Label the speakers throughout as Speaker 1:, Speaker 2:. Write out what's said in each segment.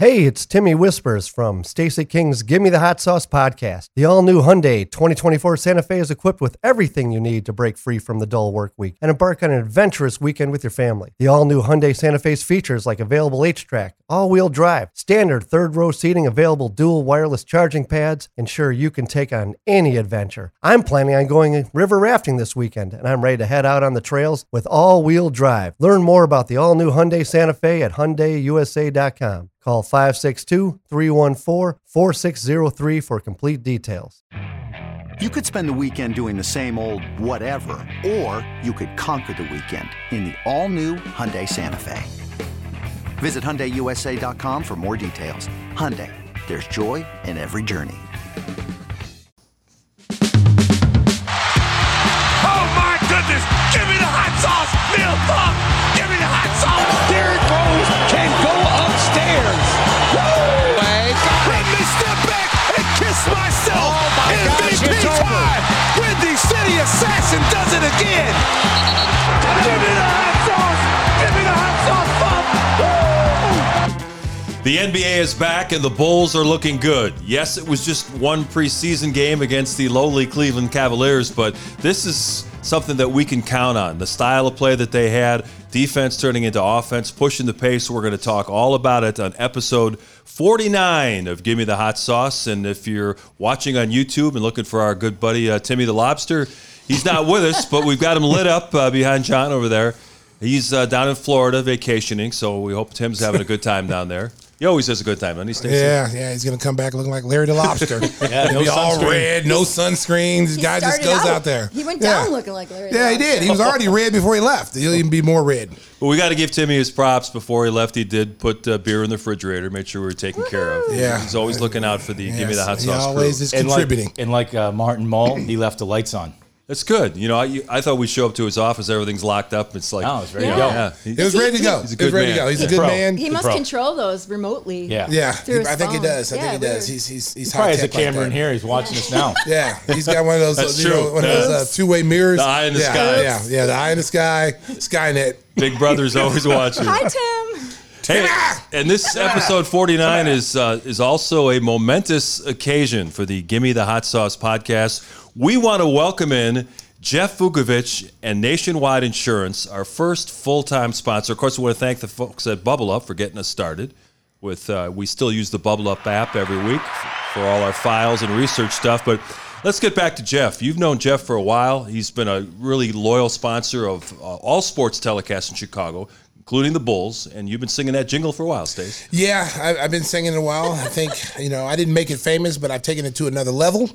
Speaker 1: Hey, it's Timmy Whispers from Stacey King's Gimme the Hot Sauce podcast. The all new Hyundai 2024 Santa Fe is equipped with everything you need to break free from the dull work week and embark on an adventurous weekend with your family. The all new Hyundai Santa Fe's features like available HTRAC, all wheel drive, standard third row seating, available dual wireless charging pads ensure you can take on any adventure. I'm planning on going river rafting this weekend and I'm ready to head out on the trails with all wheel drive. Learn more about the all new Hyundai Santa Fe at HyundaiUSA.com. Call 562 314 4603 for complete details.
Speaker 2: You could spend the weekend doing the same old whatever, or you could conquer the weekend in the all-new Hyundai Santa Fe. Visit HyundaiUSA.com for more details. Hyundai, there's joy in every journey.
Speaker 3: Oh my goodness! Give me the hot sauce, Neil Pop! Give me the hot sauce!
Speaker 4: Derrick Rose can go upstairs. Woo!
Speaker 3: Oh Let me step back and kiss myself!
Speaker 4: Oh my
Speaker 3: MVP
Speaker 4: it's
Speaker 3: time! Windy City Assassin does it again! Give me the hot sauce! The
Speaker 5: NBA is back and the Bulls are looking good. Yes, it was just one preseason game against the lowly Cleveland Cavaliers, but this is something that we can count on. The style of play that they had, defense turning into offense, pushing the pace. We're going to talk all about it on episode 49 of Give Me the Hot Sauce. And if you're watching on YouTube and looking for our good buddy uh, Timmy the Lobster, he's not with us, but we've got him lit up uh, behind John over there. He's uh, down in Florida vacationing, so we hope Tim's having a good time down there. He always has a good time, doesn't he, Stacey?
Speaker 6: Yeah, yeah, he's gonna come back looking like Larry the Lobster.
Speaker 7: Yeah,
Speaker 6: He'll
Speaker 7: no
Speaker 6: be all
Speaker 7: sunscreen.
Speaker 6: red, no sunscreen. This
Speaker 8: He
Speaker 6: guy just goes
Speaker 8: out-
Speaker 6: out there.
Speaker 8: He went
Speaker 6: Yeah.
Speaker 8: down looking like Larry.
Speaker 6: Yeah, he
Speaker 8: Lobster.
Speaker 6: did. He was already red before he left. He'll even be more red.
Speaker 5: But we got to give Timmy his props. Before he left, he did put uh, beer in the refrigerator, made sure we were taken care of.
Speaker 6: Yeah.
Speaker 5: He's always looking out for the give me the
Speaker 6: Yes,
Speaker 5: hot
Speaker 6: he
Speaker 5: sauce
Speaker 6: always
Speaker 5: crew.
Speaker 6: is
Speaker 7: And like,
Speaker 6: contributing.
Speaker 7: and like uh, Martin Mull, he left the lights on.
Speaker 5: That's good. You know, I, I thought we'd show up to his office, everything's locked up. It's like,
Speaker 7: oh, it's ready
Speaker 8: to go.
Speaker 5: yeah. He-
Speaker 6: It was ready to go.
Speaker 5: He's a good
Speaker 6: was ready to
Speaker 5: man.
Speaker 6: go. He's a good
Speaker 7: pro.
Speaker 6: man.
Speaker 8: He must
Speaker 7: pro.
Speaker 8: control those remotely.
Speaker 7: Yeah.
Speaker 6: yeah,
Speaker 8: Through
Speaker 6: I think he does. I
Speaker 8: Yeah,
Speaker 6: think he does.
Speaker 8: weird.
Speaker 6: He's he's he's
Speaker 7: Probably has a
Speaker 6: high-tech like
Speaker 7: camera in here. He's watching us now.
Speaker 6: Yeah, he's got one of those.
Speaker 5: That's
Speaker 6: you
Speaker 5: true.
Speaker 6: know, one of those uh, two-way mirrors.
Speaker 5: The eye in the
Speaker 6: yeah,
Speaker 5: sky.
Speaker 6: Yeah, yeah, the eye in the sky. Skynet.
Speaker 5: Big Brother's always watching.
Speaker 8: Hi, Tim.
Speaker 5: Hey, and this episode 49 is uh, is also a momentous occasion for the Gimme the Hot Sauce podcast. We want to welcome in Jeff Vukovic and Nationwide Insurance, our first full time sponsor. Of course, we want to thank the folks at Bubble Up for getting us started. With uh, we still use the Bubble Up app every week for all our files and research stuff, but. Let's get back to Jeff. You've known Jeff for a while. He's been a really loyal sponsor of uh, all sports telecasts in Chicago, including the Bulls, and you've been singing that jingle for a while, Stace.
Speaker 6: Yeah, I, I've been singing it a while. I think you know I didn't make it famous, but I've taken it to another level.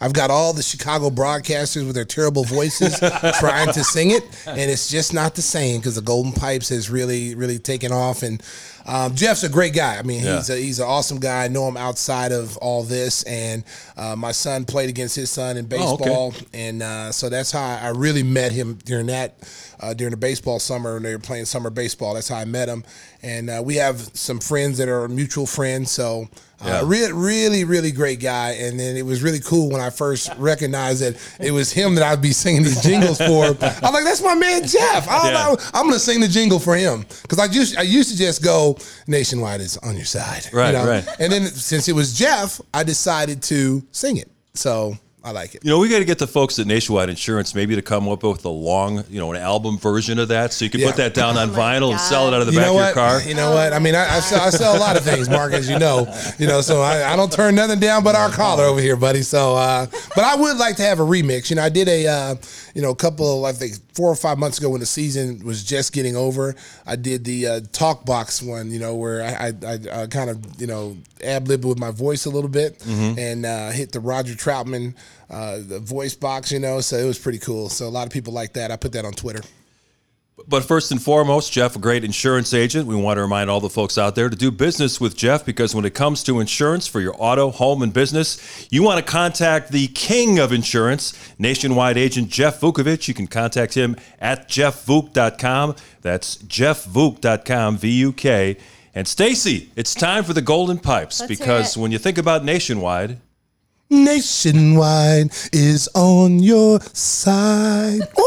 Speaker 6: I've got all the Chicago broadcasters with their terrible voices trying to sing it, and it's just not the same because the Golden Pipes has really, really taken off. And um, Jeff's a great guy. I mean, he's a, he's an awesome guy. I know him outside of all this, and uh, my son played against his son in
Speaker 5: Oh, okay.
Speaker 6: baseball, and uh, so that's how I really met him during that uh, during the baseball summer when they were playing summer baseball. That's how I met him, and uh, we have some friends that are mutual friends. So. Uh,
Speaker 5: Yeah.
Speaker 6: really, really, really great guy, and then it was really cool when I first recognized that it was him that I'd be singing these jingles for. I'm like, "That's my man Jeff. I
Speaker 5: Yeah.
Speaker 6: am gonna sing the jingle for him because I used I used to just go nationwide is on your side, you
Speaker 5: Right,
Speaker 6: know?
Speaker 5: right.
Speaker 6: And then since it was Jeff, I decided to sing it. So I like it.
Speaker 5: You know, we got to get the folks at Nationwide Insurance maybe to come up with a long, you know, an album version of that, so you can
Speaker 6: Yeah.
Speaker 5: put that down on
Speaker 8: Oh my
Speaker 5: vinyl and sell it out of the
Speaker 6: you
Speaker 5: back of your car.
Speaker 6: You know what? I mean, I, I, sell, I sell a lot of things, Mark, as you know. You know, so I, I don't turn nothing down but our collar over here, buddy. So, uh, but I would like to have a remix. You know, I did a, uh, you know, a couple, of I think four or five months ago when the season was just getting over. I did the uh, talk box one. You know, where I, I, I, I kind of, you know, ad lib with my voice a little bit
Speaker 5: Mm-hmm.
Speaker 6: and uh, hit the Roger Troutman. Uh, the voice box, you know, so it was pretty cool. So a lot of people like that. I put that on Twitter.
Speaker 5: But first and foremost, Jeff, a great insurance agent. We want to remind all the folks out there to do business with Jeff because when it comes to insurance for your auto, home, and business, you want to contact the king of insurance, nationwide agent Jeff Vukovich. You can contact him at jeffvuk.com. That's jeffvuk.com, V U K. And Stacey, it's time for the Golden Pipes
Speaker 8: Let's
Speaker 5: because when you think about nationwide,
Speaker 6: Nationwide is on your side.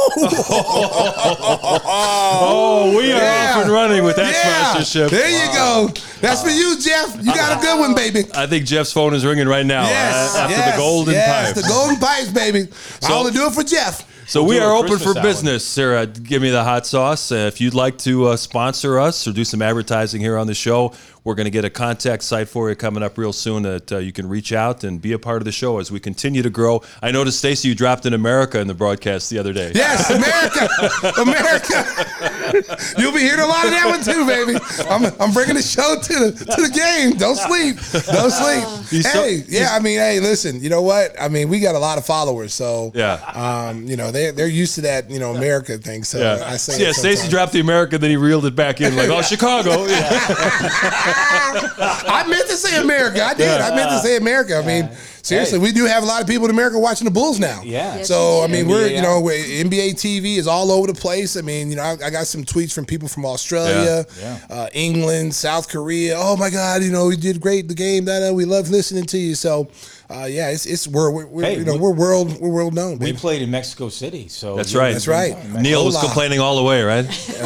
Speaker 5: Oh, we are
Speaker 6: Yeah.
Speaker 5: off and running with that
Speaker 6: yeah,
Speaker 5: sponsorship.
Speaker 6: there you go. That's for you, Jeff. You got a good one, baby.
Speaker 5: I think Jeff's phone is ringing right now
Speaker 6: Yes,
Speaker 5: uh, after
Speaker 6: yes,
Speaker 5: the golden
Speaker 6: yes,
Speaker 5: pipe.
Speaker 6: the golden pipes, baby. I
Speaker 5: So-
Speaker 6: only do it for Jeff.
Speaker 5: So
Speaker 7: We'll
Speaker 5: we are open for
Speaker 7: Christmas hour.
Speaker 5: business, Sarah. Give me the hot sauce. Uh, if you'd like to uh, sponsor us or do some advertising here on the show, we're going to get a contact site for you coming up real soon that uh, you can reach out and be a part of the show as we continue to grow. I noticed Stacey, you dropped in America in the broadcast the other day.
Speaker 6: Yes, America, America. You'll be hearing a lot of that one too, baby. I'm, I'm bringing the show to the to the game. Don't sleep. Don't sleep.
Speaker 5: He's so-
Speaker 6: hey, yeah. I mean, hey, listen. You know what? I mean, we got a lot of followers, so
Speaker 5: Yeah.
Speaker 6: Um, you know, they they're used to that. You know, America thing. So
Speaker 5: Yeah,
Speaker 6: I say,
Speaker 5: yeah.
Speaker 6: Stacey
Speaker 5: dropped the America, then he reeled it back in like, "Oh, Chicago." Yeah.
Speaker 6: I meant to say America. I did. I meant to say America. I mean, seriously, we do have a lot of people in America watching the Bulls now.
Speaker 7: Yeah. Yes,
Speaker 6: so I
Speaker 8: do.
Speaker 6: mean, we're you know, we're, NBA TV is all over the place. I mean, you know, I, I got some tweets from people from Australia,
Speaker 7: Yeah.
Speaker 6: Uh, England, South Korea. Oh my God, you know, we did great the game. That uh, we love listening to you. So. Uh, yeah, it's it's we're, we're, we're
Speaker 7: Hey,
Speaker 6: you know
Speaker 7: we-
Speaker 6: we're world we're world known.
Speaker 7: We played in Mexico City, so
Speaker 5: That's right.
Speaker 6: That's right.
Speaker 5: Neil was complaining all the way, right?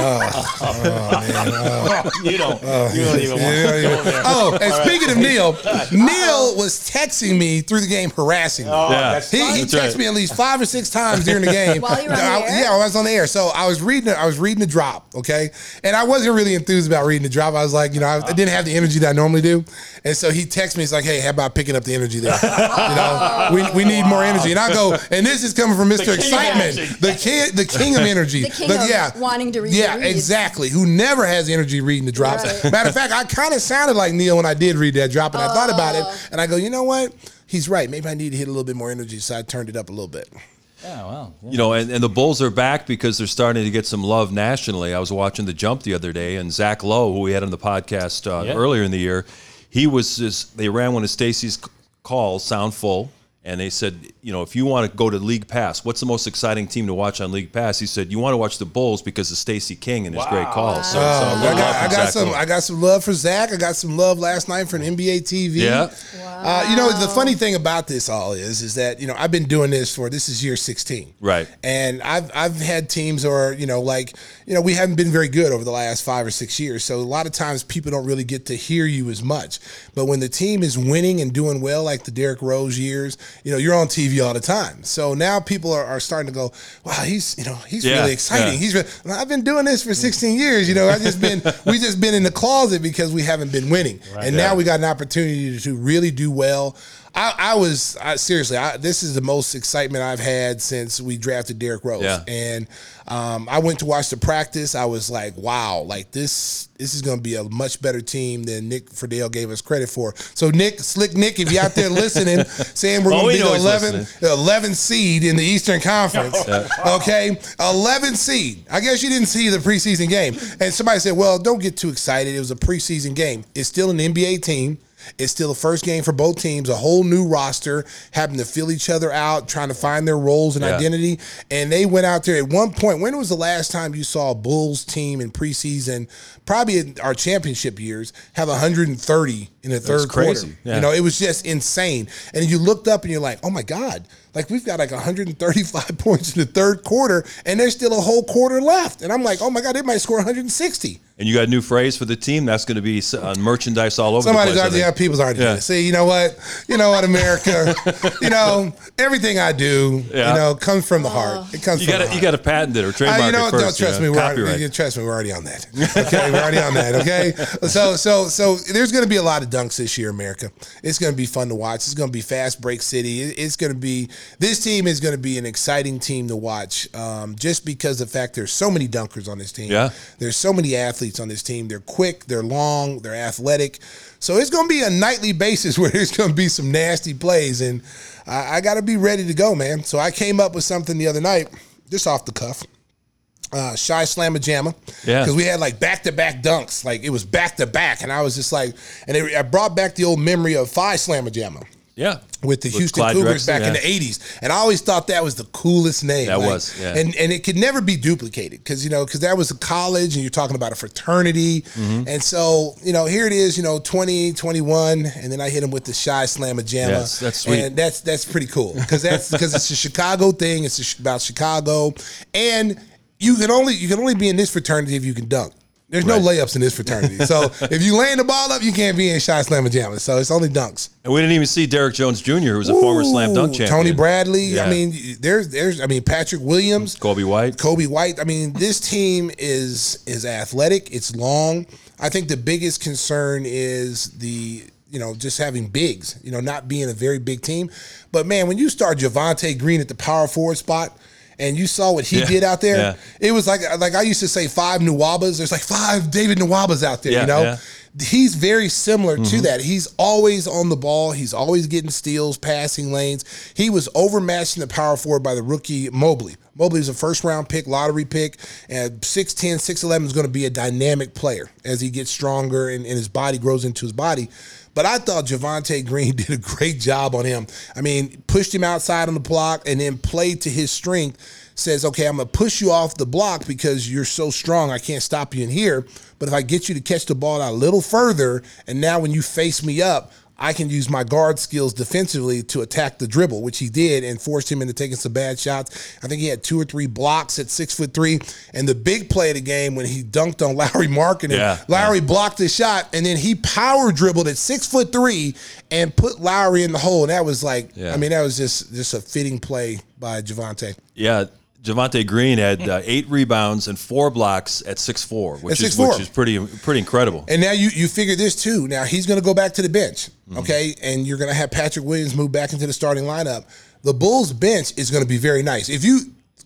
Speaker 7: you don't. you don't even want
Speaker 6: Yeah,
Speaker 7: to go there.
Speaker 6: Oh, and speaking of Neil, Neil was texting me through the game, harassing me.
Speaker 7: Oh,
Speaker 5: Yeah.
Speaker 7: that's
Speaker 6: He, he texted
Speaker 5: right.
Speaker 6: me at least five or six times during the game.
Speaker 8: While you were on the air?
Speaker 6: Yeah, I was on the air. So I was reading. I was reading the drop. Okay, and I wasn't really enthused about reading the drop. I was like, you know, I, I didn't have the energy that I normally do. And so he texted me. He's like, "Hey, how about picking up the energy there? You know, we, we need more energy." And I go, and this is coming from Mr.
Speaker 7: king
Speaker 6: Excitement, the king, the king of energy,
Speaker 8: The king of wanting to read
Speaker 6: Yeah,
Speaker 8: the reads.
Speaker 6: exactly. Who never has energy reading the drops.
Speaker 8: Right.
Speaker 6: Matter of fact, I kind of sounded like Neil when I did read that drop, and I thought about it, and I go, you know what? He's right. Maybe I need to hit a little bit more energy, so I turned it up a little bit.
Speaker 7: Yeah, well, yeah.
Speaker 5: You know, and, and the Bulls are back because they're starting to get some love nationally. I was watching the jump the other day, and Zach Lowe, who we had on the podcast uh,
Speaker 7: Yeah.
Speaker 5: earlier in the year, he was just, they ran one of Stacey's c- calls, Sound Full, and they said, you know, if you want to go to League Pass, what's the most exciting team to watch on League Pass? He said, you want to watch the Bulls because of Stacey King and his great calls. So, so
Speaker 6: Oh,
Speaker 5: good
Speaker 6: I got, I got some.
Speaker 5: Lowe.
Speaker 6: I got some love for Zach. I got some love last night for an NBA TV.
Speaker 5: Yeah.
Speaker 6: Uh, you know, the funny thing about this all is, is that you know I've been doing this for this is year sixteen,
Speaker 5: Right.
Speaker 6: And I've I've had teams or you know like you know we haven't been very good over the last five or six years. So a lot of times people don't really get to hear you as much. But when the team is winning and doing well, like the Derrick Rose years, you know you're on TV all the time. So now people are, are starting to go, wow, he's you know he's
Speaker 5: Yeah,
Speaker 6: really exciting.
Speaker 5: yeah.
Speaker 6: He's re- I've been doing this for 16 years. You know, I just been we just been in the closet because we haven't been winning, and
Speaker 5: Yeah.
Speaker 6: now we got an opportunity to really do well. I, I was I, seriously. I, this is the most excitement I've had since we drafted Derrick Rose,
Speaker 5: Yeah.
Speaker 6: and um, I went to watch the practice. I was like, wow, like this this is going to be a much better team than Nick Friedell gave us credit for. So Nick, slick Nick, if you're out there listening, saying we're
Speaker 5: Oh,
Speaker 6: going to be the
Speaker 5: he's
Speaker 6: 11, the 11 seed in the Eastern Conference. Okay, 11 seed. I guess you didn't see the preseason game. And somebody said, "Well, don't get too excited. It was a preseason game. It's still an NBA team." It's still the first game for both teams, a whole new roster, having to fill each other out, trying to find their roles and
Speaker 5: Yeah.
Speaker 6: identity. And they went out there at one point. When was the last time you saw a Bulls team in preseason, probably in our championship years, have 130 in the third quarter?
Speaker 5: Yeah.
Speaker 6: You know, it was just insane. And you looked up and you're like, oh my God, like we've got like 135 points in the third quarter, and there's still a whole quarter left. And I'm like, oh my God, they might score 160.
Speaker 5: And you got a new phrase for the team. That's going to be s- on merchandise all over
Speaker 6: Somebody's
Speaker 5: the place. I
Speaker 6: already, yeah, people's already
Speaker 5: Yeah.
Speaker 6: See, you know what? You know what, America? you know, everything I do,
Speaker 5: Yeah.
Speaker 6: you know, comes from the heart. It comes
Speaker 5: You
Speaker 6: from
Speaker 5: got
Speaker 6: the
Speaker 5: to
Speaker 6: heart.
Speaker 5: you got to patent it or
Speaker 6: Uh,
Speaker 5: trademark
Speaker 6: you know
Speaker 5: it first.
Speaker 6: Don't trust
Speaker 5: you
Speaker 6: me.
Speaker 5: know,
Speaker 6: We're already, trust me. We're already on that. Okay, we're already on that. Okay, so so so there's going to be a lot of dunks this year, America. It's going to be fun to watch. It's going to be fast break city. It's going to be this team is going to be an exciting team to watch, um, just because of the fact there's so many dunkers on this team.
Speaker 5: Yeah.
Speaker 6: there's so many athletes on this team. They're quick, they're long, they're athletic. So it's going to be a nightly basis where there's going to be some nasty plays, and I, I got to be ready to go, man. So I came up with something the other night, just off the cuff uh, Chi Slamma Jamma.
Speaker 5: Yeah.
Speaker 6: Because we had like back to back dunks. Like it was back to back. And I was just like, and it, I brought back the old memory of Phi Slama Jama.
Speaker 5: Yeah.
Speaker 6: with the
Speaker 5: With
Speaker 6: Houston
Speaker 5: Clyde
Speaker 6: Cougars
Speaker 5: Drexler,
Speaker 6: back in the '80s, and I always thought that was the coolest name.
Speaker 5: That was, yeah.
Speaker 6: and and it could never be duplicated because you know because that was a college and you're talking about a fraternity,
Speaker 5: Mm-hmm.
Speaker 6: and so you know here it is, you know 20, 21, and then I hit him with the Chi slamma jamma.
Speaker 5: Yes, that's sweet.
Speaker 6: And that's that's pretty cool because that's because it's a Chicago thing. It's about Chicago, and you can only you can only be in this fraternity if you can dunk. There's no layups in this fraternity. So if you land the ball up, you can't be in Chi slamma jamma. So it's only dunks.
Speaker 5: And we didn't even see Derrick Jones Jr., who was a former slam dunk
Speaker 6: Ooh,
Speaker 5: champion.
Speaker 6: Tony Bradley.
Speaker 5: Yeah.
Speaker 6: I mean, there's there's I mean Patrick Williams,
Speaker 5: Coby White.
Speaker 6: Coby White. I mean, this team is is athletic. It's long. I think the biggest concern is the you know just having bigs. You know, not being a very big team. But man, when you start Javonte Green at the power forward spot. And you saw what he
Speaker 5: Yeah,
Speaker 6: did out there.
Speaker 5: yeah.
Speaker 6: It was like like I used to say five Nwabas. There's like five David Nwabas out there.
Speaker 5: Yeah,
Speaker 6: you know, he's very similar
Speaker 5: Mm-hmm.
Speaker 6: to that. He's always on the ball. He's always getting steals, passing lanes. He was overmatched in the power forward by the rookie Mobley. Mobley was a first round pick, lottery pick, and 6'10, 6'11 is going to be a dynamic player as he gets stronger and, and his body grows into his body. But I thought Javonte Green did a great job on him. I mean, pushed him outside on the block and then played to his strength. Says, okay, I'm gonna push you off the block because you're so strong. I can't stop you in here. But if I get you to catch the ball out a little further, and now when you face me up, I can use my guard skills defensively to attack the dribble, which he did, and forced him into taking some bad shots. I think he had two or three blocks at six foot three. And the big play of the game when he dunked on Lauri Markkanen,
Speaker 5: Yeah,
Speaker 6: Lauri blocked the shot, and then he power dribbled at six foot three and put Lauri in the hole. And that was like,
Speaker 5: Yeah.
Speaker 6: I mean, that was just just a fitting play by Javonte.
Speaker 5: Yeah, Javonte Green had uh, eight rebounds and four blocks at six four, which
Speaker 6: At
Speaker 5: is
Speaker 6: 6'4".
Speaker 5: which is pretty pretty incredible.
Speaker 6: And now you you figure this too. Now he's going to go back to the bench,
Speaker 5: Mm-hmm.
Speaker 6: okay? And you're going to have Patrick Williams move back into the starting lineup. The Bulls bench is going to be very nice. If you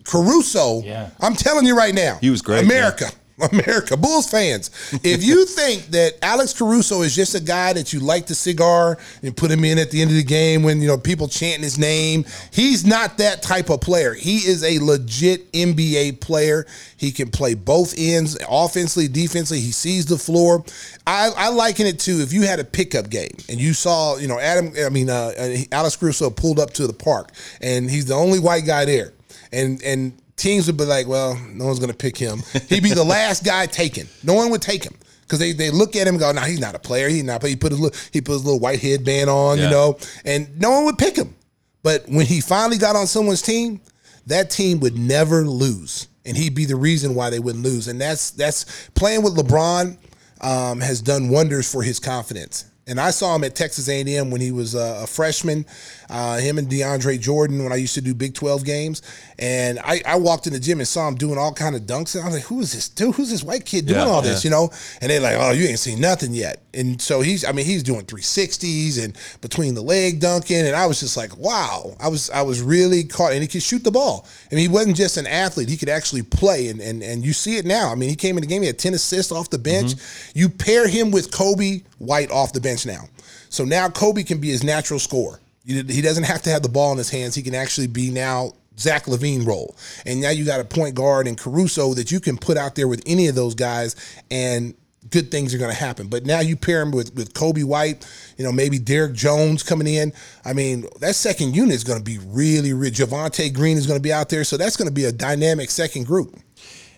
Speaker 6: Caruso,
Speaker 7: Yeah.
Speaker 6: I'm telling you right now,
Speaker 5: He was great,
Speaker 6: America. America, Bulls fans. If you think that Alex Caruso is just a guy that you like the cigar and put him in at the end of the game when you know people chanting his name, he's not that type of player. He is a legit NBA player. He can play both ends, offensively, defensively. He sees the floor. I, I liken it to if you had a pickup game and you saw, you know, Adam. I mean, uh, uh, Alex Caruso pulled up to the park and he's the only white guy there, and and teams would be like, well, no one's going to pick him. He'd be the last guy taken. No one would take him because they, they look at him and go, no, he's not a player. He's not. He put his little, he put his little white headband on,
Speaker 5: Yeah.
Speaker 6: you know, and no one would pick him. But when he finally got on someone's team, that team would never lose, and he'd be the reason why they wouldn't lose. And that's that's playing with LeBron um, has done wonders for his confidence. And I saw him at Texas A&M when he was uh, a freshman. Uh, him and DeAndre Jordan when I used to do Big 12 games, and I, I walked in the gym and saw him doing all kind of dunks, and I was like, "Who is this dude? Who's this white kid doing
Speaker 5: Yeah,
Speaker 6: all this?"
Speaker 5: yeah.
Speaker 6: You know? And they're like, "Oh, you ain't seen nothing yet." And so he's, I mean, he's doing 360s and between the leg dunking, and I was just like, "Wow!" I was, I was really caught, and he could shoot the ball. I mean, he wasn't just an athlete; he could actually play, and and and you see it now. I mean, he came in the game, he had 10 assists off the bench. You pair him with Coby White off the bench now, so now Coby can be his natural scorer. He doesn't have to have the ball in his hands. He can actually be now Zach LaVine role. And now you got a point guard and Caruso that you can put out there with any of those guys and good things are going to happen. But now you pair him with, with Coby White, you know, maybe Derrick Jones coming in. I mean, that second unit is going to be really, really, Javonte Green is going to be out there. So that's going to be a dynamic second group.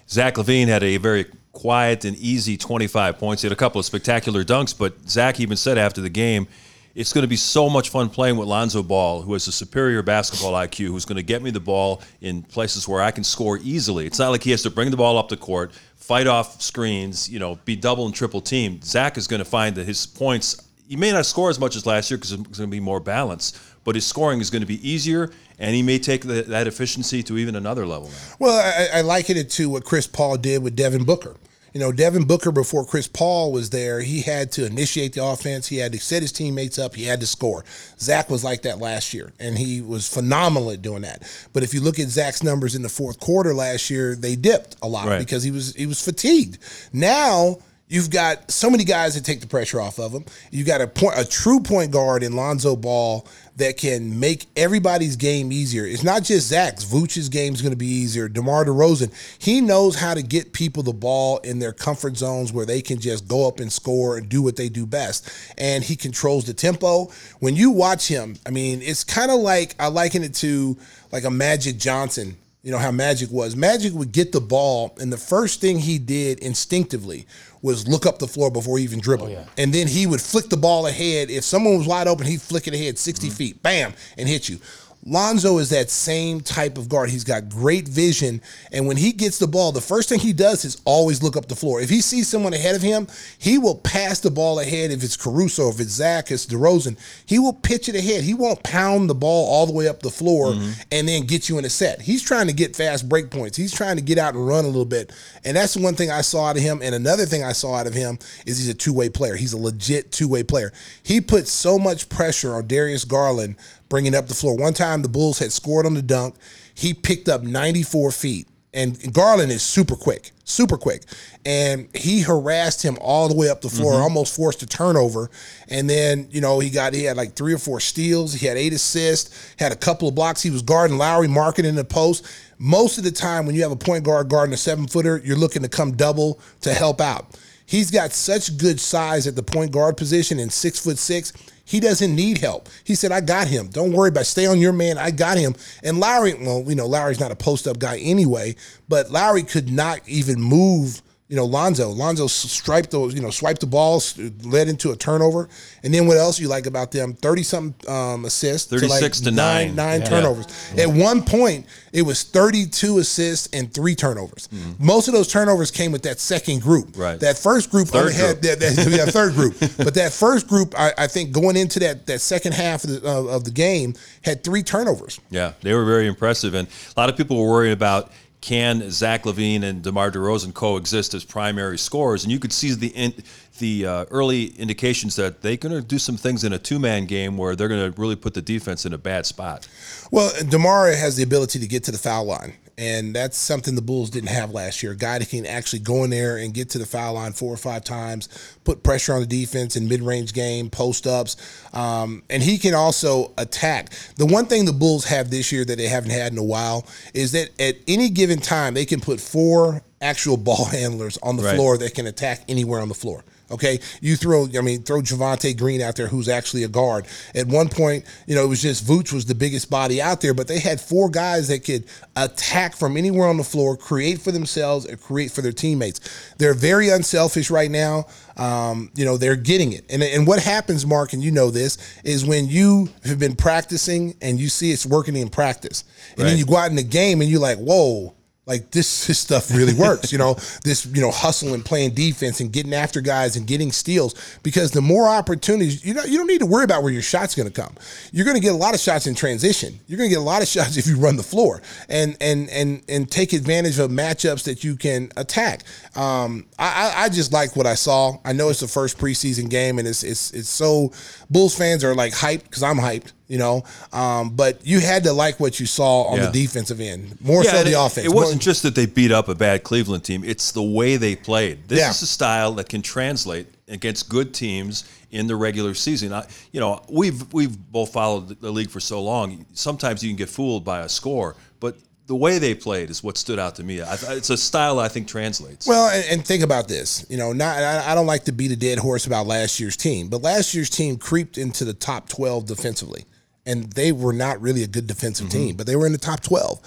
Speaker 5: Zach LaVine had a very quiet and easy 25 points. He had a couple of spectacular dunks, but Zach even said after the game, it's going to be so much fun playing with Lonzo Ball, who has a superior basketball IQ, who's going to get me the ball in places where I can score easily. It's not like he has to bring the ball up the court, fight off screens, you know, be double and triple teamed. Zach is going to find that his points, he may not score as much as last year because it's going to be more balanced, but his scoring is going to be easier, and he may take the, that efficiency to even another level now.
Speaker 6: Well, I, I liken it to what Chris Paul did with Devin Booker. You know, Devin Booker, before Chris Paul was there, he had to initiate the offense. He had to set his teammates up. He had to score. Zach was like that last year, and he was phenomenal at doing that. But if you look at Zach's numbers in the fourth quarter last year, they dipped a lot
Speaker 5: Right.
Speaker 6: because he was he was fatigued. Now You've got so many guys that take the pressure off of him. You got a point, a true point guard in Lonzo Ball that can make everybody's game easier. It's not just Zach's. Vooch's game is going to be easier. DeMar DeRozan, he knows how to get people the ball in their comfort zones where they can just go up and score and do what they do best. And he controls the tempo. When you watch him, I mean, it's kind of like I liken it to like a Magic Johnson you know how Magic was. Magic would get the ball, and the first thing he did instinctively was look up the floor before he even dribbled.
Speaker 7: Oh, yeah.
Speaker 6: And then he would flick the ball ahead. If someone was wide open, he'd flick it ahead 60 mm-hmm. feet, bam, and hit you. Lonzo is that same type of guard. He's got great vision. And when he gets the ball, the first thing he does is always look up the floor. If he sees someone ahead of him, he will pass the ball ahead. If it's Caruso, if it's Zach, it's DeRozan, he will pitch it ahead. He won't pound the ball all the way up the floor mm-hmm. and then get you in a set. He's trying to get fast break points. He's trying to get out and run a little bit. And that's one thing I saw out of him. And another thing I saw out of him is he's a two way player. He's a legit two way player. He puts so much pressure on Darius Garland bringing up the floor. One time the Bulls had scored on the dunk. He picked up 94 feet. And Garland is super quick, super quick. And he harassed him all the way up the floor, mm-hmm. almost forced a turnover. And then, you know, he got, he had like three or four steals. He had eight assists, had a couple of blocks. He was guarding Lauri, marking in the post. Most of the time, when you have a point guard guarding a seven footer, you're looking to come double to help out. He's got such good size at the point guard position and six foot six. He doesn't need help. He said, I got him. Don't worry about it. Stay on your man. I got him. And Lauri, well, you know, Lauri's not a post up guy anyway, but Lauri could not even move, you know, Lonzo. Lonzo striped those, you know, swiped the balls, led into a turnover. And then what else you like about them? 30 something um, assists.
Speaker 5: 36 to nine.
Speaker 6: Nine
Speaker 5: Yeah.
Speaker 6: turnovers. At one point, it was 32 assists and three turnovers. Most of those turnovers came with that second group.
Speaker 5: Mm-hmm. Right.
Speaker 6: That first group
Speaker 5: Third
Speaker 6: only had
Speaker 5: group.
Speaker 6: that, that, yeah, third group. But that first group, I, I think going into that that second half of the, of, of the game, had three turnovers.
Speaker 5: Yeah, they were very impressive, and a lot of people were worried about can Zach LaVine and DeMar DeRozan coexist as primary scorers, and you could see the in, the uh, early indications that they're going to do some things in a two man game where they're going to really put the defense in a bad spot.
Speaker 6: Well, Demar has the ability to get to the foul line, and that's something the Bulls didn't have last year. A guy that can actually go in there and get to the foul line four or five times, put pressure on the defense in mid-range game, post ups, um, and he can also attack. The one thing the Bulls have this year that they haven't had in a while is that at any given time they can put four actual ball handlers on the
Speaker 5: Right.
Speaker 6: floor that can attack anywhere on the floor. Okay, you throw, I mean, throw Javonte Green out there, who's actually a guard. At one point, you know, it was just Vooch was the biggest body out there, but they had four guys that could attack from anywhere on the floor, create for themselves, and create for their teammates. They're very unselfish right now. Um, you know, they're getting it. And, and what happens, Mark, and you know this, is when you have been practicing and you see it's working in practice, and then you go out in the game and you're like, whoa, like this, this stuff really works, you know, this, you know, hustling, playing defense and getting after guys and getting steals because the more opportunities, you know, you don't need to worry about where your shot's going to come. You're going to get a lot of shots in transition. You're going to get a lot of shots if you run the floor and, and, and, and take advantage of matchups that you can attack. Um, I, I, I just like what I saw. I know it's the first preseason game and it's, it's, it's so Bulls fans are like hyped because I'm hyped. You know, um, but you had to like what you saw on
Speaker 5: Yeah.
Speaker 6: the defensive end, more so the
Speaker 5: it,
Speaker 6: offense.
Speaker 5: It wasn't
Speaker 6: More-
Speaker 5: just that they beat up a bad Cleveland team; it's the way they played. This
Speaker 6: Yeah.
Speaker 5: is a style that can translate against good teams in the regular season. I, you know, we've we've both followed the league for so long. Sometimes you can get fooled by a score, but the way they played is what stood out to me. I, it's a style I think translates.
Speaker 6: Well, and, and think about this. You know, not I, I don't like to beat a dead horse about last year's team, but last year's team creeped into the top twelve defensively, and they were not really a good defensive team, but they were in the top twelve.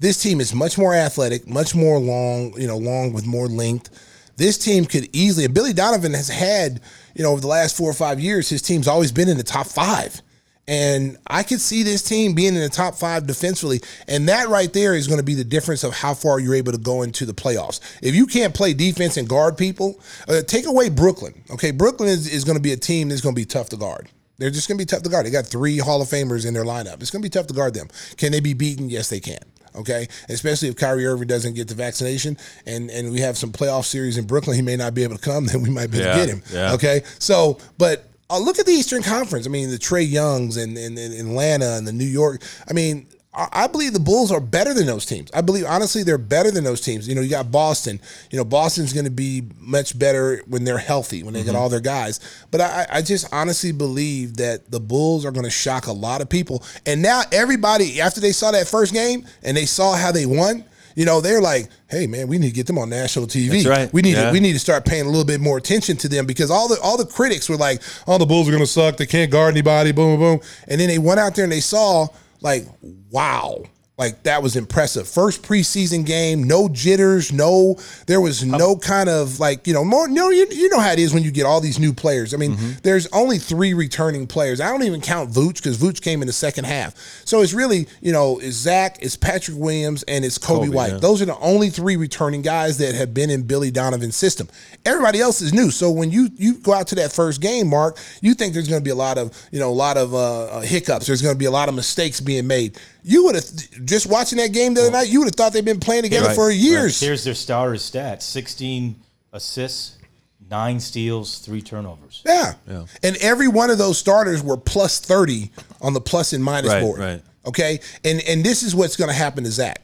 Speaker 6: This team is much more athletic, much more long. You know, long with more length. This team could easily. And Billy Donovan has had, you know, over the last four or five years, his team's always been in the top five. And I could see this team being in the top five defensively. And that right there is going to be the difference of how far you're able to go into the playoffs. If you can't play defense and guard people, uh, take away Brooklyn. Okay, Brooklyn is, is going to be a team that's going to be tough to guard. They're just going to be tough to guard. They got three Hall of Famers in their lineup. It's going to be tough to guard them. Can they be beaten? Yes, they can. Okay, especially if Kyrie Irving doesn't get the vaccination, and and we have some playoff series in Brooklyn, he may not be able to come. Then we might be able
Speaker 5: Yeah,
Speaker 6: to get him.
Speaker 5: yeah.
Speaker 6: Okay, so but uh, look at the Eastern Conference. I mean, the Trey Youngs and, and, and Atlanta and the New York. I mean, I I believe the Bulls are better than those teams. I believe honestly they're better than those teams. You know, you got Boston. You know, Boston's going to be much better when they're healthy, when they
Speaker 5: Mm-hmm.
Speaker 6: get all their guys. But I, I just honestly believe that the Bulls are going to shock a lot of people. And now everybody, after they saw that first game and they saw how they won. You know, they're like, "Hey, man, we need to get them on national TV.
Speaker 5: That's right.
Speaker 6: We need
Speaker 5: Yeah.
Speaker 6: to, we need to start paying a little bit more attention to them because all the all the critics were like, "Oh, the Bulls are going to suck. They can't guard anybody." Boom, boom, boom. And then they went out there and they saw like, wow, like that was impressive. First preseason game, no jitters, no, there was no kind of like you know more. No, you, you know how it is when you get all these new players. I mean,
Speaker 5: Mm-hmm.
Speaker 6: there's only three returning players. I don't even count Vooch because Vooch came in the second half. So it's really you know it's Zach, it's Patrick Williams, and it's Coby,
Speaker 5: Coby,
Speaker 6: White.
Speaker 5: yeah.
Speaker 6: Those are the only three returning guys that have been in Billy Donovan's system. Everybody else is new. So when you you go out to that first game, Mark, you think there's going to be a lot of you know a lot of uh, uh, hiccups. There's going to be a lot of mistakes being made. You would have just watching that game the other night. You would have thought they've been playing together
Speaker 5: Right,
Speaker 6: for years.
Speaker 7: Here's their starter stats: 16 assists, nine steals, three turnovers.
Speaker 6: Yeah. And every one of those starters were plus 30 on the plus and minus
Speaker 5: Right,
Speaker 6: board.
Speaker 5: right.
Speaker 6: Okay. And and this is what's going to happen to Zach.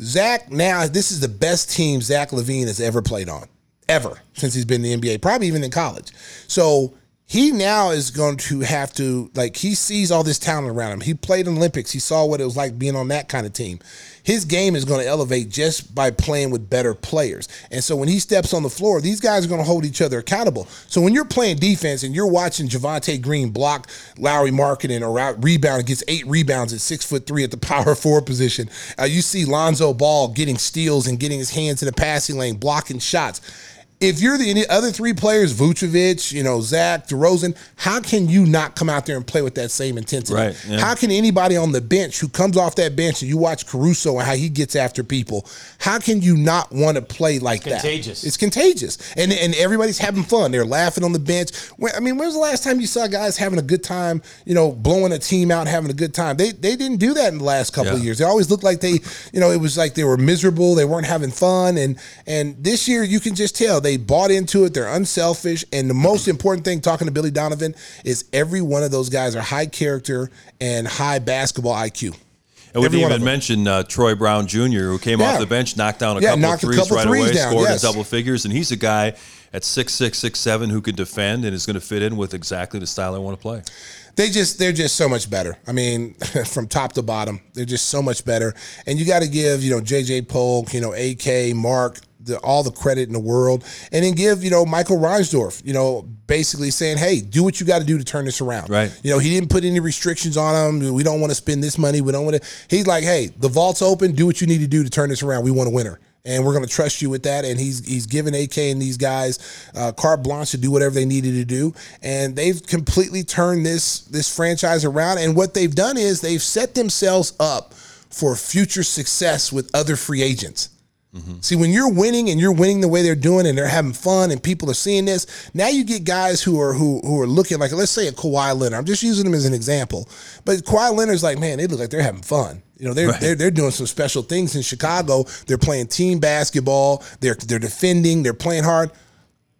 Speaker 6: Zach now, this is the best team Zach LaVine has ever played on, ever, since he's been in the NBA, probably even in college. So he now is going to have to, like, he sees all this talent around him. He played Olympics. He saw what it was like being on that kind of team. His game is going to elevate just by playing with better players. And so when he steps on the floor, these guys are going to hold each other accountable. So when you're playing defense and you're watching Javonte Green block Lauri Markkanen or out rebound, gets eight rebounds at six foot three at the power forward position. Uh, you see Lonzo Ball getting steals and getting his hands in the passing lane, blocking shots. If you're the other three players, Vucevic, you know, Zach, DeRozan, how can you not come out there and play with that same intensity?
Speaker 5: Right, yeah.
Speaker 6: How can anybody on the bench who comes off that bench and you watch Caruso and how he gets after people, how can you not want to play like that?
Speaker 7: contagious.
Speaker 6: It's contagious. And and everybody's having fun. They're laughing on the bench. When, I mean, when was the last time you saw guys having a good time, you know, blowing a team out, having a good time? They they didn't do that in the last couple of years. They always looked like they, you know, it was like they were miserable, they weren't having fun. And and this year you can just tell they bought into it, they're unselfish. And the most important thing talking to Billy Donovan is every one of those guys are high character and high basketball IQ.
Speaker 5: And we didn't even mention uh, Troy Brown Jr., who came
Speaker 6: Yeah.
Speaker 5: off the bench, knocked down a
Speaker 6: Yeah,
Speaker 5: couple of threes
Speaker 6: couple
Speaker 5: right
Speaker 6: threes
Speaker 5: away,
Speaker 6: down,
Speaker 5: scored
Speaker 6: yes.
Speaker 5: in double figures, and he's a guy at six six six seven who can defend and is going to fit in with exactly the style I want to play.
Speaker 6: they just they're just so much better. I mean, from top to bottom, they're just so much better. And you got to give you know JJ Polk, you know AK, Mark, the, all the credit in the world, and then give you know Michael Reinsdorf, you know, basically saying, hey, do what you got to do to turn this around.
Speaker 5: Right.
Speaker 6: You know, he didn't put any restrictions on him. We don't want to spend this money. We don't want to. He's like, hey, the vault's open. Do what you need to do to turn this around. We want a winner. And we're going to trust you with that. And he's he's given AK and these guys uh, carte blanche to do whatever they needed to do. And they've completely turned this this franchise around. And what they've done is they've set themselves up for future success with other free agents. Mm-hmm. See, when you're winning and you're winning the way they're doing and they're having fun and people are seeing this, now you get guys who are who who are looking like let's say a Kawhi Leonard. I'm just using him as an example. But Kawhi Leonard's like, man, they look like they're having fun. You know, they're
Speaker 5: Right.
Speaker 6: they're, they're doing some special things in Chicago. They're playing team basketball. They're they're defending. They're playing hard.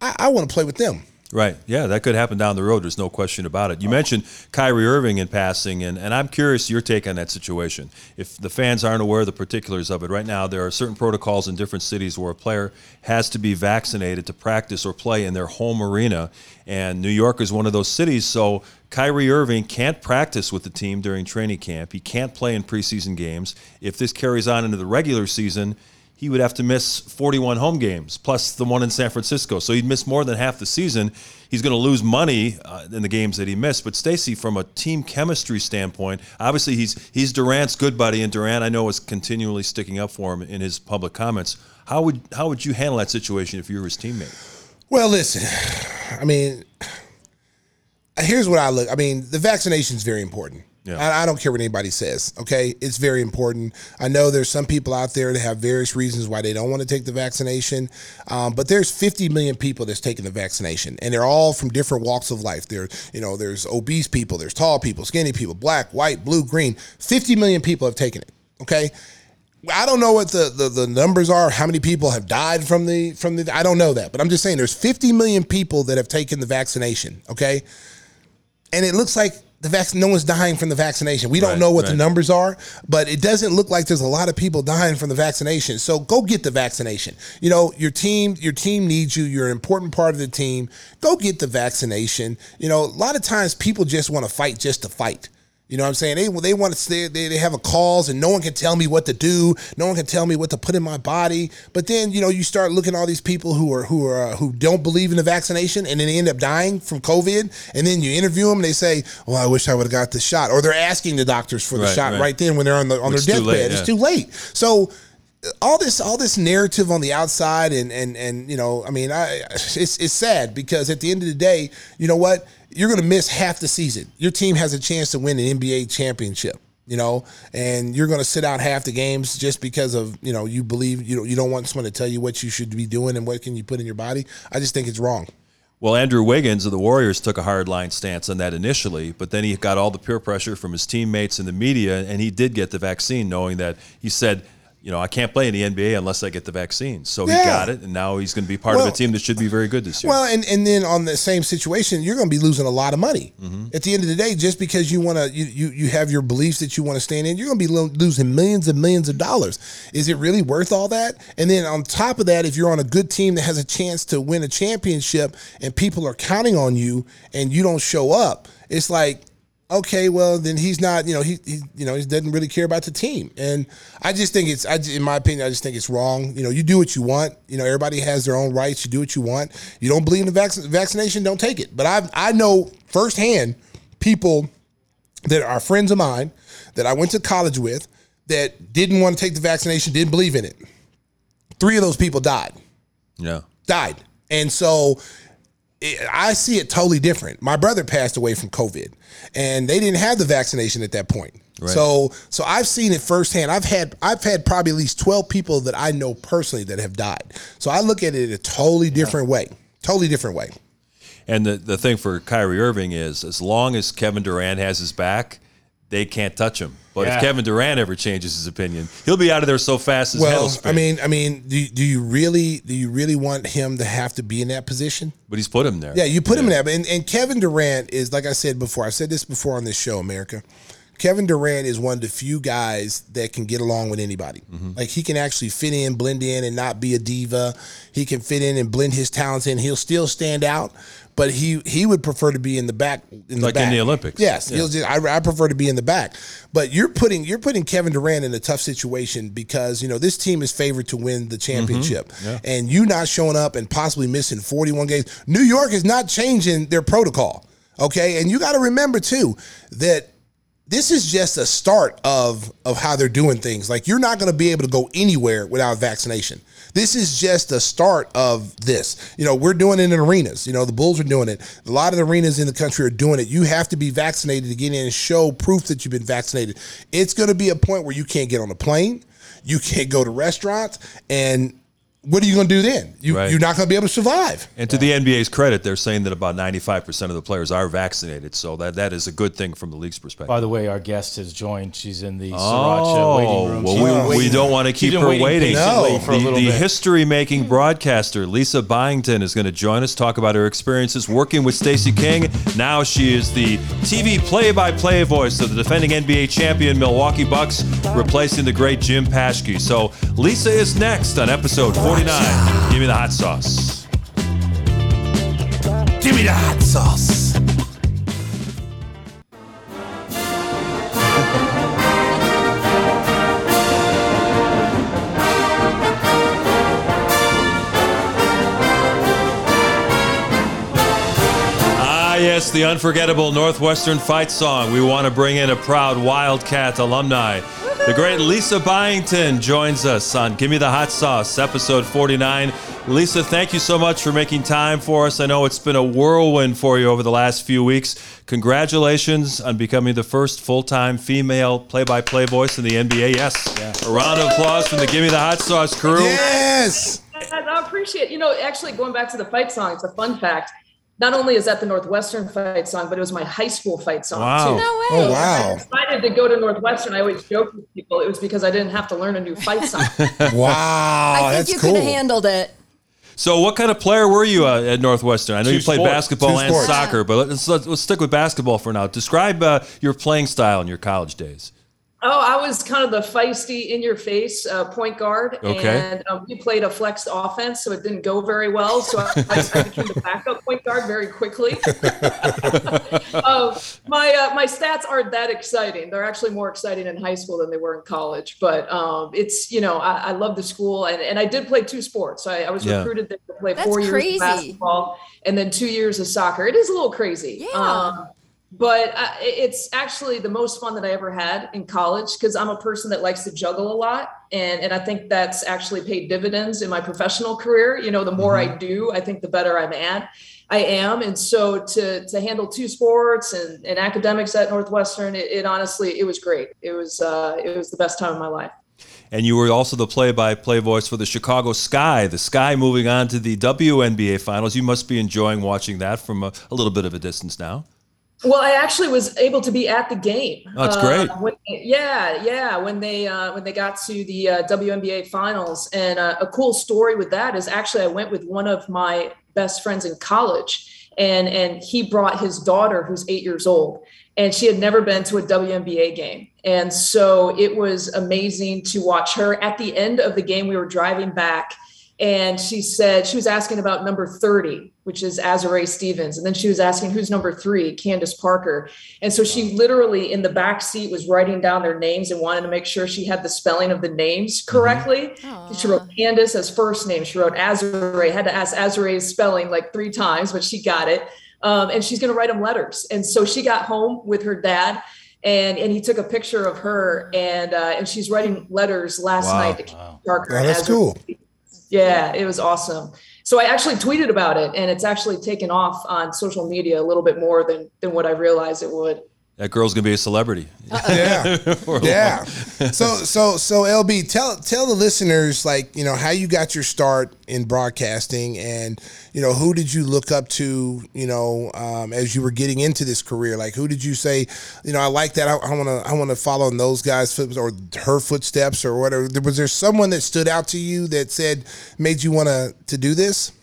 Speaker 6: I, I want to play with them.
Speaker 5: Right. Yeah, that could happen down the road. There's no question about it. You mentioned Kyrie Irving in passing, and, and I'm curious your take on that situation. If the fans aren't aware of the particulars of it, right now there are certain protocols in different cities where a player has to be vaccinated to practice or play in their home arena, and New York is one of those cities. So Kyrie Irving can't practice with the team during training camp. He can't play in preseason games. If this carries on into the regular season, he would have to miss 41 home games plus the one in San Francisco. So he'd miss more than half the season. He's going to lose money uh, in the games that he missed. But Stacey, from a team chemistry standpoint, obviously he's he's Durant's good buddy, and Durant I know is continually sticking up for him in his public comments. How would how would you handle that situation if you were his teammate?
Speaker 6: Well, listen, I mean, here's what I look. I mean, the vaccination is very important.
Speaker 5: Yeah.
Speaker 6: I, I don't care what anybody says. Okay, it's very important. I know there's some people out there that have various reasons why they don't want to take the vaccination, um, but there's 50 million people that's taking the vaccination, and they're all from different walks of life. There, you know, there's obese people, there's tall people, skinny people, black, white, blue, green. 50 million people have taken it. Okay. I don't know what the, the, the numbers are, how many people have died from the from the I don't know that, but I'm just saying there's 50 million people that have taken the vaccination, okay? And it looks like the vac- no one's dying from the vaccination. We don't
Speaker 5: Right,
Speaker 6: know what the numbers are, but it doesn't look like there's a lot of people dying from the vaccination. So go get the vaccination. You know, your team, your team needs you. You're an important part of the team. Go get the vaccination. You know, a lot of times people just want to fight just to fight. You know what I'm saying? They they want to stay, they, they have a cause and no one can tell me what to do. No one can tell me what to put in my body. But then, you know, you start looking at all these people who are who are uh, who don't believe in the vaccination and then they end up dying from COVID. And then you interview them and they say, "Well, I wish I would have got the shot." Or they're asking the doctors for the
Speaker 5: Right,
Speaker 6: shot
Speaker 5: right.
Speaker 6: right. then when they're on the on
Speaker 5: It's
Speaker 6: their deathbed. It's too late. So uh, all this all this narrative on the outside and and and you know I mean I it's it's sad because at the end of the day you know what you're going to miss half the season. Your team has a chance to win an NBA championship you know? And you're going to sit out half the games just because of you know you believe you know you don't want someone to tell you what you should be doing and what can you put in your body. I just think it's wrong.
Speaker 5: Well, Andrew Wiggins of the Warriors took a hard line stance on that initially, but then he got all the peer pressure from his teammates and the media, and he did get the vaccine, knowing that he said, you know, I can't play in the NBA unless I get the vaccine. So he got it, and now he's going to be part
Speaker 6: Well-
Speaker 5: of a team that should be very good this year.
Speaker 6: Well, and, and then on the same situation, you're going to be losing a lot of money. Mm-hmm. At the end of the day, just because you want to, you, you you have your beliefs that you want to stand in, you're going to be lo- losing millions and millions of dollars. Is it really worth all that? And then on top of that, if you're on a good team that has a chance to win a championship and people are counting on you and you don't show up, it's like, okay, well then he's not, you know, he, he you know, he doesn't really care about the team. And I just think it's, I, in my opinion, I just think it's wrong. You know, you do what you want. You know, everybody has their own rights. You do what you want. You don't believe in the vac- vaccination, don't take it. But I, I know firsthand people that are friends of mine that I went to college with that didn't want to take the vaccination, didn't believe in it. Three of those people died
Speaker 5: yeah.
Speaker 6: died. And so it, I see it totally different. My brother passed away from COVID, and they didn't have the vaccination at that point.
Speaker 5: Right.
Speaker 6: So, so I've seen it firsthand. I've had I've had probably at least twelve people that I know personally that have died. So I look at it a totally different way. Totally different way.
Speaker 5: And the, the thing for Kyrie Irving is as long as Kevin Durant has his back, they can't touch him. But
Speaker 7: Yeah.
Speaker 5: if Kevin Durant ever changes his opinion, he'll be out of there so fast as hell
Speaker 6: Well. I mean, I mean, do, do you really do you really want him to have to be in that position?
Speaker 5: but he's put him there.
Speaker 6: Yeah, you put him in that. And, and Kevin Durant is, like I said before, I've said this before on this show, America. Kevin Durant is one of the few guys that can get along with anybody. Mm-hmm. Like he can actually fit in, blend in, and not be a diva. He can fit in and blend his talents in. He'll still stand out, but he he would prefer to be in the back. In
Speaker 5: Like
Speaker 6: the
Speaker 5: in the Olympics.
Speaker 6: Yes,
Speaker 5: Yeah.
Speaker 6: he'll just, I, I prefer to be in the back. But you're putting you're putting Kevin Durant in a tough situation because you know this team is favored to win the mm-hmm. championship, and you not showing up and possibly missing 41 games. New York is not changing their protocol, okay? And you got to remember too that this is just a start of of how they're doing things. Like you're not going to be able to go anywhere without vaccination. This is just a start of this. You know, we're doing it in arenas. You know, the Bulls are doing it. A lot of the arenas in the country are doing it. You have to be vaccinated to get in and show proof that you've been vaccinated. It's going to be a point where you can't get on a plane, you can't go to restaurants, and what are you going to do then? You,
Speaker 5: Right.
Speaker 6: You're not going to be able to survive.
Speaker 5: And to the NBA's credit, they're saying that about 95% of the players are vaccinated. So that, that is a good thing from the league's perspective.
Speaker 7: By the way, our guest has joined. She's in the
Speaker 5: Oh,
Speaker 7: Sriracha waiting room.
Speaker 5: well, we,
Speaker 7: been
Speaker 5: we don't want to keep her
Speaker 7: waiting
Speaker 5: waiting.
Speaker 6: No.
Speaker 7: for
Speaker 5: The, the history-making broadcaster Lisa Byington is going to join us, talk about her experiences working with Stacey King. Now she is the TV play-by-play voice of the defending NBA champion Milwaukee Bucks, replacing the great Jim Paschke. So Lisa is next on episode 49. Give me the hot sauce.
Speaker 6: Give me the hot sauce.
Speaker 5: Ah, yes, the unforgettable Northwestern fight song. We want to bring in a proud Wildcat alumni. The great Lisa Byington joins us on Gimme the Hot Sauce, episode 49. Lisa, thank you so much for making time for us. I know it's been a whirlwind for you over the last few weeks. Congratulations on becoming the first full time female play by play voice in the NBA. Yes. Yeah. A round of applause from the Gimme the Hot Sauce crew.
Speaker 6: Yes.
Speaker 9: I I appreciate, you know, actually going back to the fight song, it's a fun fact. Not only is that the Northwestern fight song, but it was my high school fight song
Speaker 5: Wow.
Speaker 9: too.
Speaker 8: No way.
Speaker 6: Oh wow.
Speaker 9: I decided to go to Northwestern. I always joke with people it was because I didn't have to learn a new fight song.
Speaker 6: Wow.
Speaker 8: I think
Speaker 6: that's
Speaker 8: you
Speaker 6: cool.
Speaker 8: could have handled it.
Speaker 5: So, what kind of player were you uh, at Northwestern? I know
Speaker 7: Two
Speaker 5: you played
Speaker 7: sports.
Speaker 5: basketball
Speaker 6: Two
Speaker 5: and
Speaker 6: sports.
Speaker 5: soccer, but let's, let's, let's stick with basketball for now. Describe uh, your playing style in your college days.
Speaker 9: Oh, I was kind of the feisty, in your face uh, point guard.
Speaker 5: Okay.
Speaker 9: And um, we played a flexed offense, so it didn't go very well. So I, I became the backup point guard very quickly. uh, my uh, my stats aren't that exciting. They're actually more exciting in high school than they were in college. But um, it's you know I, I love the school, and, and I did play two sports. I, I was
Speaker 5: Yeah.
Speaker 9: recruited there to play
Speaker 8: That's
Speaker 9: four years of basketball and then two years of soccer. It is a little crazy.
Speaker 8: Yeah.
Speaker 9: Um, but I, it's actually the most fun that I ever had in college because I'm a person that likes to juggle a lot, and and I think that's actually paid dividends in my professional career. You know, the more I do, I think the better I'm at. I am, and so to to handle two sports and, and academics at Northwestern, it, it honestly it was great. It was uh, it was the best time of my life.
Speaker 5: And you were also the play-by-play voice for the Chicago Sky. The Sky moving on to the WNBA Finals. You must be enjoying watching that from a, a little bit of a distance now.
Speaker 9: Well, I actually was able to be at the game.
Speaker 5: That's great.
Speaker 9: Uh, when, yeah, yeah. When they uh, when they got to the uh, WNBA finals, and uh, a cool story with that is actually I went with one of my best friends in college, and and he brought his daughter who's eight years old, and she had never been to a WNBA game, and so it was amazing to watch her. At the end of the game, we were driving back and she said she was asking about number 30 which is Azurá Stevens. And then she was asking who's number three? Candace parker. And so she literally in the back seat was writing down their names and wanted to make sure she had the spelling of the names correctly. She wrote candace as first name. She wrote Azurá had to ask Azurá's spelling like three times but she got it. Um, and she's going to write them letters. And so she got home with her dad and and he took a picture of her and uh, and she's writing letters last
Speaker 5: Wow.
Speaker 9: night to Candace Parker.
Speaker 6: That's
Speaker 9: Azure
Speaker 6: cool.
Speaker 9: Yeah, it was awesome. So I actually tweeted about it, and it's actually taken off on social media a little bit more than than what I realized it would.
Speaker 5: That girl's gonna be a celebrity.
Speaker 6: Yeah, yeah. So, so, so, LB, tell tell the listeners like you know how you got your start in broadcasting, and you know who did you look up to, you know, um, as you were getting into this career. Like, who did you say, you know, I like that. I want to, I want to follow in those guys' footsteps or her footsteps or whatever. Was there someone that stood out to you that said made you want to to do this?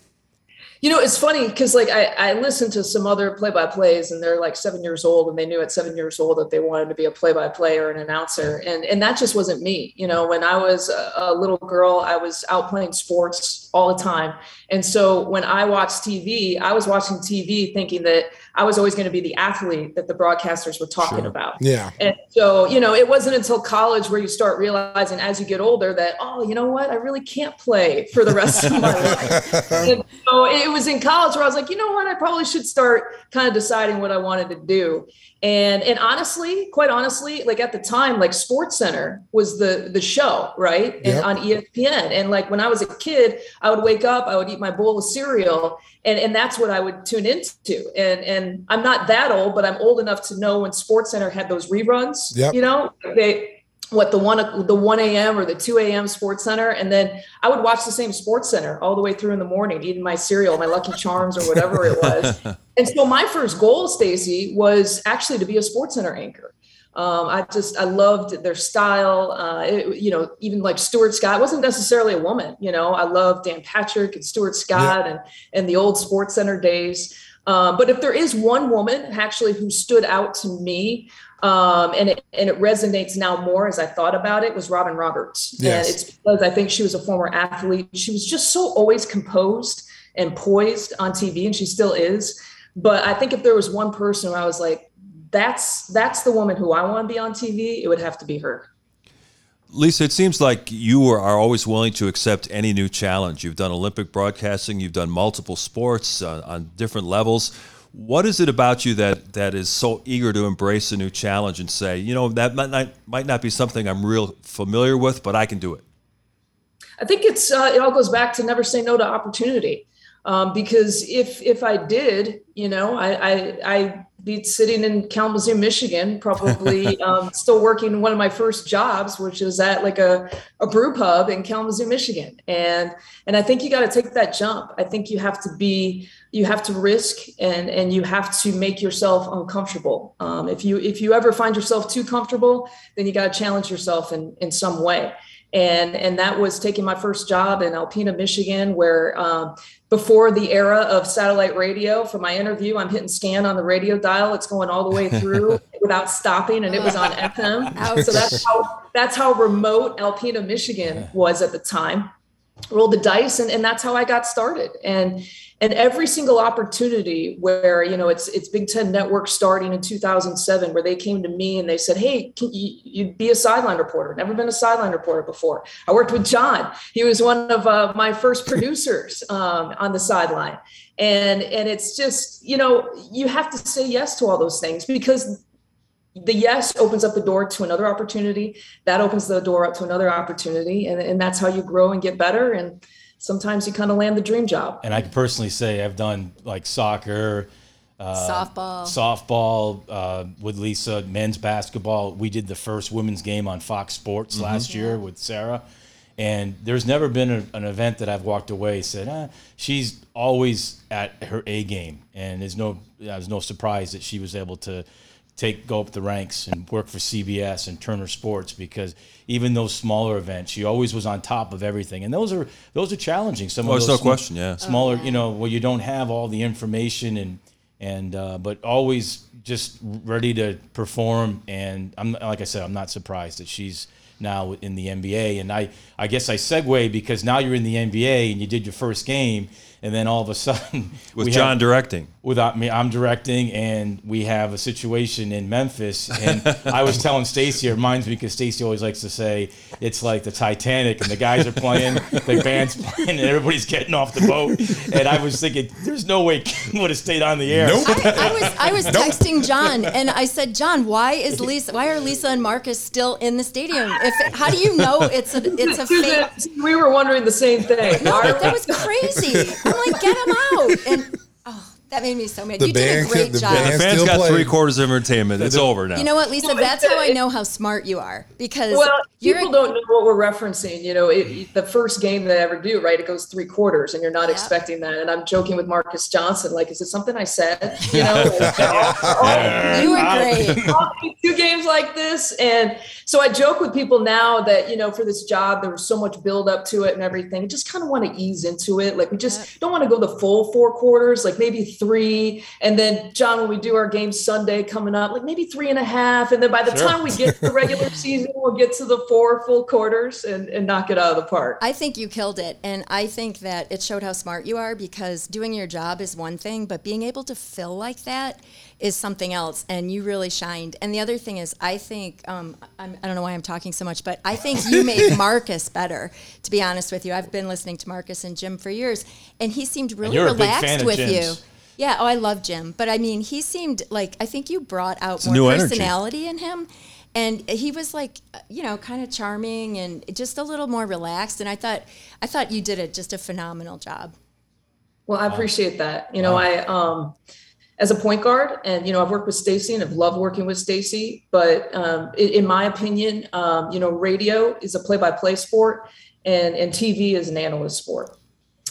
Speaker 9: You know, it's funny because like I, I listened to some other play-by-plays, and they're like seven years old, and they knew at seven years old that they wanted to be a play-by-play or an announcer, and and that just wasn't me. You know, when I was a, a little girl, I was out playing sports all the time, and so when I watched TV, I was watching TV thinking that I was always going to be the athlete that the broadcasters were talking about.
Speaker 6: Yeah,
Speaker 9: And so, you know, it wasn't until college where you start realizing as you get older that, oh, you know what, I really can't play for the rest of my life. And so it was in college where I was like, you know what, I probably should start kind of deciding what I wanted to do. And and honestly, quite honestly, like at the time, like Sports Center was the the show, right? And
Speaker 6: Yep.
Speaker 9: on ESPN. And like when I was a kid, I would wake up, I would eat my bowl of cereal, and and that's what I would tune into. And and I'm not that old, but I'm old enough to know when Sports Center had those reruns.
Speaker 6: Yep.
Speaker 9: You know, they what the one the 1 a.m. or the 2 a.m. Sports Center, and then I would watch the same Sports Center all the way through in the morning, eating my cereal, my Lucky Charms, or whatever it was. and so my first goal, Stacey, was actually to be a Sports Center anchor. Um, I just I loved their style. Uh, it, you know, even like Stuart Scott wasn't necessarily a woman. You know, I love Dan Patrick and Stuart Scott and and the old Sports Center days. Um, but if there is one woman actually who stood out to me, um, and it and it resonates now more as I thought about it, was Robin Roberts.
Speaker 6: Yes.
Speaker 9: And it's because I think she was a former athlete. She was just so always composed and poised on TV, and she still is. But I think if there was one person who I was like, that's that's the woman who I want to be on TV, it would have to be her.
Speaker 5: Lisa, it seems like you are are always willing to accept any new challenge. You've done Olympic broadcasting, you've done multiple sports uh, on different levels. What is it about you that, that is so eager to embrace a new challenge and say, you know, that might not, might not be something I'm real familiar with, but I can do it?
Speaker 9: I think it's uh, it all goes back to never say no to opportunity. Um, because if if I did, you know, I I I'd be sitting in Kalamazoo, Michigan, probably um, still working one of my first jobs, which is at like a, a brew pub in Kalamazoo, Michigan. And and I think you got to take that jump. I think you have to be you have to risk and and you have to make yourself uncomfortable. Um, if you if you ever find yourself too comfortable, then you got to challenge yourself in in some way. and and that was taking my first job in Alpena, Michigan, where um, before the era of satellite radio, for my interview, I'm hitting scan on the radio dial. It's going all the way through without stopping, and it was on FM. So that's how that's how remote Alpena, Michigan was at the time. Rolled the dice, and, and that's how I got started. And and every single opportunity where you know it's it's Big Ten Network starting in 2007, where they came to me and they said, "Hey, you you'd be a sideline reporter? Never been a sideline reporter before." I worked with John; he was one of uh, my first producers um, on the sideline, and and it's just you know you have to say yes to all those things because the yes opens up the door to another opportunity. That opens the door up to another opportunity. And, and that's how you grow and get better. And sometimes you kind of land the dream job.
Speaker 7: And I can personally say I've done like soccer,
Speaker 8: uh, softball,
Speaker 7: softball uh, with Lisa, men's basketball. We did the first women's game on Fox Sports mm-hmm. last year with Sarah. And there's never been a, an event that I've walked away said, ah, she's always at her A game, and there's no, there's no surprise that she was able to take go up the ranks and work for CBS and Turner Sports because even those smaller events, she always was on top of everything, and those are those are challenging. Some
Speaker 5: oh,
Speaker 7: of those
Speaker 5: no
Speaker 7: sm-
Speaker 5: question, yeah.
Speaker 7: Smaller, you know, where you don't have all the information and and uh, but always just ready to perform. And I'm like I said, I'm not surprised that she's now in the NBA. And I I guess I segue because now you're in the NBA and you did your first game and then all of a sudden
Speaker 5: with John have, directing.
Speaker 7: Without me I'm directing and we have a situation in Memphis. And I was telling Stacey it reminds me because Stacey always likes to say it's like the Titanic and the guys are playing the band's playing and everybody's getting off the boat. And I was thinking there's no way Ken would have stayed on the air.
Speaker 8: Nope. I, I was I was nope. texting John and I said John why is Lisa why are Lisa and Marcus still in the stadium? If how do you know it's a it's a fake
Speaker 9: we were wondering the same thing.
Speaker 8: No that was crazy I'm like, get him out. And that made me so mad. The you did a great
Speaker 5: the
Speaker 8: job.
Speaker 5: the fans got playing. three quarters of entertainment. It's over now.
Speaker 8: You know what, Lisa? That's how I know how smart you are because
Speaker 9: well, people don't know what we're referencing. You know, it, the first game they ever do, right? It goes three quarters, and you're not expecting that. And I'm joking with Marcus Johnson, like, is it something I said? You know, like,
Speaker 8: oh, you were
Speaker 9: great. Two games like this, and so I joke with people now that you know, for this job, there was so much build up to it and everything. Just kind of want to ease into it. Like, we just don't want to go the full four quarters. Like maybe three. And then, John, when we do our game Sunday coming up, like maybe three and a half. And then by the sure. time we get to the regular season, we'll get to the four full quarters and, and knock it out of the park.
Speaker 8: I think you killed it. And I think that it showed how smart you are because doing your job is one thing, but being able to fill like that is something else. And you really shined. And the other thing is, I think, um, I'm, I do not know why I'm talking so much, but I think you made Marcus better, to be honest with you. I've been listening to Marcus and Jim for years, and he seemed really relaxed with you. Yeah, oh, I love Jim, but I mean, he seemed like I think you brought out it's more personality energy. in him, and he was like, you know, kind of charming and just a little more relaxed. And I thought, I thought you did a just a phenomenal job.
Speaker 9: Well, I appreciate that. You know, I um, as a point guard, and you know, I've worked with Stacey and I've loved working with Stacey. But um, in, in, my opinion, um, you know, radio is a play-by-play sport, and and TV is an analyst sport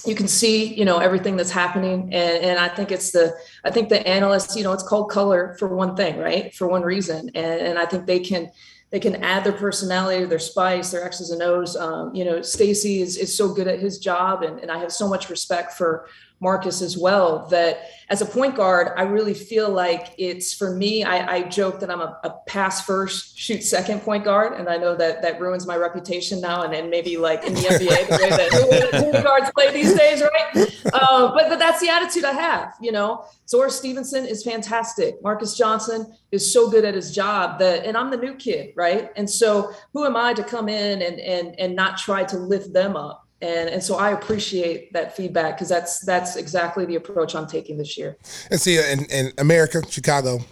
Speaker 9: you can see you know everything that's happening. And, and i think it's the i think the analysts you know it's called color for one thing right? For one reason. And, and i think they can they can add their personality their spice their x's and o's. Um, you know stacey is, is so good at his job. And, and i have so much respect for Marcus as well. That as a point guard, I really feel like it's for me. I, I joke that I'm a, a, pass first, shoot second point guard, and I know that that ruins my reputation now. And then maybe like in the NBA, the way that point guards play these days, right? Uh, but but that's the attitude I have. You know, Zora Stevenson is fantastic. Marcus Johnson is so good at his job that, and I'm the new kid, right? And so who am I to come in and and and not try to lift them up? And and so I appreciate that feedback because that's that's exactly the approach I'm taking this year.
Speaker 6: And see, uh, in, in America, Chicago, Here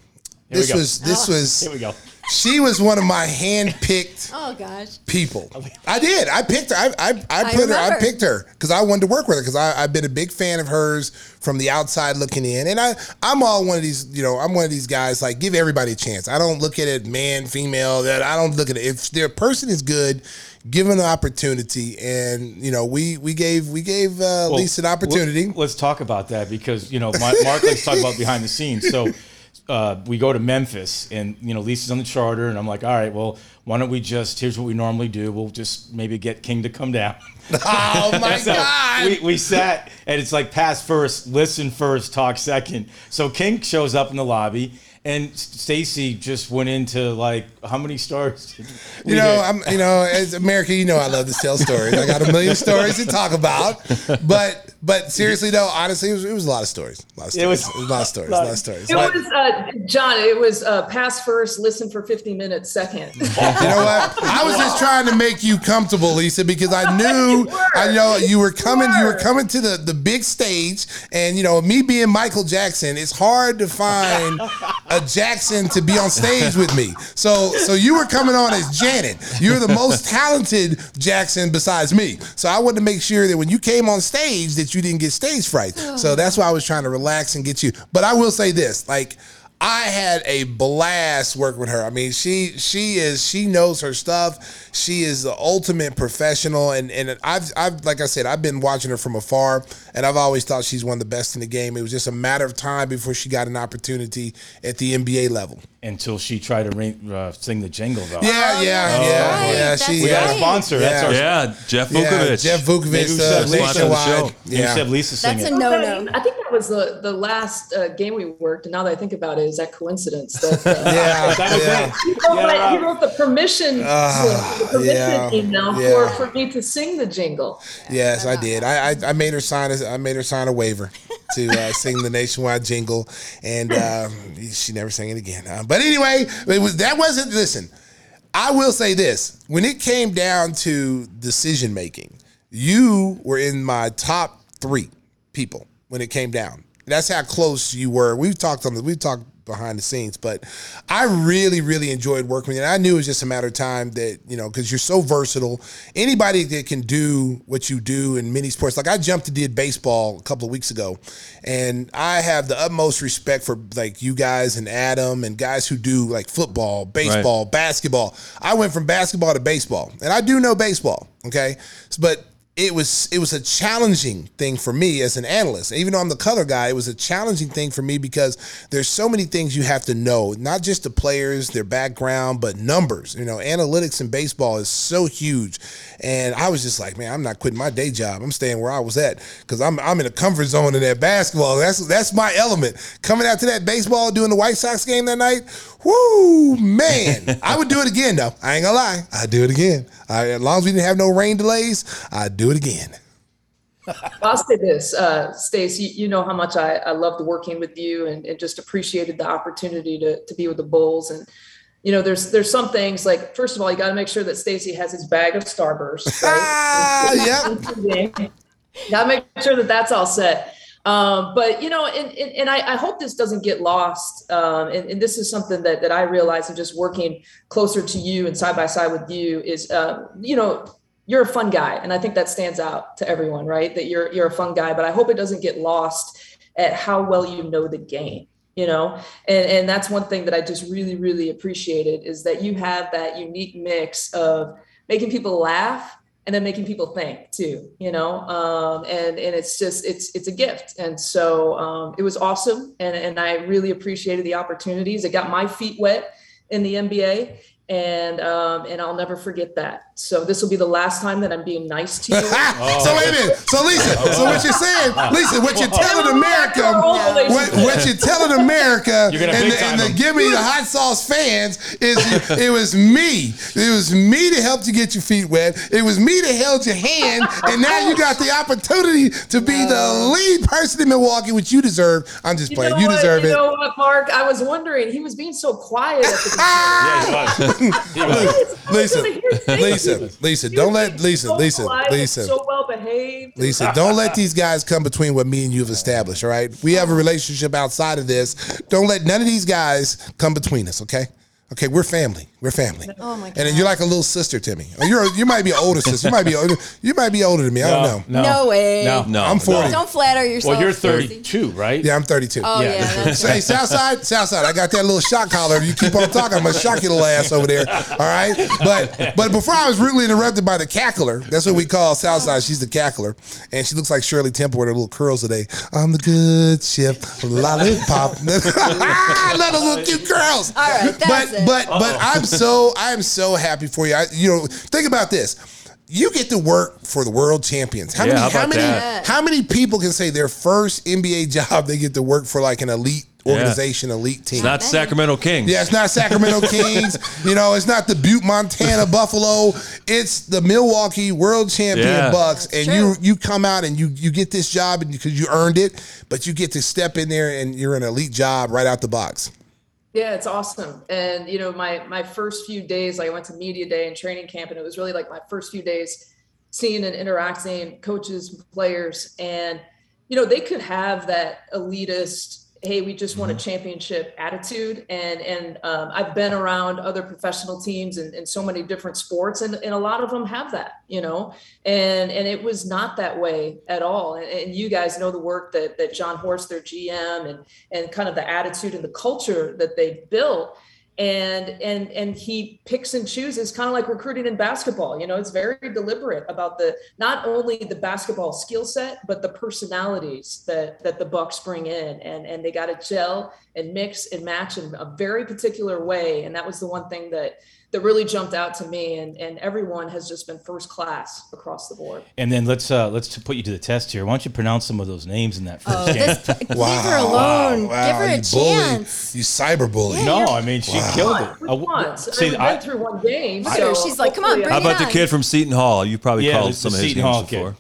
Speaker 6: this was this oh. was.
Speaker 7: Here we go.
Speaker 6: She was one of my hand-picked
Speaker 8: oh gosh
Speaker 6: people. I did. I picked her. I I, I put I her. I picked her because I wanted to work with her because I've been a big fan of hers from the outside looking in. And I I'm all one of these. You know, I'm one of these guys like give everybody a chance. I don't look at it man, female. That I don't look at it. If their person is good, give an opportunity. And you know, we we gave we gave uh, well, Lisa an opportunity.
Speaker 7: Let's talk about that because you know Mark, let's talk about behind the scenes. So uh, we go to Memphis, and you know Lisa's on the charter, and I'm like, all right, well, why don't we just? Here's what we normally do. We'll just maybe get King to come down.
Speaker 6: Oh my
Speaker 7: So
Speaker 6: God.
Speaker 7: We, we sat and it's like pass first, listen first, talk second. So King shows up in the lobby and Stacey just went into like how many stars?
Speaker 6: You know? I'm. You know, as America, you know, I love to tell stories. I got a million stories to talk about, but but seriously though, honestly, it was, it was a lot of stories. A lot of stories.
Speaker 7: It was-
Speaker 6: It was, a lot of stories. A lot of stories.
Speaker 9: It
Speaker 6: But
Speaker 9: was uh, John. It was uh, pass first, listen for 50 minutes second.
Speaker 6: you know what? I was just trying to make you comfortable, Lisa, because I knew I know you were coming. You were coming to the the big stage, and you know, me being Michael Jackson, it's hard to find a Jackson to be on stage with me. So so you were coming on as Janet. You're the most talented Jackson besides me. So I wanted to make sure that when you came on stage that you didn't get stage fright. So that's why I was trying to relax and get you. But I will say this, like I had a blast working with her. I mean, she she is she knows her stuff. She is the ultimate professional, and and I've I've like I said, I've been watching her from afar, and I've always thought she's one of the best in the game. It was just a matter of time before she got an opportunity at the NBA level.
Speaker 7: until she tried to ring, uh, sing the jingle though.
Speaker 6: Yeah, yeah,
Speaker 8: that's
Speaker 6: yeah,
Speaker 8: right.
Speaker 6: yeah.
Speaker 8: That's
Speaker 6: She
Speaker 7: We got a
Speaker 8: right.
Speaker 7: sponsor. That's
Speaker 6: Yeah.
Speaker 7: our.
Speaker 5: Yeah, Jeff
Speaker 6: yeah, Jeff
Speaker 7: Maybe
Speaker 6: Vukovic,
Speaker 7: we
Speaker 6: uh,
Speaker 7: should sponsor the
Speaker 6: nationwide.
Speaker 5: show.
Speaker 7: Maybe we
Speaker 6: Yeah.
Speaker 7: should Lisa sing
Speaker 8: That's
Speaker 7: it.
Speaker 8: a no no.
Speaker 9: I think that was the the last uh, game we worked. And now that I think about it, is that coincidence? That, uh,
Speaker 6: yeah,
Speaker 7: That was
Speaker 6: yeah.
Speaker 9: He wrote,
Speaker 7: Yeah,
Speaker 9: my- he wrote the permission, slip, the permission
Speaker 6: yeah,
Speaker 9: email
Speaker 6: yeah.
Speaker 9: for, for me to sing the jingle.
Speaker 6: Yes, I did. I, I I made her sign a I made her sign a waiver to uh, sing the nationwide jingle, and um, she never sang it again. Uh, but anyway, it was that wasn't. Listen, I will say this: when it came down to decision making, you were in my top three people when it came down. That's how close you were. We've talked on the we've talked behind the scenes, but I really, really enjoyed working with you. And I knew it was just a matter of time that, you know, because you're so versatile. Anybody that can do what you do in many sports, like I jumped and did baseball a couple of weeks ago, and I have the utmost respect for like you guys and Adam and guys who do like football, baseball, basketball. I went from basketball to baseball, and I do know baseball, okay? But it was it was a challenging thing for me as an analyst. Even though I'm the color guy, it was a challenging thing for me because there's so many things you have to know, not just the players, their background, but numbers. You know, analytics in baseball is so huge. And I was just like, man, I'm not quitting my day job. I'm staying where I was at because I'm I'm in a comfort zone in that basketball. That's that's my element. Coming out to that baseball, doing the White Sox game that night, whoo, man. I would do it again though. I ain't gonna lie. I'd do it again. I, as long as we didn't have no rain delays, I'd do it again.
Speaker 9: I'll say this, uh, Stace, you, you know how much I, I loved working with you and, and just appreciated the opportunity to, to be with the Bulls. And, you know, there's there's some things like, first of all, you got to make sure that Stacey has his bag of Starburst.
Speaker 6: Ah,
Speaker 9: Right?
Speaker 6: yep.
Speaker 9: got to make sure that that's all set. Um, but, you know, and, and, and I, I hope this doesn't get lost. Um, and, and this is something that, that I realize in just working closer to you and side by side with you is, uh, you know, you're a fun guy and i think that stands out to everyone right that you're you're a fun guy but i hope it doesn't get lost at how well you know the game you know and and that's one thing that i just really really appreciated is that you have that unique mix of making people laugh and then making people think too you know? Um, and and it's just it's it's a gift. And so um, it was awesome. And and i really appreciated the opportunities. It got my feet wet in the nba and um, and I'll never forget that. So this will be the last time that I'm being nice to you.
Speaker 6: So wait a minute. So Lisa, so what you're saying, Lisa, what you're telling America, what, what you're telling America,
Speaker 7: You're gonna
Speaker 6: and,
Speaker 7: big
Speaker 6: the,
Speaker 7: time
Speaker 6: and the give me the hot sauce fans is it was me. It was me to help you get your feet wet. It was me to held your hand, and now you got the opportunity to be the lead person in Milwaukee, which you deserve. I'm just
Speaker 9: You
Speaker 6: playing.
Speaker 9: know
Speaker 6: You
Speaker 9: what?
Speaker 6: deserve
Speaker 9: you
Speaker 6: it.
Speaker 9: know what, Mark? I was wondering. He was being so quiet at the
Speaker 6: Ah!
Speaker 7: Yeah, he was. He was.
Speaker 6: Lisa,
Speaker 9: beginning.
Speaker 6: Lisa, Lisa, don't let Lisa, Lisa, Lisa.
Speaker 9: so well behaved.
Speaker 6: Lisa, don't let these guys come between what me and you've established, all right? We have a relationship outside of this. Don't let none of these guys come between us, okay? Okay, we're family. We're family.
Speaker 8: Oh my
Speaker 6: And then you're like a little sister to me. Or You're you might be an older sister. You might be older. You might be older than me. I don't know.
Speaker 8: No way.
Speaker 7: No,
Speaker 5: No,
Speaker 6: I'm 40.
Speaker 8: Don't flatter yourself.
Speaker 7: Well, you're 32, right?
Speaker 6: Yeah, I'm 32.
Speaker 8: Oh yeah.
Speaker 7: Yeah.
Speaker 8: that's
Speaker 6: Say Southside, Southside. I got that little shock collar. If you keep on talking, I'm gonna shock your little ass over there. All right. But but before I was rudely interrupted by the cackler. That's what we call Southside. She's the cackler, and she looks like Shirley Temple with her little curls today. I'm the good ship, lollipop. I love those little cute curls.
Speaker 8: All right, that's
Speaker 6: but
Speaker 8: it.
Speaker 6: but but I'm so I'm so happy for you. I, you know, think about this. You get to work for the world champions. How
Speaker 5: Yeah,
Speaker 6: many
Speaker 5: how
Speaker 6: how many
Speaker 5: that?
Speaker 6: how many people can say their first NBA job they get to work for like an elite organization, elite team?
Speaker 5: It's not Sacramento Kings.
Speaker 6: Yeah, it's not Sacramento Kings. You know, it's not the Butte, Montana Buffalo. It's the Milwaukee World Champion
Speaker 5: Yeah.
Speaker 6: Bucks, and you
Speaker 8: true.
Speaker 6: you come out and you you get this job and because you earned it, but you get to step in there and you're an elite job right out the box.
Speaker 9: Yeah, it's awesome. And you know, my my first few days, like I went to media day and training camp, and it was really like my first few days seeing and interacting coaches, players, and you know, they could have that elitist, hey, we just won a championship attitude. And and um, I've been around other professional teams in, in so many different sports, and, and a lot of them have that, you know. And and it was not that way at all. And, and you guys know the work that that Jon Horst, their GM, and and kind of the attitude and the culture that they built and and and he picks and chooses kind of like recruiting in basketball you know it's very deliberate about the not only the basketball skill set but the personalities that that the bucks bring in. And and they got to gel and mix and match in a very particular way. And that was the one thing that that really jumped out to me and and everyone has just been first class across the board
Speaker 7: And then let's uh, let's put you to the test here. Why don't you pronounce some of those names in that first
Speaker 8: Oh,
Speaker 7: game?
Speaker 8: this, leave her alone.
Speaker 6: Wow,
Speaker 8: Give her a
Speaker 6: you bully.
Speaker 8: chance.
Speaker 6: You cyber bully.
Speaker 7: no, I mean she killed it.
Speaker 9: Which
Speaker 7: Uh,
Speaker 9: ones? I
Speaker 7: see, I-
Speaker 9: been through one game
Speaker 8: Look at
Speaker 9: so
Speaker 8: She's like, "Come on,
Speaker 9: hopefully
Speaker 8: bring
Speaker 9: I-
Speaker 5: How about the kid from Seton Hall? You probably
Speaker 7: Yeah,
Speaker 5: called some of his
Speaker 7: Seton
Speaker 5: names
Speaker 7: Hall kid.
Speaker 5: before.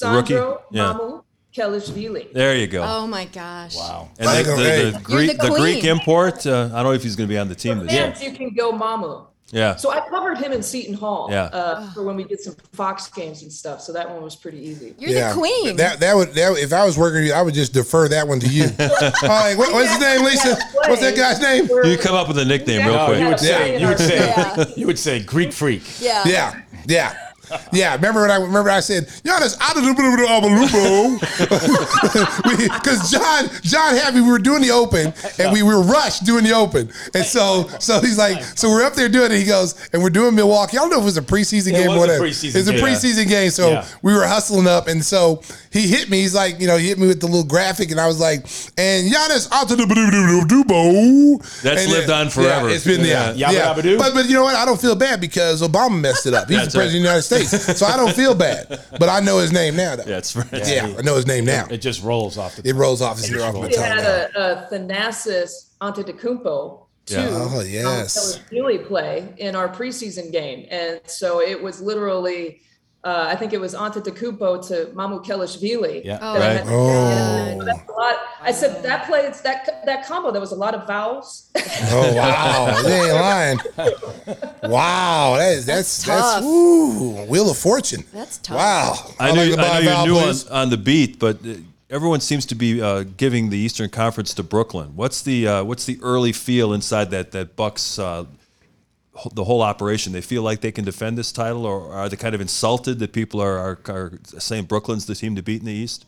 Speaker 5: The rookie?
Speaker 9: Sandro
Speaker 5: Yeah.
Speaker 9: Mamu Kelishvili.
Speaker 5: There you go.
Speaker 8: Oh my gosh.
Speaker 7: wow.
Speaker 5: And the, the, the,
Speaker 6: Hey.
Speaker 5: Greek,
Speaker 8: the
Speaker 5: the, Greek import. Uh, I don't know if he's going to be on the team this year.
Speaker 9: You can go Mamu.
Speaker 5: Yeah.
Speaker 9: So I covered him in Seton Hall
Speaker 5: Yeah.
Speaker 9: uh, for when we did some Fox games and stuff. So that one was pretty easy.
Speaker 8: You're the queen.
Speaker 6: That that would that if I was working with you, I would just defer that one to you. All right, what, what's his name, Lisa? What's that guy's name?
Speaker 5: You come up with a nickname real
Speaker 7: No,
Speaker 5: quick.
Speaker 7: you would say
Speaker 9: Yeah.
Speaker 7: you would say
Speaker 8: Yeah.
Speaker 7: you would say Greek freak.
Speaker 8: yeah.
Speaker 6: Yeah, yeah. Yeah, remember when I remember I said, Giannis, out of the Abalubo because John John had me. We were doing the open, and we were rushed doing the open, and so so he's like, so we're up there doing it. He goes, and we're doing Milwaukee. I don't know if it was a preseason
Speaker 7: It
Speaker 6: game
Speaker 7: was
Speaker 6: or
Speaker 7: a
Speaker 6: whatever.
Speaker 7: preseason
Speaker 6: It's a preseason game, so
Speaker 7: Yeah.
Speaker 6: we were hustling up, and so he hit me. He's like, you know, he hit me with the little graphic, and I was like, and Giannis out to the dubo.
Speaker 5: That's
Speaker 6: And
Speaker 5: lived
Speaker 6: then-
Speaker 5: on forever.
Speaker 6: Yeah, it's been yeah,
Speaker 7: Yeah.
Speaker 6: Yeah. But but you know what? I don't feel bad because Obama messed it up. He's the president of the United States, so I don't feel bad. But I know his name now. Though.
Speaker 5: That's right.
Speaker 6: Yeah, I know his name now.
Speaker 7: It just rolls off the
Speaker 6: It rolls off his off my
Speaker 9: We
Speaker 6: tongue.
Speaker 9: had
Speaker 6: now.
Speaker 9: a, a Thanasis Antetokounmpo too.
Speaker 5: Yeah.
Speaker 6: Oh, um, yes.
Speaker 9: really play in our preseason game, and so it was literally. Uh, I think it was Antetokounmpo to Mamukelashvili.
Speaker 7: Yeah.
Speaker 8: Oh,
Speaker 9: that I
Speaker 5: Right.
Speaker 9: had
Speaker 6: Oh.
Speaker 9: So that's a lot. I said that play. It's that that combo. There was a lot of vowels.
Speaker 6: Oh wow, you ain't lying. Wow, that is that's that's,
Speaker 8: tough.
Speaker 6: ooh, Wheel of Fortune.
Speaker 8: That's tough.
Speaker 6: Wow,
Speaker 5: I
Speaker 6: like
Speaker 5: knew,
Speaker 6: the
Speaker 5: I knew you knew on,
Speaker 6: Please.
Speaker 5: on the beat, but uh, everyone seems to be uh, giving the Eastern Conference to Brooklyn. What's the uh, what's the early feel inside that that Bucks uh, ho- the whole operation? They feel like they can defend this title, or are they kind of insulted that people are are, are saying Brooklyn's the team to beat in the East?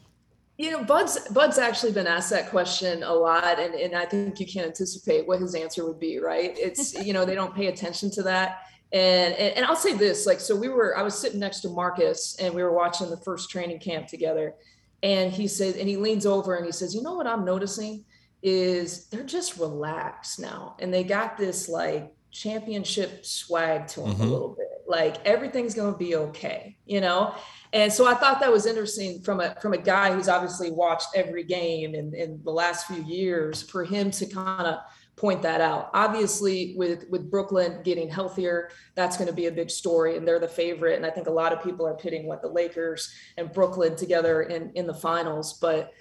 Speaker 9: You know, Bud's Bud's actually been asked that question a lot, and, and I think you can anticipate what his answer would be, right? It's you know they don't pay attention to that, and, and and I'll say this, like so we were I was sitting next to Marcus, and we were watching the first training camp together, and he said, and he leans over and he says, you know what I'm noticing is they're just relaxed now, and they got this like championship swag to them a mm-hmm. little bit, like everything's gonna be okay, you know. And so I thought that was interesting from a from a guy who's obviously watched every game in, in the last few years for him to kind of point that out. Obviously, with with Brooklyn getting healthier, that's going to be a big story, and they're the favorite. And I think a lot of people are pitting what the Lakers and Brooklyn together in in the finals, but.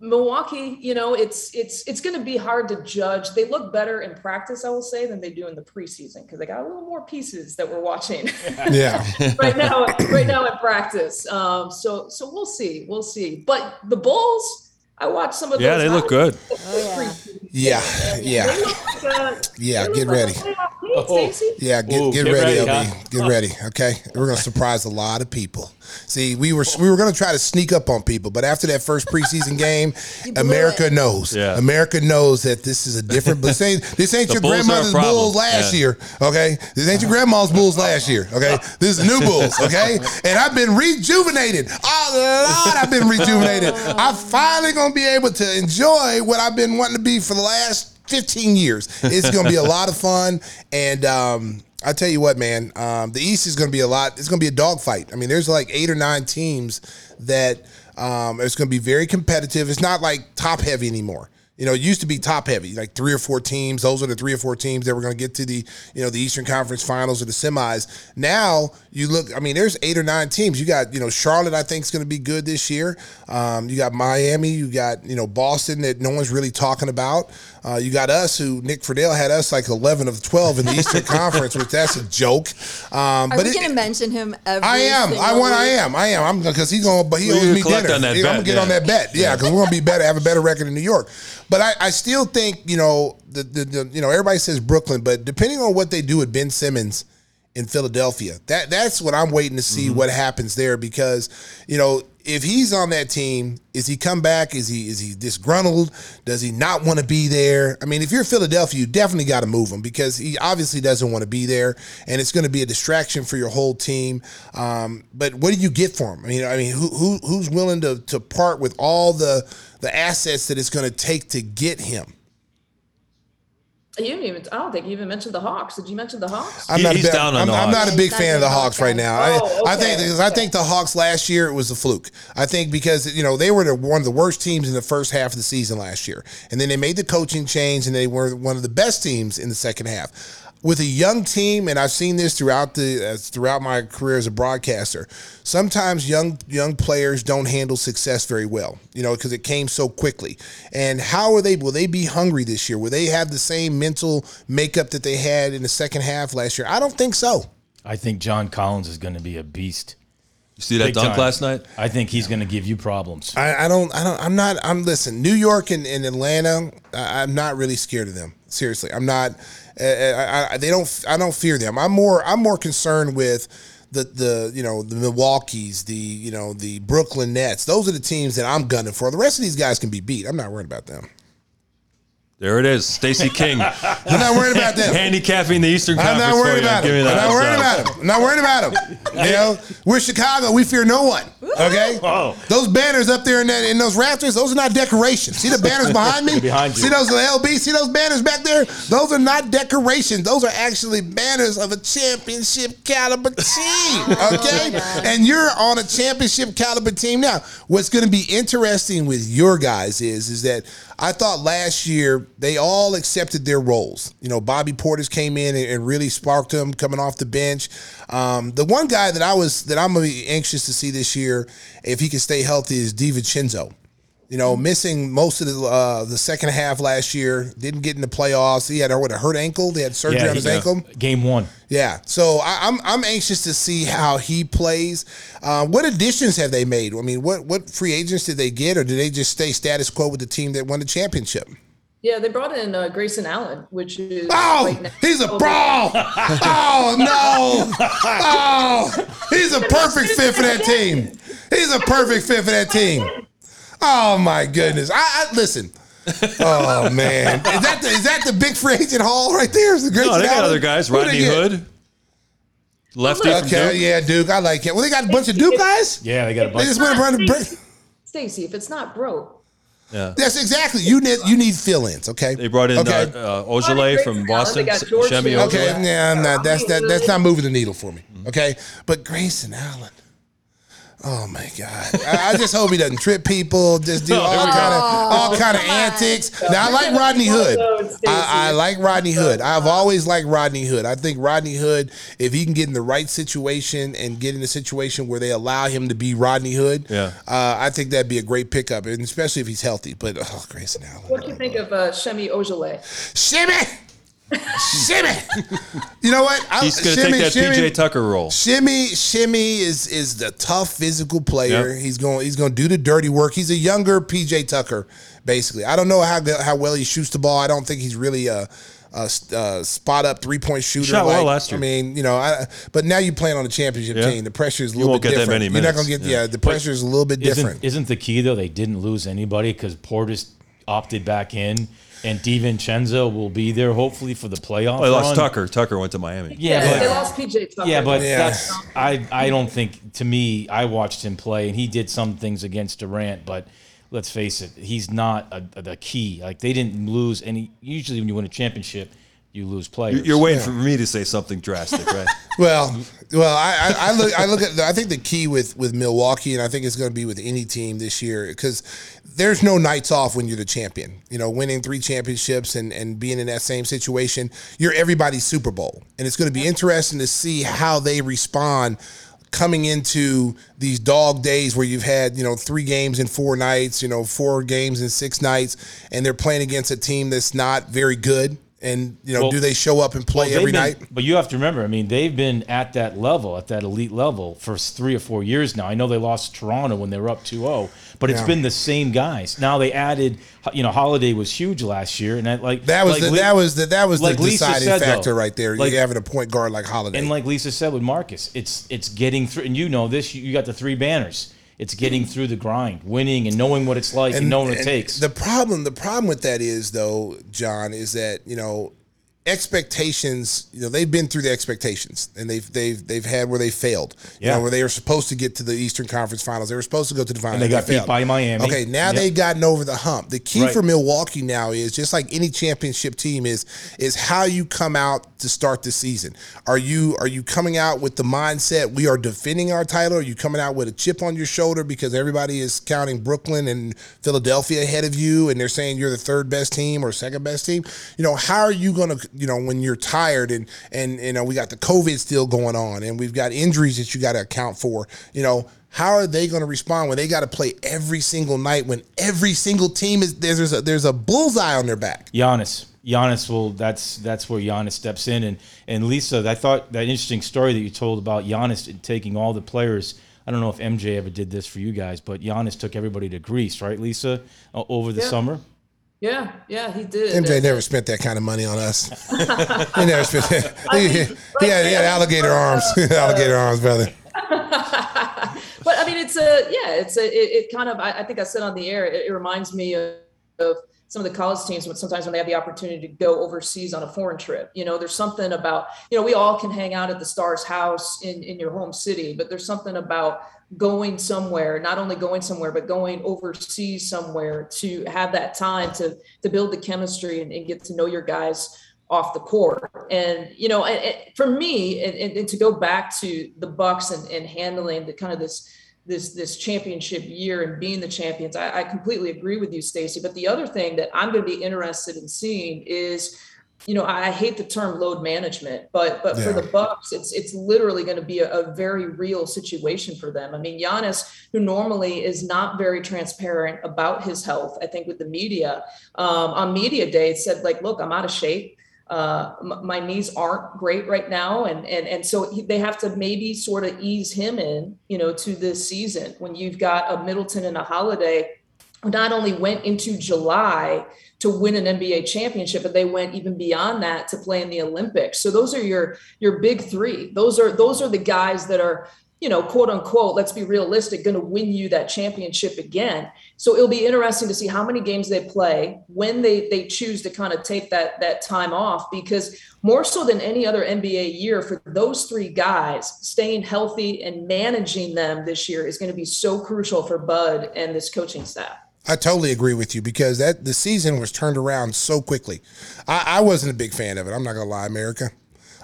Speaker 9: Milwaukee, you know, it's it's it's going to be hard to judge. They look better in practice, I will say, than they do in the preseason because they got a little more pieces that we're watching.
Speaker 6: Yeah,
Speaker 9: right now, right now in practice. Um, so so we'll see, we'll see. But the Bulls, I watched some of
Speaker 5: Yeah,
Speaker 9: those
Speaker 5: they look good.
Speaker 8: Oh,
Speaker 6: yeah, yeah,
Speaker 9: They look like a-
Speaker 6: yeah.
Speaker 9: they
Speaker 6: Get
Speaker 9: like a
Speaker 6: ready.
Speaker 9: Playoff Stacey?
Speaker 6: Yeah, get,
Speaker 7: Ooh,
Speaker 6: get,
Speaker 7: get
Speaker 6: ready,
Speaker 7: ready,
Speaker 6: LB.
Speaker 7: huh?
Speaker 6: Get ready. Okay, we're gonna surprise a lot of people. See, we were we were gonna try to sneak up on people, but after that first preseason game, America
Speaker 8: it.
Speaker 6: knows.
Speaker 5: Yeah.
Speaker 6: America knows that this is a different. This ain't this ain't your
Speaker 5: Bulls
Speaker 6: grandmother's. Bulls last
Speaker 5: Yeah.
Speaker 6: year. Okay, this ain't your grandma's Bulls last year. Okay, this is new Bulls. Okay, and I've been rejuvenated. Oh Lord, I've been rejuvenated. I'm finally gonna be able to enjoy what I've been wanting to be for the last 15 years. It's going to be a lot of fun. And um, I tell you what, man, um, the East is going to be a lot. It's going to be a dogfight. I mean, there's like eight or nine teams that um, it's going to be very competitive. It's not like top heavy anymore. You know, it used to be top heavy, like three or four teams. Those are the three or four teams that were going to get to the, you know, the Eastern Conference Finals or the semis. Now you look. I mean, there's eight or nine teams. You got, you know, Charlotte. I think is going to be good this year. Um, you got Miami. You got, you know, Boston that no one's really talking about. Uh, you got us, who Nick Friedell had us like 11 of 12 in the Eastern Conference, which that's a joke. Um,
Speaker 8: Are
Speaker 6: but
Speaker 8: we
Speaker 6: it-
Speaker 8: going to mention him every
Speaker 6: I am. I
Speaker 8: single
Speaker 6: want. I am. I am. I'm because he's going. But he
Speaker 5: Well,
Speaker 6: owes
Speaker 5: you
Speaker 6: me
Speaker 5: collect
Speaker 6: dinner.
Speaker 5: on that
Speaker 6: I'm
Speaker 5: bet,
Speaker 6: gonna get
Speaker 5: yeah.
Speaker 6: on that bet. Yeah, because we're gonna be better, have a better record in New York. But I, I still think you know the, the the you know everybody says Brooklyn, but depending on what they do with Ben Simmons in Philadelphia, that that's what I'm waiting to see
Speaker 5: Mm-hmm.
Speaker 6: what happens there because you know. If he's on that team, is he come back? Is he is he disgruntled? Does he not want to be there? I mean, if you're Philadelphia, you definitely got to move him because he obviously doesn't want to be there, and it's going to be a distraction for your whole team. Um, but what do you get for him? I mean, I mean, who, who who's willing to to part with all the the assets that it's going to take to get him?
Speaker 9: You didn't even. I don't think you even mentioned the Hawks. Did you mention the Hawks?
Speaker 6: I'm
Speaker 5: He-
Speaker 6: not a
Speaker 5: he's
Speaker 6: big,
Speaker 5: down on
Speaker 6: I'm,
Speaker 5: the
Speaker 6: I'm not a big fan of the Hawks right now. I,
Speaker 9: Oh,
Speaker 6: I think
Speaker 9: okay,
Speaker 6: because I think the Hawks last year it was a fluke. I think because you know they were the, one of the worst teams in the first half of the season last year, and then they made the coaching change, and they were one of the best teams in the second half. With a young team, and I've seen this throughout the uh, throughout my career as a broadcaster. Sometimes young young players don't handle success very well, you know, because it came so quickly. And how are they? Will they be hungry this year? Will they have the same mental makeup that they had in the second half last year? I don't think so.
Speaker 7: I think John Collins is going to be a beast.
Speaker 5: You see that
Speaker 7: Big
Speaker 5: dunk
Speaker 7: time.
Speaker 5: last night?
Speaker 7: I think he's going to give you problems.
Speaker 6: I, I don't. I don't. I'm not. I'm listen. New York and, and Atlanta. I, I'm not really scared of them. Seriously, I'm not. Uh, I, I, they don't. I don't fear them. I'm more. I'm more concerned with the the you know the Milwaukee's, the you know the Brooklyn Nets. Those are the teams that I'm gunning for. The rest of these guys can be beat. I'm not worried about them.
Speaker 5: There it is, Stacey King,
Speaker 6: I'm not worried about them.
Speaker 5: handicapping the Eastern
Speaker 6: I'm
Speaker 5: Conference.
Speaker 6: not worried about him. I'm not worried about him. I'm not worried about him. You know, we're Chicago. We fear no one. Okay.
Speaker 7: Whoa.
Speaker 6: Those banners up there in that in those rafters, those are not decorations. See the banners behind me?
Speaker 7: behind you.
Speaker 6: See those LB? See those banners back there? Those are not decorations. Those are actually banners of a championship caliber team. Okay. and you're on a championship caliber team now. What's going to be interesting with your guys is is that I thought last year they all accepted their roles. You know, Bobby Portis came in and, and really sparked them coming off the bench. Um, the one guy that I was that I'm gonna be anxious to see this year, if he can stay healthy, is DiVincenzo. You know, missing most of the uh, the second half last year, didn't get in the playoffs. He had a, what a hurt ankle. They had surgery on his ankle.
Speaker 7: Game one.
Speaker 6: Yeah, so I, I'm I'm anxious to see how he plays. Uh, what additions have they made? I mean, what what free agents did they get, or did they just stay status quo with the team that won the championship?
Speaker 9: Yeah, they brought in uh, Grayson Allen, which is
Speaker 6: Oh,
Speaker 9: right
Speaker 6: he's a brawl! Oh no! Oh, he's a perfect fit for that team. He's a perfect fit for that team. Oh my goodness! I, I listen. Oh man, is that the, is that the big free agent haul right there? Is the
Speaker 5: No, they got other guys.
Speaker 6: Who they
Speaker 5: Rodney
Speaker 6: get?
Speaker 5: Hood, lefty from
Speaker 6: Okay,
Speaker 5: Duke.
Speaker 6: yeah, Duke. I like it. Well, they got a bunch of Duke guys.
Speaker 7: Yeah, they got a
Speaker 6: They
Speaker 7: bunch.
Speaker 6: just went around the break.
Speaker 9: Stacey, if it's not broke, Yeah.
Speaker 6: That's exactly you need. You need fill-ins. Okay.
Speaker 5: They brought in
Speaker 6: Okay.
Speaker 5: uh, uh, Ojeleye from Boston,
Speaker 9: they got George
Speaker 5: Shemi
Speaker 9: Hill.
Speaker 6: Okay, yeah, I'm not, that's that, that's not moving the needle for me. Okay, but Grayson Allen. Oh my God! I, I just hope he doesn't trip people. Just do all kind of all kind of antics. Now I like Rodney Hood. I, I like Rodney Hood. I've always liked Rodney Hood. I think Rodney Hood, if he can get in the right situation and get in a situation where they allow him to be Rodney Hood,
Speaker 5: Yeah.
Speaker 6: uh, I think that'd be a great pickup, and especially if he's healthy. But oh, Grayson Allen.
Speaker 9: what do you think of uh, Semi Ojeleye?
Speaker 6: Shimmy, shimmy. You know what? I-
Speaker 5: He's going to
Speaker 6: shimmy,
Speaker 5: take that
Speaker 6: shimmy.
Speaker 5: PJ Tucker role.
Speaker 6: Shimmy, Shimmy is is the tough physical player.
Speaker 5: Yep.
Speaker 6: He's going he's going to do the dirty work. He's a younger PJ Tucker, basically. I don't know how how well he shoots the ball. I don't think he's really a a, a spot up three point shooter.
Speaker 5: Shot well
Speaker 6: like,
Speaker 5: last year.
Speaker 6: I mean, you know, I, but now you're playing on a championship
Speaker 5: Yeah.
Speaker 6: team. The pressure is a
Speaker 5: You
Speaker 6: little
Speaker 5: won't
Speaker 6: bit
Speaker 5: get that
Speaker 6: different.
Speaker 5: many
Speaker 6: You're not going to get
Speaker 5: Yeah.
Speaker 6: yeah. The pressure is a little bit different.
Speaker 7: Isn't, isn't the key though? They didn't lose anybody because Portis opted back in, and DiVincenzo will be there hopefully for the playoff.
Speaker 5: Oh, they lost
Speaker 7: run.
Speaker 5: Tucker. Tucker went to Miami.
Speaker 7: Yeah,
Speaker 9: Yeah,
Speaker 7: but
Speaker 9: they lost PJ Tucker.
Speaker 7: Yeah, but
Speaker 6: Yeah.
Speaker 7: that's I I don't think to me I watched him play and he did some things against Durant, but let's face it, he's not a, the key. Like they didn't lose any. Usually, when you win a championship, you lose players.
Speaker 5: You're waiting for me to say something drastic, right?
Speaker 6: Well, well, I, I, I look, I look at, I think the key with with Milwaukee, and I think it's going to be with any team this year, because there's no nights off when you're the champion. You know, winning three championships and and being in that same situation, you're everybody's Super Bowl, and it's going to be interesting to see how they respond coming into these dog days where you've had you know three games in four nights you know four games in six nights and they're playing against a team that's not very good and you know
Speaker 7: Well-
Speaker 6: do they show up and play
Speaker 7: Well,
Speaker 6: every
Speaker 7: they've
Speaker 6: night
Speaker 7: But you have to remember, I mean, they've been at that level, at that elite level for three or four years now. I know they lost Toronto when they were up 2-0, but it's
Speaker 6: Yeah.
Speaker 7: been the same guys. Now they added, you know, Holiday was huge last year, and that like
Speaker 6: That was
Speaker 7: like
Speaker 6: the, that was the that was
Speaker 7: like
Speaker 6: the deciding
Speaker 7: said,
Speaker 6: factor
Speaker 7: though,
Speaker 6: right there.
Speaker 7: like-
Speaker 6: you having a point guard like Holiday.
Speaker 7: And like Lisa said with Marcus, it's it's getting through, and you know this. You got the three banners. It's getting through the grind, winning, and knowing what it's like, and, knowing what it takes.
Speaker 6: The problem, the problem with that is though, John, is that you know expectations. You know they've been through the expectations, and they've they've they've had where they failed. You
Speaker 7: Yeah.
Speaker 6: know where they were supposed to get to the Eastern Conference Finals. They were supposed to go to the finals.
Speaker 7: And they got beat
Speaker 6: failed.
Speaker 7: by Miami.
Speaker 6: Okay, now
Speaker 7: Yep.
Speaker 6: they've gotten over the hump. The key
Speaker 7: Right.
Speaker 6: for Milwaukee now is just like any championship team is is how you come out to start the season. Are you are you coming out with the mindset we are defending our title? Are you coming out with a chip on your shoulder because everybody is counting Brooklyn and Philadelphia ahead of you and they're saying you're the third best team or second best team? You know, how are you going to, you know, when you're tired and and you know, we got the COVID still going on and we've got injuries that you got to account for, you know, how are they going to respond when they got to play every single night when every single team is there's there's a, there's a bullseye on their back?
Speaker 7: Giannis. Giannis will. That's that's where Giannis steps in. And and Lisa, I thought that interesting story that you told about Giannis taking all the players. I don't know if MJ ever did this for you guys, but Giannis took everybody to Greece, right, Lisa, over the
Speaker 9: Yeah.
Speaker 7: summer.
Speaker 9: Yeah, yeah, he did.
Speaker 6: MJ never spent that kind of money on us. he never spent that. He, he, he had, he had alligator arms, alligator arms, brother.
Speaker 9: but I mean, it's a yeah, it's a it, it kind of I, I think I said on the air. It, it reminds me of, of some of the college teams when sometimes when they have the opportunity to go overseas on a foreign trip. You know, there's something about you know we all can hang out at the Stars house in in your home city, but there's something about going somewhere not only going somewhere but going overseas somewhere to have that time to to build the chemistry and, and get to know your guys off the court. And you know, and for me, and, and, and to go back to the Bucks and, and handling the kind of this this this championship year and being the champions, I, I completely agree with you, Stacey. But the other thing that I'm going to be interested in seeing is. You know, I hate the term load management, but but for the Bucks, it's it's literally going to be a, a very real situation for them. I mean, Giannis, who normally is not very transparent about his health, I think with the media, um, on media day, said like, "Look, I'm out of shape uh, my knees aren't great right now, and and and so he, they have to maybe sort of ease him in, you know, to this season when you've got a Middleton and a Holiday who not only went into July to win an NBA championship, but they went even beyond that to play in the Olympics. So those are your your big three. Those are those are the guys that are you know, quote unquote, let's be realistic, going to win you that championship again. So it'll be interesting to see how many games they play when they they choose to kind of take that that time off because more so than any other NBA year for those three guys, staying healthy and managing them this year is going to be so crucial for Bud and this coaching staff.
Speaker 6: I totally agree with you because that the season was turned around so quickly. I, I wasn't a big fan of it. I'm not gonna lie, America.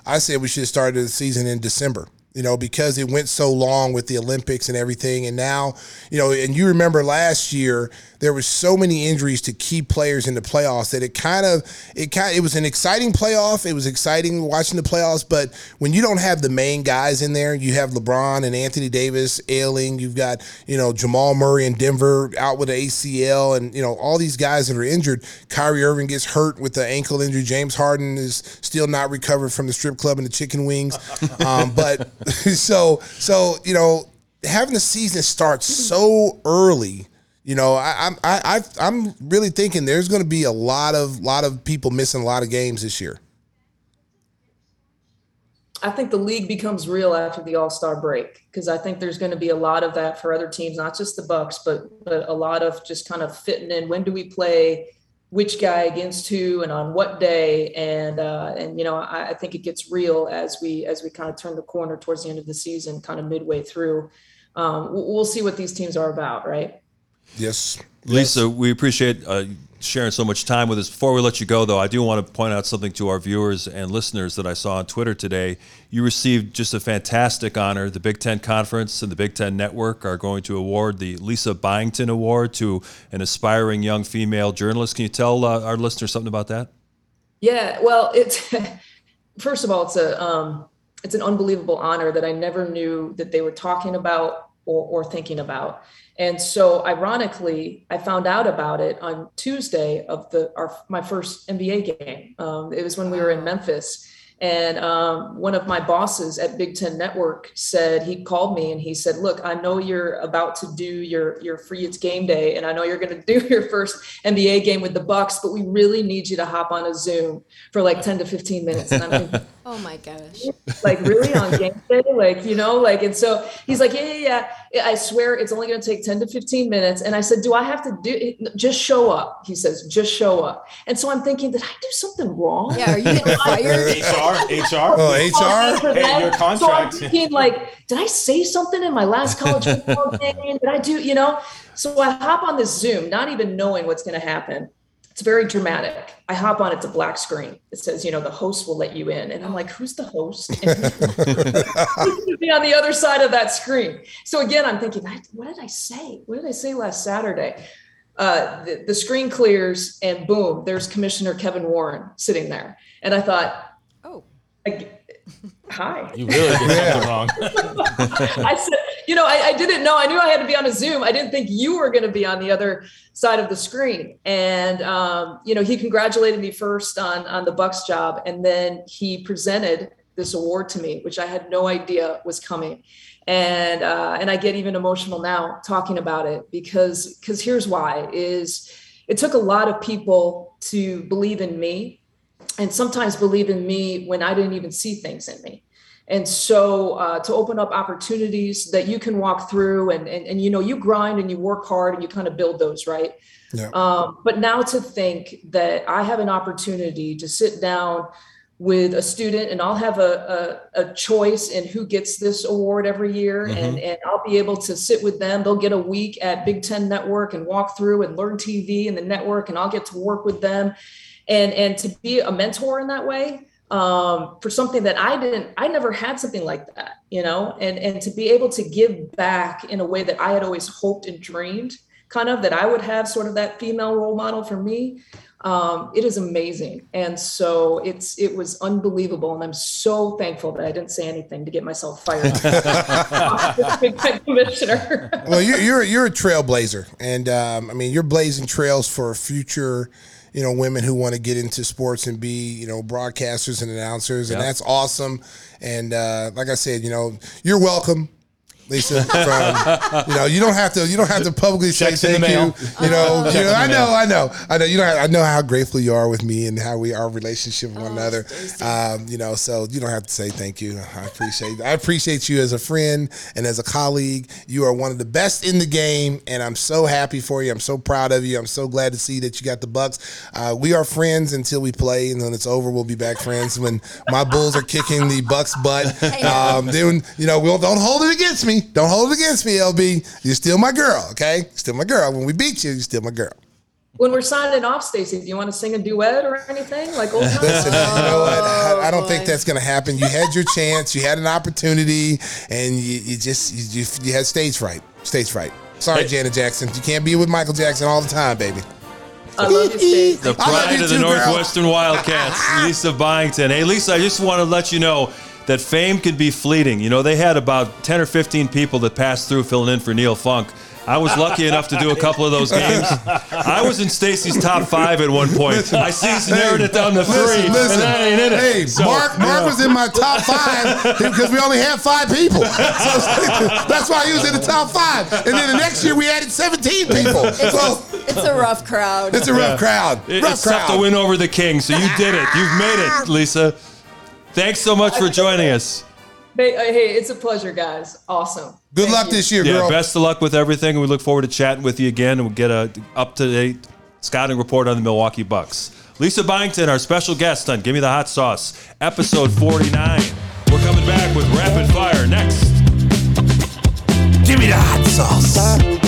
Speaker 6: I said we should have started the season in December. You know, because it went so long with the Olympics and everything, and now, you know, and you remember last year there was so many injuries to key players in the playoffs that it kind of it kind it was an exciting playoff. It was exciting watching the playoffs, but when you don't have the main guys in there, you have LeBron and Anthony Davis ailing. You've got you know Jamal Murray in Denver out with an ACL, and you know all these guys that are injured. Kyrie Irving gets hurt with the ankle injury. James Harden is still not recovered from the strip club and the chicken wings. Um, but so so you know having the season start so early you know, I, I'm I, I I'm really thinking there's going to be a lot of lot of people missing a lot of games this year.
Speaker 9: I think the league becomes real after the All Star break because I think there's going to be a lot of that for other teams, not just the Bucks, but but a lot of just kind of fitting in. When do we play? Which guy against who and on what day? And uh, and you know, I, I think it gets real as we as we kind of turn the corner towards the end of the season, kind of midway through. Um, we'll see what these teams are about, right?
Speaker 6: Yes,
Speaker 5: Lisa, we appreciate uh, sharing so much time with us. Before we let you go, though, I do want to point out something to our viewers and listeners that I saw on Twitter today. You received just a fantastic honor. The Big Ten Conference and the Big Ten Network are going to award the Lisa Byington Award to an aspiring young female journalist. Can you tell uh, our listeners something about that?
Speaker 9: Yeah, well, it's first of all, it's a um, it's an unbelievable honor that I never knew that they were talking about or, or thinking about. And so, ironically, I found out about it on Tuesday of the our my first NBA game. Um, it was when we were in Memphis, and um, one of my bosses at Big Ten Network said he called me and he said, "Look, I know you're about to do your your free it's game day, and I know you're going to do your first NBA game with the Bucks, but we really need you to hop on a Zoom for like 10 to 15 minutes." And I'm thinking,
Speaker 8: Oh my gosh.
Speaker 9: like really on game day like you know like and so he's like yeah yeah yeah i swear it's only going to take 10 to 15 minutes and i said do i have to do it? just show up he says just show up and so i'm thinking did i do something wrong
Speaker 8: Yeah, are you getting fired?
Speaker 7: HR, HR.
Speaker 6: Oh, HR.
Speaker 7: Hey,
Speaker 9: them?
Speaker 7: your
Speaker 9: So I'm thinking, like, did I say something in my last college football game? Did I do, you know? So I hop on this Zoom, not even knowing what's going to happen. It's very dramatic. I hop on, it's a black screen. It says, you know, the host will let you in. And I'm like, who's the host? Be on the other side of that screen. So again, I'm thinking, what did I say? What did I say last Saturday? Uh, the, the screen clears and boom, there's Commissioner Kevin Warren sitting there. And I thought,
Speaker 8: Oh,
Speaker 9: I, hi.
Speaker 7: You really did something wrong.
Speaker 9: I said, you know, I, I didn't know. I knew I had to be on a Zoom. I didn't think you were going to be on the other side of the screen. And um, you know, he congratulated me first on on the Bucks job, and then he presented this award to me, which I had no idea was coming. And uh, and I get even emotional now talking about it because because here's why is it took a lot of people to believe in me and sometimes believe in me when I didn't even see things in me. And so uh, to open up opportunities that you can walk through and, and, and, you know, you grind and you work hard and you kind of build those, right?
Speaker 6: Yeah.
Speaker 9: Um, but now to think that I have an opportunity to sit down with a student and I'll have a, a, a choice in who gets this award every year. And, and I'll be able to sit with them. They'll get a week at Big Ten Network and walk through and learn TV and the network, and I'll get to work with them. And, and to be a mentor in that way, um, for something that I didn't, I never had something like that, you know, and, and to be able to give back in a way that I had always hoped and dreamed kind of that I would have sort of that female role model for me. Um, it is amazing. And so it's, it was unbelievable. And I'm so thankful that I didn't say anything to get myself fired. Commissioner.
Speaker 6: well, you're you're you're a trailblazer, and um, I mean you're blazing trails for future, you know, women who want to get into sports and be you know broadcasters and announcers, and
Speaker 5: Yeah.
Speaker 6: that's awesome. And uh, like I said, you know, you're welcome. Lisa, from, you know, you don't have to. You don't have to publicly say
Speaker 7: Checks in the
Speaker 6: thank you. You know,
Speaker 7: Checks
Speaker 6: you know,
Speaker 7: the
Speaker 6: I
Speaker 7: mail.
Speaker 6: know, I know, I know. You know, I know how grateful you are with me and how we our relationship with one another. Um, you know, so you don't have to say thank you. I appreciate I appreciate you as a friend and as a colleague. You are one of the best in the game, and I'm so happy for you. I'm so proud of you. I'm so glad to see that you got the Bucks. Uh, we are friends until we play, and when it's over, we'll be back friends. When my Bulls are kicking the Bucks' butt, um, then you know we'll don't hold it against me. Don't hold it against me, LB. You're still my girl, okay? Still my girl. When we beat you, you're still my girl.
Speaker 9: when we're signing off, Stacey, do you want to sing a duet or anything? Like old times?
Speaker 6: Listen, you know what? I, I oh, don't think that's going to happen. You had your chance, you had an opportunity, and you, you just you, you, you had stage fright. Stage fright. Sorry, Janet Jackson. You can't be with Michael Jackson all the time, baby.
Speaker 9: I love you, Stacey.
Speaker 5: The pride
Speaker 6: you
Speaker 5: of the
Speaker 6: too, girl.
Speaker 5: Northwestern Wildcats, Lisa Byington. Hey, Lisa, I just want to let you know that fame can be fleeting. You know, they had about 10 or 15 people that passed through filling in for Neil Funk I was lucky enough to do a couple of those games. I was in Stacey's top five at one point. I see he's narrowed it down to three,
Speaker 6: Listen, listen.
Speaker 5: and I ain't in it.
Speaker 6: Hey,
Speaker 5: So,
Speaker 6: Mark, Mark was in my top five because we only had five people. So that's why he was in the top five. And then the next year we added 17 people. So
Speaker 8: It's a rough crowd.
Speaker 6: it's a rough crowd.
Speaker 5: It-
Speaker 6: rough
Speaker 5: it's tough
Speaker 6: crowd.
Speaker 5: to win over the king. so you did it. You've made it, Lisa. Thanks so much for joining us.
Speaker 9: Hey, uh, it's a pleasure, guys. Awesome.
Speaker 6: Good
Speaker 9: Thank
Speaker 6: luck
Speaker 9: you.
Speaker 6: this year,
Speaker 5: Yeah,
Speaker 6: girl.
Speaker 5: best of luck with everything, and we look forward to chatting with you again, and we'll get a up to date scouting report on the Milwaukee Bucks. Lisa Byington, our special guest on Give Me the Hot Sauce, episode 49. We're coming back with rapid fire next.
Speaker 6: Give me the hot sauce.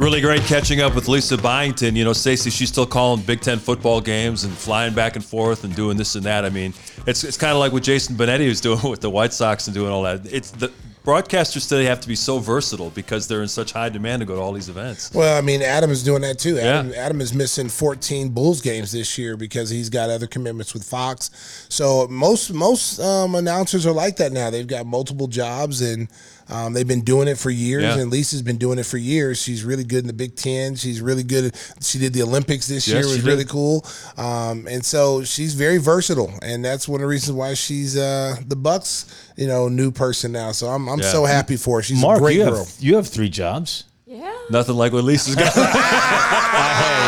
Speaker 5: Really great catching up with Lisa Byington. You know, Stacey, she's still calling Big Ten football games and flying back and forth and doing this and that. I mean, it's it's kind of like what Jason Benetti was doing with the White Sox and doing all that. It's the broadcasters today have to be so versatile because they're in such high demand to go to all these events.
Speaker 6: Well, I mean, Adam is doing that too. Adam,
Speaker 5: Yeah.
Speaker 6: Adam is missing 14 Bulls games this year because he's got other commitments with Fox. So most most um, announcers are like that now. They've got multiple jobs and um, they've been doing it for years.
Speaker 5: Yeah.
Speaker 6: And Lisa's been doing it for years. She's really good in the Big Ten. She's really good. At, she did the Olympics this
Speaker 5: Yes,
Speaker 6: year. It
Speaker 5: she
Speaker 6: was
Speaker 5: did.
Speaker 6: really cool. Um, and so she's very versatile, and that's one of the reasons why she's uh, the Bucks, you know, new person now. So I'm I'm
Speaker 5: Yeah.
Speaker 6: so happy for her. She's
Speaker 7: Mark,
Speaker 6: a great
Speaker 7: you
Speaker 6: girl.
Speaker 7: have you have three jobs.
Speaker 8: yeah.
Speaker 5: Nothing like what Lisa's got.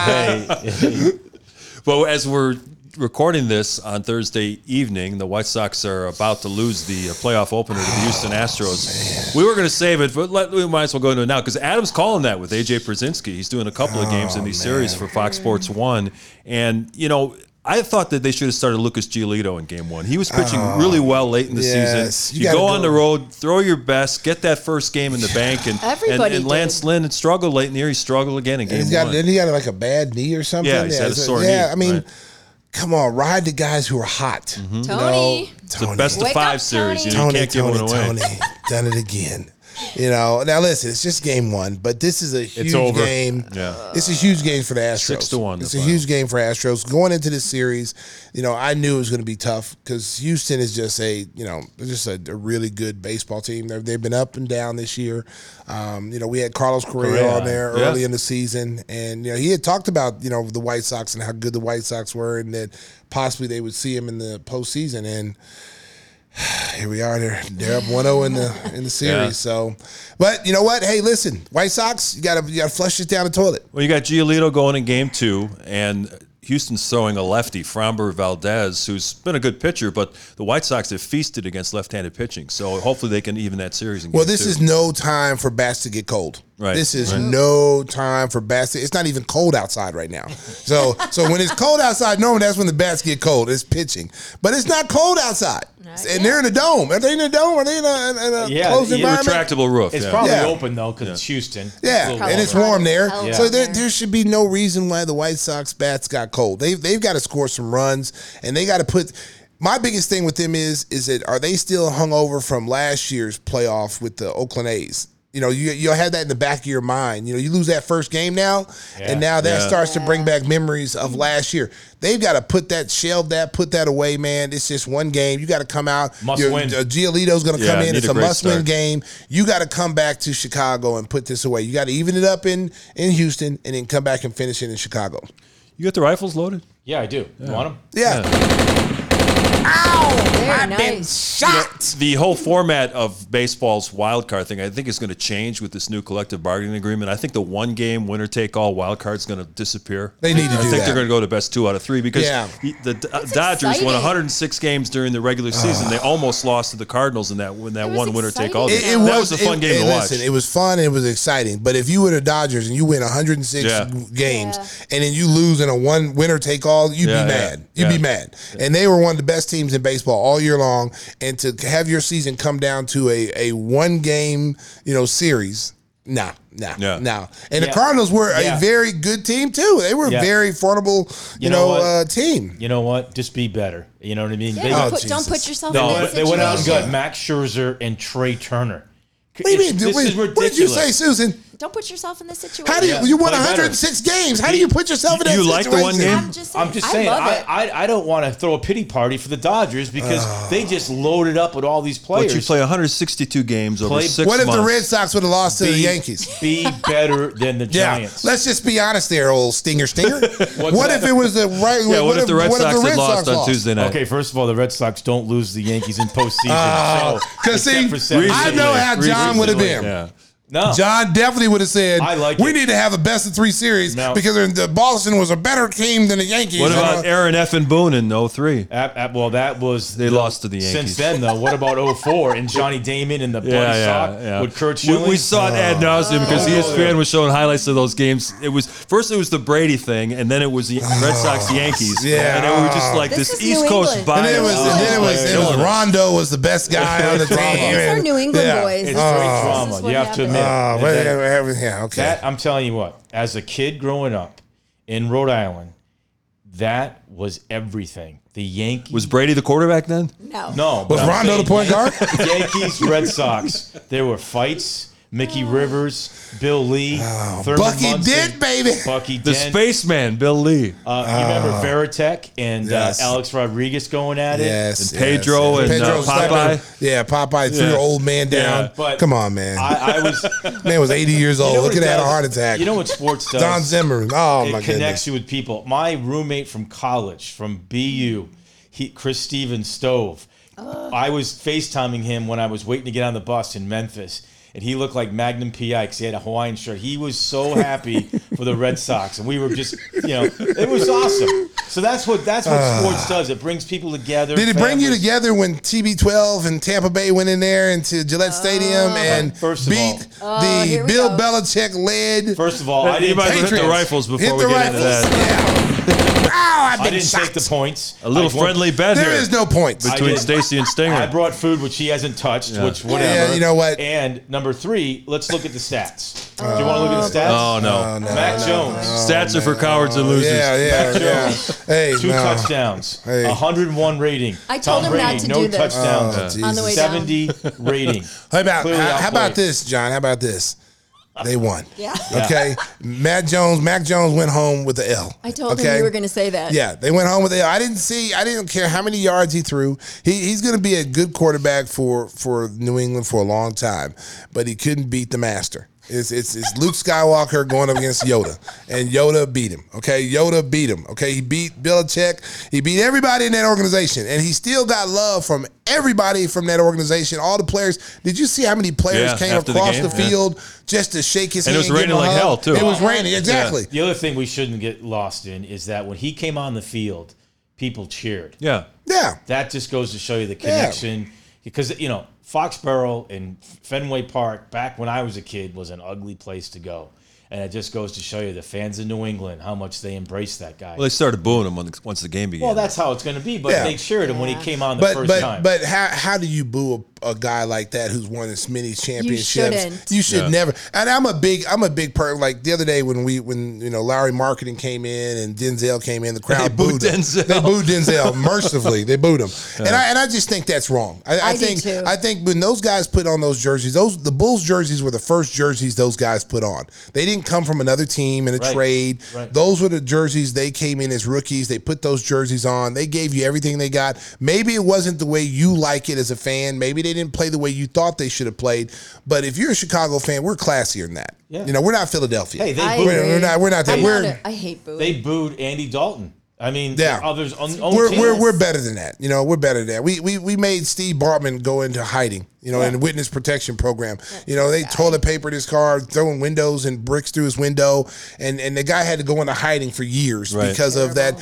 Speaker 7: Hey,
Speaker 5: Well, as we're recording this on Thursday evening, the White Sox are about to lose the uh, playoff opener to the Houston Astros. we were going to save it, but let, we might as well go into it now because Adam's calling that with AJ Pierzynski. He's doing a couple of games in these series for Fox Sports One, and you know. I thought that they should have started Lucas Giolito in game one. He was pitching really well late in the
Speaker 6: yes.
Speaker 5: season.
Speaker 6: You
Speaker 5: You, go
Speaker 6: go-
Speaker 5: on the road, throw your best, get that first game in the bank, and and,
Speaker 8: Everybody
Speaker 5: and Lance
Speaker 8: did.
Speaker 5: Lynn had struggled late in the year. He struggled again in game
Speaker 6: He's got,
Speaker 5: one.
Speaker 6: didn't he got like a bad knee or something?
Speaker 5: Yeah, he's had a
Speaker 6: so-
Speaker 5: sore
Speaker 6: yeah,
Speaker 5: knee,
Speaker 6: I mean,
Speaker 5: right.
Speaker 6: Come on, ride the guys who are hot. You
Speaker 8: Tony.
Speaker 5: It's the best of
Speaker 8: Wake
Speaker 5: five
Speaker 8: up,
Speaker 5: series. You,
Speaker 8: Tony.
Speaker 5: know, you
Speaker 6: Tony,
Speaker 5: can't give
Speaker 6: Tony,
Speaker 5: one away.
Speaker 6: Tony, done it again. You know, now listen, it's just game one, but this is a huge
Speaker 7: over.
Speaker 6: game.
Speaker 5: Yeah.
Speaker 6: It's a huge game for the Astros.
Speaker 5: Six to one,
Speaker 6: It's a
Speaker 5: final.
Speaker 6: huge game for Astros. Going into this series, you know, I knew it was going to be tough because Houston is just a, you know, just a, a really good baseball team. They've, they've been up and down this year. Um, you know, we had Carlos Correa,
Speaker 7: Correa,
Speaker 6: on there
Speaker 5: yeah.
Speaker 6: early in the season, and you know, he had talked about you know the White Sox and how good the White Sox were, and that possibly they would see him in the postseason. And here we are. They're they're up 1-0 in the in the series.
Speaker 5: Yeah.
Speaker 6: So, but you know what? Hey, listen, White Sox, you gotta you gotta flush this down the toilet.
Speaker 5: Well, you got Giolito going in game two, and Houston's throwing a lefty, Framber Valdez, who's been a good pitcher, but the White Sox have feasted against left-handed pitching. So hopefully they can even that series. In
Speaker 6: Well, this
Speaker 5: two.
Speaker 6: is no time for bats to get cold.
Speaker 5: Right,
Speaker 6: This is
Speaker 5: right.
Speaker 6: no time for bats. It's not even cold outside right now. So, so when it's cold outside, normally that's when the bats get cold. It's pitching, but it's not cold outside, and they're in a dome. Are they in a dome? Are they in a, in a
Speaker 7: Yeah,
Speaker 6: closed environment?
Speaker 5: retractable roof.
Speaker 7: it's
Speaker 5: yeah.
Speaker 7: probably
Speaker 6: Yeah.
Speaker 7: open though because it's Houston.
Speaker 6: Yeah,
Speaker 7: It's
Speaker 6: and it's
Speaker 7: warmer.
Speaker 6: warm there,
Speaker 8: Hell
Speaker 6: so there, there should be no reason why the White Sox bats got cold. They've they've got to score some runs, and they got to put. My biggest thing with them is is that are they still hung over from last year's playoff with the Oakland A's? You know, you you'll have that in the back of your mind. You know, you lose that first game now, and now that
Speaker 5: Yeah.
Speaker 6: starts to bring back memories of last year. They've got to put that, shelve that, put that away, man. It's just one game. You got to come out.
Speaker 7: Must
Speaker 6: Your-
Speaker 7: win.
Speaker 6: uh, Giolito's going to
Speaker 5: Yeah,
Speaker 6: come in. It's
Speaker 5: a
Speaker 6: a
Speaker 5: great
Speaker 6: must-win game. You got to come back to Chicago and put this away. You got to even it up in in Houston and then come back and finish it in Chicago.
Speaker 5: You got the rifles loaded?
Speaker 7: Yeah, I do. You want them?
Speaker 6: Yeah.
Speaker 8: Very nice.
Speaker 6: Shot.
Speaker 5: The whole format of baseball's wild card thing, I think, is going to change with this new collective bargaining agreement. I think the one game winner take all wild card is going to disappear.
Speaker 6: They need to
Speaker 5: I
Speaker 6: do
Speaker 5: think
Speaker 6: that.
Speaker 5: they're going to go to best two out of three because
Speaker 6: Yeah.
Speaker 5: the, the D- uh, Dodgers won 106 games during the regular season. they almost lost to the Cardinals in that when that
Speaker 8: It was
Speaker 5: one winner take all.
Speaker 8: exciting.
Speaker 5: game.
Speaker 6: It, it
Speaker 5: that
Speaker 6: was,
Speaker 5: was, a fun
Speaker 6: it-
Speaker 5: game
Speaker 6: hey,
Speaker 5: to watch.
Speaker 6: It was fun and it was exciting. But if you were the Dodgers and you win 106
Speaker 5: Yeah.
Speaker 6: games
Speaker 8: Yeah.
Speaker 6: and then you lose in a one winner take all, you'd
Speaker 5: Yeah,
Speaker 6: be
Speaker 5: yeah,
Speaker 6: mad. You'd
Speaker 5: yeah.
Speaker 6: be mad. And they were one of the best teams in baseball all year long. And to have your season come down to a, a one game, you know, series. Nah, nah,
Speaker 5: Yeah.
Speaker 6: nah. And the Cardinals were
Speaker 7: Yeah.
Speaker 6: a very good team too. They were a
Speaker 7: Yeah.
Speaker 6: very formidable, you,
Speaker 7: You know
Speaker 6: know, uh, team.
Speaker 7: You know what? Just be better. You know what I mean?
Speaker 8: Yeah,
Speaker 7: They-
Speaker 8: don't,
Speaker 6: Oh,
Speaker 8: put, don't put yourself
Speaker 7: No,
Speaker 8: in
Speaker 7: they,
Speaker 8: that
Speaker 7: they went out and got Max Scherzer and Trey Turner.
Speaker 6: What do you mean?
Speaker 7: This
Speaker 6: Wait,
Speaker 7: is
Speaker 6: what did you say, Susan?
Speaker 8: Don't put yourself in this situation.
Speaker 6: How do you?
Speaker 7: Yeah,
Speaker 6: You won
Speaker 7: play better.
Speaker 6: 106 games. How do you put yourself in that situation?
Speaker 5: You like the one game?
Speaker 8: I'm just saying.
Speaker 7: I'm just saying,
Speaker 8: love
Speaker 7: I. I, I don't want to throw a pity party for the Dodgers because oh. they just loaded up with all these players.
Speaker 5: But you play 162 games over
Speaker 7: Play-
Speaker 5: six
Speaker 6: What if
Speaker 5: months.
Speaker 6: the Red Sox would have lost to the Yankees?
Speaker 7: Be better than the
Speaker 6: Yeah,
Speaker 7: Giants.
Speaker 6: let's just be honest there, old stinger stinger. what
Speaker 7: that?
Speaker 6: if it was the right?
Speaker 5: yeah, what, if the Red Sox had lost on
Speaker 6: lost?
Speaker 5: Tuesday night?
Speaker 7: Okay, first of all, the Red Sox don't lose the Yankees in postseason.
Speaker 6: Oh,
Speaker 7: so,
Speaker 6: because
Speaker 7: except
Speaker 6: see, I know how John would have been.
Speaker 5: Yeah.
Speaker 7: No,
Speaker 6: John definitely would have said,
Speaker 7: I like
Speaker 6: "We
Speaker 7: it.
Speaker 6: need to have a best of three series
Speaker 7: No.
Speaker 6: because the Boston was a better team than the Yankees."
Speaker 5: What about
Speaker 6: uh,
Speaker 5: Aaron F. and Boone in 03?
Speaker 7: At- at- well, that was
Speaker 5: They lost to the Yankees.
Speaker 7: Since then, though, what about 04 and Johnny Damon and the bloody
Speaker 5: Yeah,
Speaker 7: sock
Speaker 5: yeah, yeah.
Speaker 7: with Kurt
Speaker 5: We,
Speaker 7: Schilling?
Speaker 5: we saw it ad nauseum because
Speaker 7: Oh.
Speaker 5: ESPN was showing highlights of those games. It was first it was the Brady thing, and then it was the Red Sox Yankees.
Speaker 6: Yeah.
Speaker 5: and it was just like
Speaker 8: This
Speaker 5: this,
Speaker 8: is
Speaker 5: East
Speaker 8: New
Speaker 5: Coast
Speaker 8: England.
Speaker 5: bias.
Speaker 6: and then it was,
Speaker 8: Oh,
Speaker 6: and then it was, it was Rondo was the best guy on the team.
Speaker 7: drama.
Speaker 8: These are
Speaker 6: and-
Speaker 8: New England
Speaker 6: yeah.
Speaker 8: boys.
Speaker 7: It's
Speaker 8: This
Speaker 7: great
Speaker 8: is-
Speaker 7: drama.
Speaker 8: this
Speaker 7: You have to
Speaker 8: happens.
Speaker 7: admit.
Speaker 6: Oh,
Speaker 7: And
Speaker 6: but
Speaker 7: then-
Speaker 6: yeah, ah, yeah, okay.
Speaker 7: That I'm telling you what, as a kid growing up in Rhode Island, that was everything. The Yankees
Speaker 5: Was Brady the quarterback then?
Speaker 8: No.
Speaker 7: no
Speaker 6: was
Speaker 7: but I'm
Speaker 6: Rondo the point guard?
Speaker 7: Yankees, Red Sox. There were fights. Mickey Rivers, Bill Lee, Thurman
Speaker 6: Bucky
Speaker 7: Munson,
Speaker 6: Dent, baby.
Speaker 7: Bucky
Speaker 5: The
Speaker 7: Dent.
Speaker 5: spaceman, Bill Lee.
Speaker 7: Uh, you remember Varitek and
Speaker 6: Yes.
Speaker 7: uh, Alex Rodriguez going at it?
Speaker 6: Yes,
Speaker 5: And Pedro and, uh,
Speaker 6: slapping-
Speaker 5: Popeye.
Speaker 6: Yeah, Popeye threw
Speaker 5: Yeah.
Speaker 6: the old man down.
Speaker 5: Yeah,
Speaker 7: but
Speaker 6: Come on, man.
Speaker 7: I, I was.
Speaker 6: man was 80 years old.
Speaker 7: You know
Speaker 6: Look at that
Speaker 7: does?
Speaker 6: heart attack.
Speaker 7: You know what sports does?
Speaker 6: Don Zimmer. Oh,
Speaker 7: it
Speaker 6: my
Speaker 7: connects
Speaker 6: goodness.
Speaker 7: you with people. My roommate from college, from BU, he, Chris Stevens Stove. I was FaceTiming him when I was waiting to get on the bus in Memphis. And he looked like Magnum PI because he had a Hawaiian shirt. He was so happy for the Red Sox, and we were just, you know, it was awesome. So that's what that's what sports does. It brings people together.
Speaker 6: Ah. Did it bring you together when TB12 and Tampa Bay went in there into Gillette Stadium and
Speaker 7: First
Speaker 6: beat
Speaker 8: Oh,
Speaker 6: the
Speaker 8: here
Speaker 6: Bill
Speaker 8: go.
Speaker 6: Belichick led
Speaker 7: First of all, I
Speaker 5: you
Speaker 7: didn't,
Speaker 5: might hit the rifles before
Speaker 6: Hit
Speaker 5: we
Speaker 6: the
Speaker 5: get
Speaker 6: rifles.
Speaker 5: into that.
Speaker 6: Yeah. Ow, oh, I've
Speaker 7: I
Speaker 6: been
Speaker 7: didn't
Speaker 6: shot.
Speaker 7: take the points.
Speaker 5: A little
Speaker 7: I won't-
Speaker 5: friendly bet
Speaker 6: There
Speaker 5: here
Speaker 6: is no points.
Speaker 7: I
Speaker 5: between
Speaker 7: did.
Speaker 5: Stacey and Stinger.
Speaker 7: I brought food which he hasn't touched, which whatever.
Speaker 6: Yeah, you know what?
Speaker 7: And number three, let's look at the stats. Do you want to look at the uh, stats?
Speaker 5: oh no,
Speaker 7: Mac Jones,
Speaker 5: stats are for cowards and losers.
Speaker 6: Yeah, yeah,
Speaker 7: Mac
Speaker 6: yeah.
Speaker 7: Jones,
Speaker 6: Hey,
Speaker 7: two
Speaker 6: no.
Speaker 7: touchdowns,
Speaker 6: Hey.
Speaker 7: 101 rating.
Speaker 8: I told
Speaker 7: Tom
Speaker 8: him not
Speaker 7: Brady,
Speaker 8: to
Speaker 7: no
Speaker 8: do this.
Speaker 7: touchdowns,
Speaker 6: Oh, Jesus.
Speaker 8: On the way down.
Speaker 7: 70 rating.
Speaker 6: How about
Speaker 7: Clearly
Speaker 6: how, how about
Speaker 7: outplayed.
Speaker 6: this, John? How about this? They won.
Speaker 8: Yeah.
Speaker 6: Okay. Matt Jones. Mac Jones went home with the L.
Speaker 8: I told
Speaker 6: okay?
Speaker 8: him you were going to say that.
Speaker 6: Yeah, they went home with the L. I didn't see. I didn't care how many yards he threw. He, he's going to be a good quarterback for for New England for a long time, but he couldn't beat the master. It's, it's, it's Luke Skywalker going up against Yoda, and Yoda beat him. Okay, Yoda beat him. Okay, he beat Belichick. He beat everybody in that organization, and he still got love from everybody from that organization. All the players. Did you see how many players
Speaker 5: Yeah,
Speaker 6: came
Speaker 5: after the
Speaker 6: across
Speaker 5: game,
Speaker 6: the,
Speaker 5: yeah.
Speaker 6: field just to shake his
Speaker 5: And it
Speaker 6: hand?
Speaker 5: was
Speaker 6: give him
Speaker 5: raining like
Speaker 6: hug?
Speaker 5: hell, too.
Speaker 6: It was raining exactly.
Speaker 7: The other thing we shouldn't get lost in is that when he came on the field, people cheered.
Speaker 5: Yeah.
Speaker 6: Yeah.
Speaker 7: That just goes to show you the connection. Because, you know, Foxborough and Fenway Park, back when I was a kid, was an ugly place to go. And it just goes to show you the fans in New England, how much they embrace that guy.
Speaker 5: Well, they started booing him the, once the game began.
Speaker 7: Well, that's how it's going to be. But
Speaker 6: Yeah.
Speaker 7: they cheered him when he came on the
Speaker 6: But
Speaker 7: first
Speaker 6: but
Speaker 7: time.
Speaker 6: but how how do you boo a, a guy like that who's won as many championships?
Speaker 8: shouldn't.
Speaker 6: You should
Speaker 5: Yeah.
Speaker 6: never. And I'm a big I'm a big person. Like the other day when we when you know Lauri Markkanen came in and Denzel came in, the crowd
Speaker 5: They booed
Speaker 6: him.
Speaker 5: Denzel.
Speaker 6: They booed Denzel mercifully. They booed him, and I and I just think that's wrong. I, I,
Speaker 8: I do
Speaker 6: think
Speaker 8: too.
Speaker 6: I think when those guys put on those jerseys, those the Bulls jerseys were the first jerseys those guys put on. They didn't come from another team in a
Speaker 7: Right.
Speaker 6: trade.
Speaker 7: Right.
Speaker 6: Those were the jerseys they came in as rookies. They put those jerseys on. They gave you everything they got. Maybe it wasn't the way you like it as a fan. Maybe they didn't play the way you thought they should have played. But if you're a Chicago fan, we're classier than that.
Speaker 7: Yeah.
Speaker 6: You know, we're not Philadelphia.
Speaker 7: Hey, they booed-
Speaker 6: we're, we're not. We're not that.
Speaker 8: I'm
Speaker 6: we're
Speaker 8: not a, I hate booing.
Speaker 7: they booed Andy Dalton. I mean,
Speaker 6: Yeah.
Speaker 7: others on, on
Speaker 6: we're,
Speaker 7: teams.
Speaker 6: we're, we're better than that. You know, we're better than that. We, we, we made Steve Bartman go into hiding, you know, in the witness protection program. You know, they toilet papered his car, throwing windows and bricks through his window. And, and the guy had to go into hiding for years
Speaker 5: Right.
Speaker 6: because of that,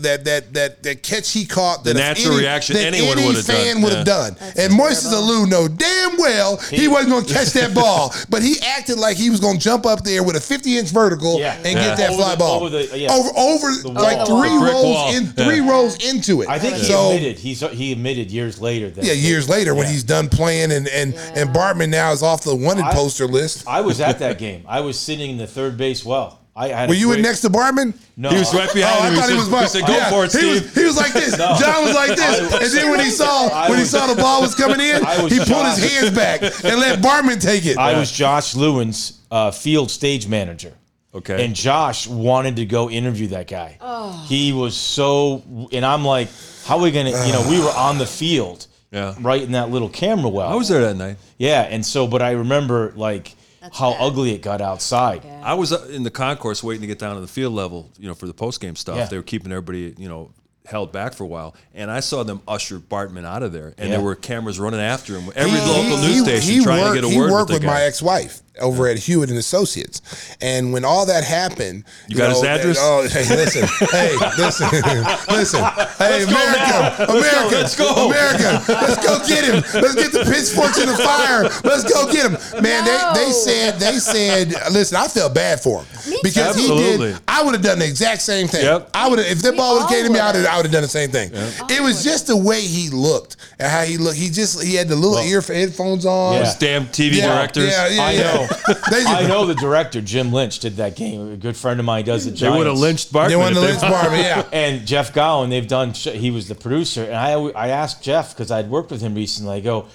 Speaker 6: that, that, that, that catch he caught.
Speaker 5: The
Speaker 6: that if
Speaker 5: natural reaction
Speaker 6: that
Speaker 5: anyone
Speaker 6: any
Speaker 5: would have done.
Speaker 6: fan would have
Speaker 5: Yeah.
Speaker 6: done. And Moises Alou know damn well he, wasn't going to catch that ball, but he acted like he was going to jump up there with a 50 inch vertical
Speaker 7: Yeah.
Speaker 6: and
Speaker 7: Yeah.
Speaker 6: get that
Speaker 7: Over
Speaker 6: fly
Speaker 7: the-
Speaker 6: ball.
Speaker 7: over the- yeah.
Speaker 6: over, over like three
Speaker 5: The brick
Speaker 6: rows
Speaker 5: wall.
Speaker 6: in,
Speaker 5: Yeah.
Speaker 6: three rows into it.
Speaker 7: I think he
Speaker 6: so.
Speaker 7: admitted he's he admitted years later that
Speaker 6: Yeah, years later when he's done playing and and and Bartman now is off the wanted
Speaker 7: I-
Speaker 6: poster list.
Speaker 7: I was at that game. I was sitting in the third base well. I had.
Speaker 6: Were
Speaker 7: a
Speaker 6: you in
Speaker 7: great-
Speaker 6: next to Bartman?
Speaker 7: No,
Speaker 5: He was right
Speaker 6: Oh,
Speaker 5: behind
Speaker 6: I thought he was
Speaker 5: said, he said, "Go
Speaker 6: yeah,
Speaker 5: for it,
Speaker 6: he
Speaker 5: Steve."
Speaker 6: was, he was like this.
Speaker 7: No.
Speaker 6: John was like this,
Speaker 7: was-
Speaker 6: and then when he saw
Speaker 7: I
Speaker 6: when he saw the ball was coming in,
Speaker 7: was
Speaker 6: he pulled his hands back and let Bartman take it.
Speaker 7: I was Josh Lewin's uh, field stage manager.
Speaker 5: Okay.
Speaker 7: And Josh wanted to go interview that guy. Oh. He was so, and I'm like, how are we gonna? You know, we were on the field,
Speaker 5: Yeah.
Speaker 7: right in that little camera well.
Speaker 5: I was there that night.
Speaker 7: Yeah, and so, but I remember like how
Speaker 8: bad.
Speaker 7: ugly it got outside.
Speaker 5: I was uh, in the concourse waiting to get down to the field level, you know, for the post game stuff.
Speaker 7: Yeah.
Speaker 5: They were keeping everybody, you know, held back for a while, and I saw them usher Bartman out of there, and
Speaker 7: Yeah.
Speaker 5: there were cameras running after him. Every
Speaker 6: He-
Speaker 5: local
Speaker 6: he-
Speaker 5: news station
Speaker 6: he
Speaker 5: trying
Speaker 6: worked,
Speaker 5: to get a
Speaker 6: he
Speaker 5: word
Speaker 6: worked
Speaker 5: with,
Speaker 6: with my ex-wife over at Hewitt and Associates, and when all that happened,
Speaker 5: You got his address?
Speaker 6: Oh, hey, listen, hey, listen, listen, hey, America, America,
Speaker 5: Let's go.
Speaker 6: America, let's go get him. Let's get the pitchforks in the fire. Let's go get him, man. They they said they said, listen, I felt bad for him
Speaker 8: Me
Speaker 6: because
Speaker 8: too.
Speaker 6: he
Speaker 5: Absolutely.
Speaker 6: did. I would have done the exact same thing.
Speaker 5: Yep.
Speaker 6: I would have if that
Speaker 8: We
Speaker 6: ball would have came to me, I would
Speaker 8: would've.
Speaker 6: have I would have done the same thing. It was just the way he looked and how he looked. He just he had the little ear headphones on.
Speaker 7: Yeah.
Speaker 5: Those damn TV
Speaker 6: Yeah,
Speaker 5: directors.
Speaker 6: Yeah, yeah,
Speaker 7: I
Speaker 6: yeah.
Speaker 7: Know.
Speaker 6: they
Speaker 7: I know the director Jim Lynch did that game. A good friend of mine does the
Speaker 5: They
Speaker 7: Giants.
Speaker 5: would have lynched Bartman.
Speaker 6: They won the
Speaker 5: if
Speaker 6: Lynch Barber, yeah.
Speaker 7: And Jeff Gowan, they've done. He was the producer, and I I asked Jeff because I'd worked with him recently. I go,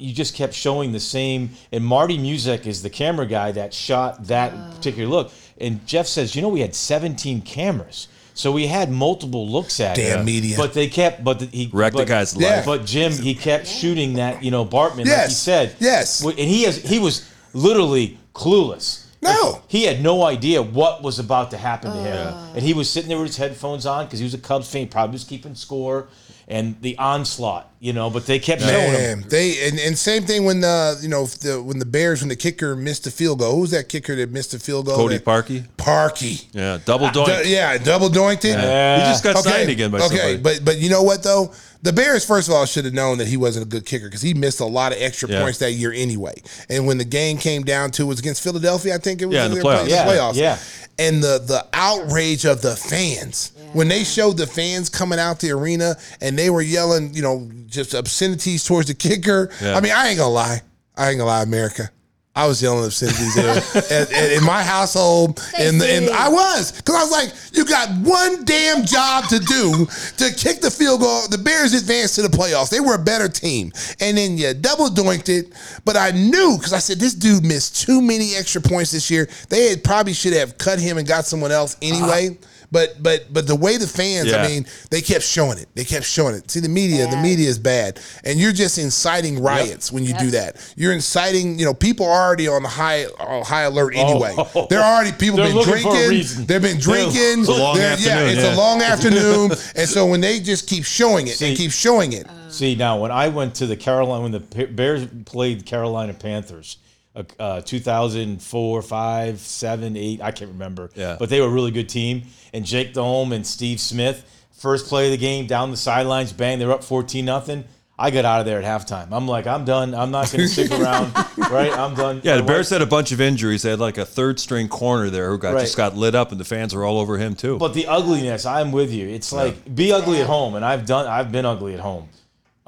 Speaker 7: you just kept showing the same. And Marty Music is the camera guy that shot that oh. particular look. And Jeff says, you know, we had 17 cameras. So we had multiple looks at
Speaker 6: Damn
Speaker 7: it,
Speaker 6: media.
Speaker 7: but they kept, but the, he
Speaker 5: Wrecked the
Speaker 7: but-
Speaker 5: guy's
Speaker 6: Yeah.
Speaker 5: life.
Speaker 7: But Jim, he kept shooting that, you know, Bartman, like he said.
Speaker 6: Yes.
Speaker 7: and he has, he was literally clueless.
Speaker 6: No.
Speaker 7: He had no idea what was about to happen to him. Uh. And he was sitting there with his headphones on because he was a Cubs fan, probably was keeping score and the onslaught, you know, but they kept showing him.
Speaker 6: They and, and same thing when the you know the when the Bears when the kicker missed the field goal. Who's that kicker that missed the field goal?
Speaker 5: Cody
Speaker 6: That-
Speaker 5: Parkey.
Speaker 6: Parkey.
Speaker 5: Yeah, double doink.
Speaker 6: Du- yeah, double doinked it.
Speaker 5: he just got
Speaker 6: Okay,
Speaker 5: signed again by
Speaker 6: okay,
Speaker 5: somebody.
Speaker 6: but but you know what though, the Bears first of all should have known that he wasn't a good kicker because he missed a lot of extra
Speaker 5: Yeah.
Speaker 6: points that year anyway. And when the game came down to it was against Philadelphia, I think it was
Speaker 5: Yeah, in the
Speaker 6: they were
Speaker 5: playoffs.
Speaker 6: the
Speaker 7: Yeah,
Speaker 6: playoffs.
Speaker 7: yeah.
Speaker 6: And the the outrage of the fans when they showed the fans coming out the arena and they were yelling, you know, just obscenities towards the kicker.
Speaker 5: Yeah.
Speaker 6: I mean, I ain't gonna lie, I ain't gonna lie, America. I was yelling obscenities there at, at- in my household, and and I was because I was like, "You got one damn job to do to kick the field goal." The Bears advanced to the playoffs; they were a better team, and then you double doinked it. But I knew because I said this dude missed too many extra points this year. They had probably should have cut him and got someone else anyway. Uh, But but but the way the fans,
Speaker 5: Yeah.
Speaker 6: I mean, they kept showing it. They kept showing it. See, the media, the media is bad, and you're just inciting riots when you do that. You're inciting. You know, people are already on the high uh, high alert anyway.
Speaker 7: Oh.
Speaker 6: They're already people
Speaker 7: They're
Speaker 6: been
Speaker 7: looking for a
Speaker 6: drinking. They've been drinking.
Speaker 5: It's a long
Speaker 6: They're- yeah, it's
Speaker 5: yeah.
Speaker 6: a long afternoon, and so when they just keep showing it and
Speaker 7: See-
Speaker 6: keep showing it,
Speaker 7: See, now when I went to the Carolina, when the Bears played Carolina Panthers, uh, uh, 2004, 5, 7, 8, I can't remember.
Speaker 5: Yeah.
Speaker 7: But they were a really good team. And Jake Delhomme and Steve Smith, first play of the game, down the sidelines, bang, they're up 14 nothing. I got out of there at halftime. I'm like, I'm done. I'm not going to stick around. Right? I'm done.
Speaker 5: Yeah, the Bears had a bunch of injuries. They had like a third string corner there who got
Speaker 7: Right.
Speaker 5: just got lit up, and the fans were all over him too.
Speaker 7: But the ugliness, I'm with you. It's like be ugly at home, and I've done. I've been ugly at home,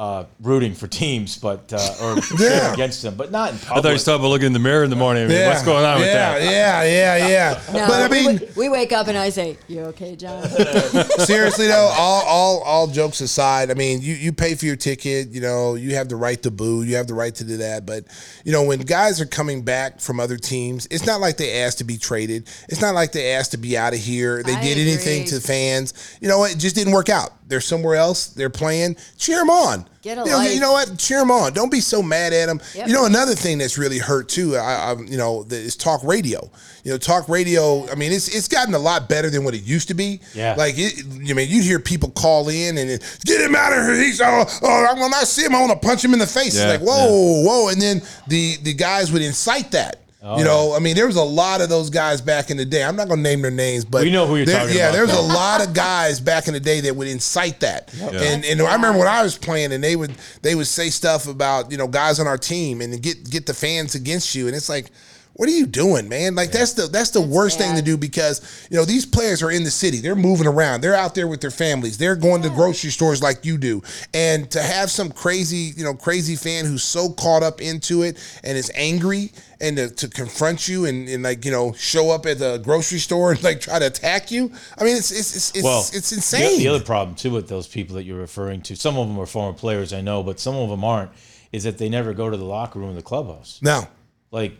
Speaker 7: uh, rooting for teams, but uh, or cheering against them, but not in
Speaker 5: I thought you was talking about looking in the mirror in the morning. I mean,
Speaker 6: yeah,
Speaker 5: what's going on with that?
Speaker 6: Yeah, yeah, yeah.
Speaker 8: No,
Speaker 6: but I
Speaker 8: we
Speaker 6: mean,
Speaker 8: wa- we, wake up and I say, "You okay, John?"
Speaker 6: seriously though, all all all jokes aside, I mean, you you pay for your ticket, you know, you have the right to boo, you have the right to do that, but you know, when guys are coming back from other teams, it's not like they asked to be traded. It's not like they asked to be out of here. They
Speaker 8: I
Speaker 6: did anything to fans. You know what? It just didn't work out. They're somewhere else. They're playing. Cheer them on.
Speaker 8: Get a
Speaker 6: you know,
Speaker 8: life.
Speaker 6: you know what? Cheer them on. Don't be so mad at them.
Speaker 8: Yep.
Speaker 6: You know, another thing that's really hurt too. I, I you know, the, is talk radio. You know, talk radio. I mean, it's it's gotten a lot better than what it used to be.
Speaker 7: Yeah.
Speaker 6: Like, it, you mean, you'd hear people call in and it, get him out of here. He's oh, oh, when I see him, I want to punch him in the face.
Speaker 5: Yeah,
Speaker 6: it's like whoa, whoa, and then the the guys would incite that.
Speaker 7: Oh,
Speaker 6: you know, I mean, there was a lot of those guys back in the day. I'm not going to name their names, but
Speaker 7: We know who you're
Speaker 6: there-
Speaker 7: talking
Speaker 6: yeah,
Speaker 7: about,
Speaker 6: there was a lot of guys back in the day that would incite that. And and I remember when I was playing, and they would they would say stuff about you know guys on our team and get get the fans against you, and it's like. What are you doing, man? Like that's the that's the worst thing to do because you know these players are in the city. They're moving around. They're out there with their families. They're going to grocery stores like you do. And to have some crazy, you know, crazy fan who's so caught up into it and is angry and to, to confront you and, and like, you know, show up at the grocery store and like try to attack you. I mean, it's it's it's it's,
Speaker 7: well,
Speaker 6: it's
Speaker 7: the-
Speaker 6: insane.
Speaker 7: The, other problem too with those people that you're referring to, some of them are former players, I know, but some of them aren't. Is that they never go to the locker room in the clubhouse?
Speaker 6: no.
Speaker 7: Like,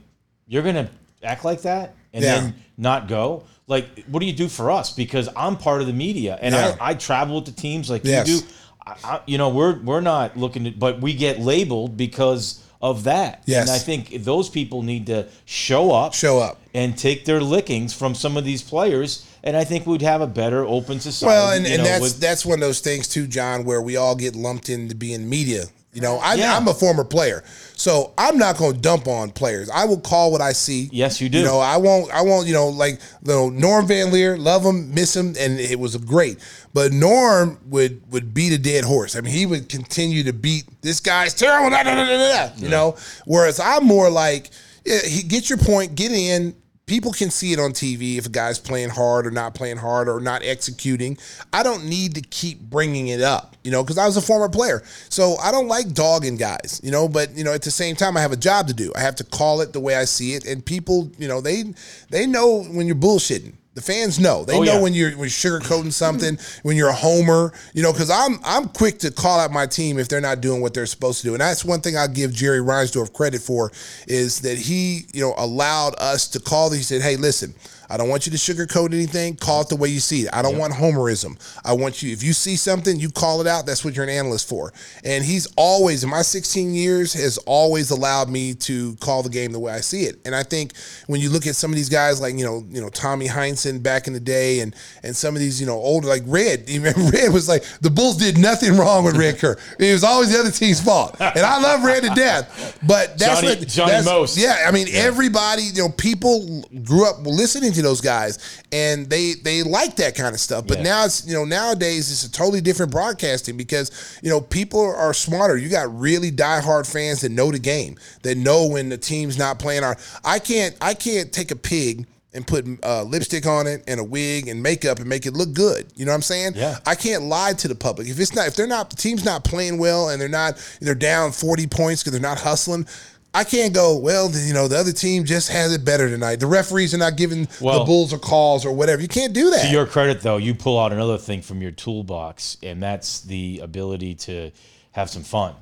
Speaker 7: you're gonna act like that and
Speaker 6: Yeah.
Speaker 7: then not go. Like, what do you do for us? Because I'm part of the media, and
Speaker 6: Yeah.
Speaker 7: I, I travel with the teams like
Speaker 6: Yes.
Speaker 7: you do. I, I, you know, we're we're not looking to, but we get labeled because of that.
Speaker 6: Yes.
Speaker 7: And I think those people need to show up,
Speaker 6: Show up.
Speaker 7: and take their lickings from some of these players. And I think we'd have a better open society.
Speaker 6: Well, and, and
Speaker 7: know,
Speaker 6: that's
Speaker 7: with-
Speaker 6: that's one of those things too, John, where we all get lumped into being media. You know, I,
Speaker 7: Yeah.
Speaker 6: I'm a former player, so I'm not going to dump on players. I will call what I see.
Speaker 7: Yes, you do.
Speaker 6: You know, I won't. I won't. You know, like you know, Norm Van Lier, love him, miss him, and it was great. But Norm would would beat a dead horse. I mean, he would continue to beat this guy's terrible. Da, da, da, da, da, you know, whereas I'm more like, yeah, he get your point, get in. People can see it on TV if a guy's playing hard or not playing hard or not executing. I don't need to keep bringing it up, you know, because I was a former player. So I don't like dogging guys, you know, but, you know, at the same time, I have a job to do. I have to call it the way I see it. And people, you know, they they know when you're bullshitting. The fans know. They
Speaker 7: Oh,
Speaker 6: know
Speaker 7: yeah.
Speaker 6: when you're when you're sugarcoating something, when you're a homer, you know, because I'm I'm quick to call out my team if they're not doing what they're supposed to do. And that's one thing I'll give Jerry Reinsdorf credit for is that he, you know, allowed us to call. He said, "Hey, listen, I don't want you to sugarcoat anything. Call it the way you see it. I don't want homerism. I want you if you see something, you call it out. That's what you're an analyst for." And he's always in my 16 years has always allowed me to call the game the way I see it. And I think when you look at some of these guys like, you know, you know, Tommy Heinsohn back in the day and and some of these, you know, older like Red, even Red was like the Bulls did nothing wrong with Red Kerr. It was always the other team's fault. And I love Red to death. But that's
Speaker 7: Johnny-
Speaker 6: what
Speaker 7: Johnny
Speaker 6: that's-
Speaker 7: Most.
Speaker 6: Yeah, I mean everybody, you know, people grew up listening to those guys and they they like that kind of stuff. But
Speaker 7: Yeah.
Speaker 6: now it's you know, nowadays it's a totally different broadcasting because, you know, people are smarter. You got really diehard fans that know the game, that know when the team's not playing our I can't I can't take a pig and put uh, lipstick on it and a wig and makeup and make it look good. You know what I'm saying?
Speaker 7: Yeah.
Speaker 6: I can't lie to the public. If it's not, if they're not, the team's not playing well and they're not, they're down 40 points because they're not hustling. I can't go, well, you know, the other team just has it better tonight. The referees are not giving the Bulls or calls or whatever. You can't do that.
Speaker 7: To your credit, though, you pull out another thing from your toolbox, and that's the ability to have some fun.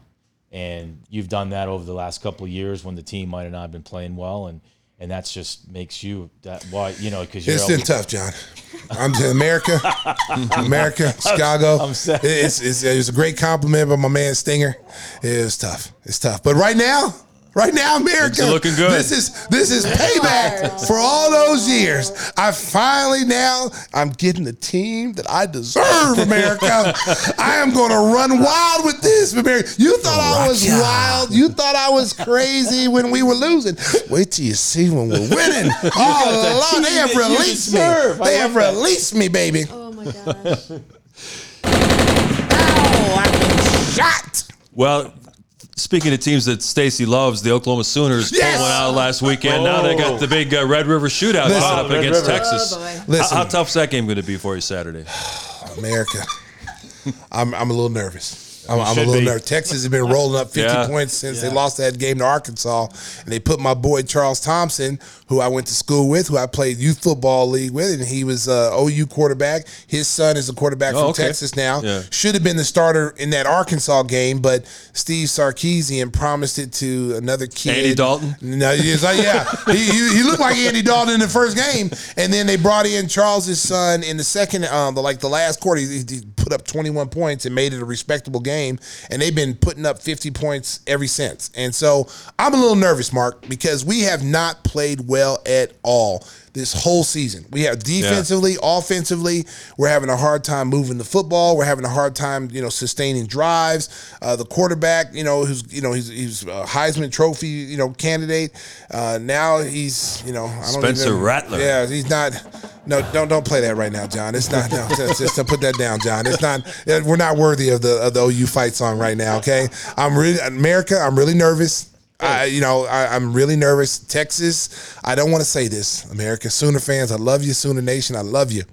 Speaker 7: And you've done that over the last couple of years when the team might have not been playing well, and and that's just makes you that why you know because you're
Speaker 6: It's been tough, John. I'm to America, America, Chicago.
Speaker 7: I'm sad.
Speaker 6: It's, it's, it was a great compliment by my man Stinger. It was tough. It's tough. But right now, right now, America,
Speaker 5: Things are looking good.
Speaker 6: This is this is payback for all those years. I finally now I'm getting the team that I deserve, America. I am going to run wild with this, America. You thought I was wild. You thought I was crazy when we were losing. Wait till you see when we're winning. Oh Lord, they have
Speaker 7: team that you
Speaker 6: released me. They have
Speaker 7: that.
Speaker 6: released me, baby.
Speaker 8: Oh my gosh.
Speaker 6: Oh, I've been shot.
Speaker 5: Well, speaking of teams that Stacey loves, the Oklahoma Sooners
Speaker 6: Yes!
Speaker 5: pulled one out last weekend. Now they got the big uh, Red River shootout
Speaker 6: Listen.
Speaker 5: coming up
Speaker 7: Red
Speaker 5: against
Speaker 7: River.
Speaker 5: Texas.
Speaker 8: Oh, boy.
Speaker 5: How,
Speaker 6: Listen.
Speaker 5: how tough's that game going to be for you Saturday?
Speaker 6: America. I'm I'm a little nervous. I'm, I'm a little
Speaker 7: be.
Speaker 6: nervous. Texas has been rolling up 50
Speaker 5: Yeah.
Speaker 6: points since they lost that game to Arkansas, and they put my boy Charles Thompson, who I went to school with, who I played youth football league with, and he was uh, OU quarterback. His son is a quarterback
Speaker 5: Oh,
Speaker 6: from
Speaker 5: okay.
Speaker 6: Texas now.
Speaker 5: Yeah.
Speaker 6: Should have been the starter in that Arkansas game, but Steve Sarkisian promised it to another kid.
Speaker 5: Andy Dalton?
Speaker 6: No, he like, yeah, he, he, he looked like Andy Dalton in the first game, and then they brought in Charles's son in the second, um, the, like the last quarter. He, he put up 21 points and made it a respectable game, and they've been putting up 50 points ever since. And so I'm a little nervous, Mark, because we have not played well at all this whole season. We have defensively, offensively, we're having a hard time moving the football. We're having a hard time, you know, sustaining drives. Uh, the quarterback, you know, who's you know he's he's a Heisman Trophy, you know, candidate. Uh, now he's you know I don't
Speaker 5: Spencer
Speaker 6: even,
Speaker 5: Rattler.
Speaker 6: Yeah, he's not. No, don't don't play that right now, John. It's not. No, just, just put that down, John. It's not. We're not worthy of the of the OU fight song right now. Okay, I'm really America. I'm really nervous. I, you know, I, I'm really nervous. Texas, I don't want to say this, America Sooner fans. I love you, Sooner Nation. I love you.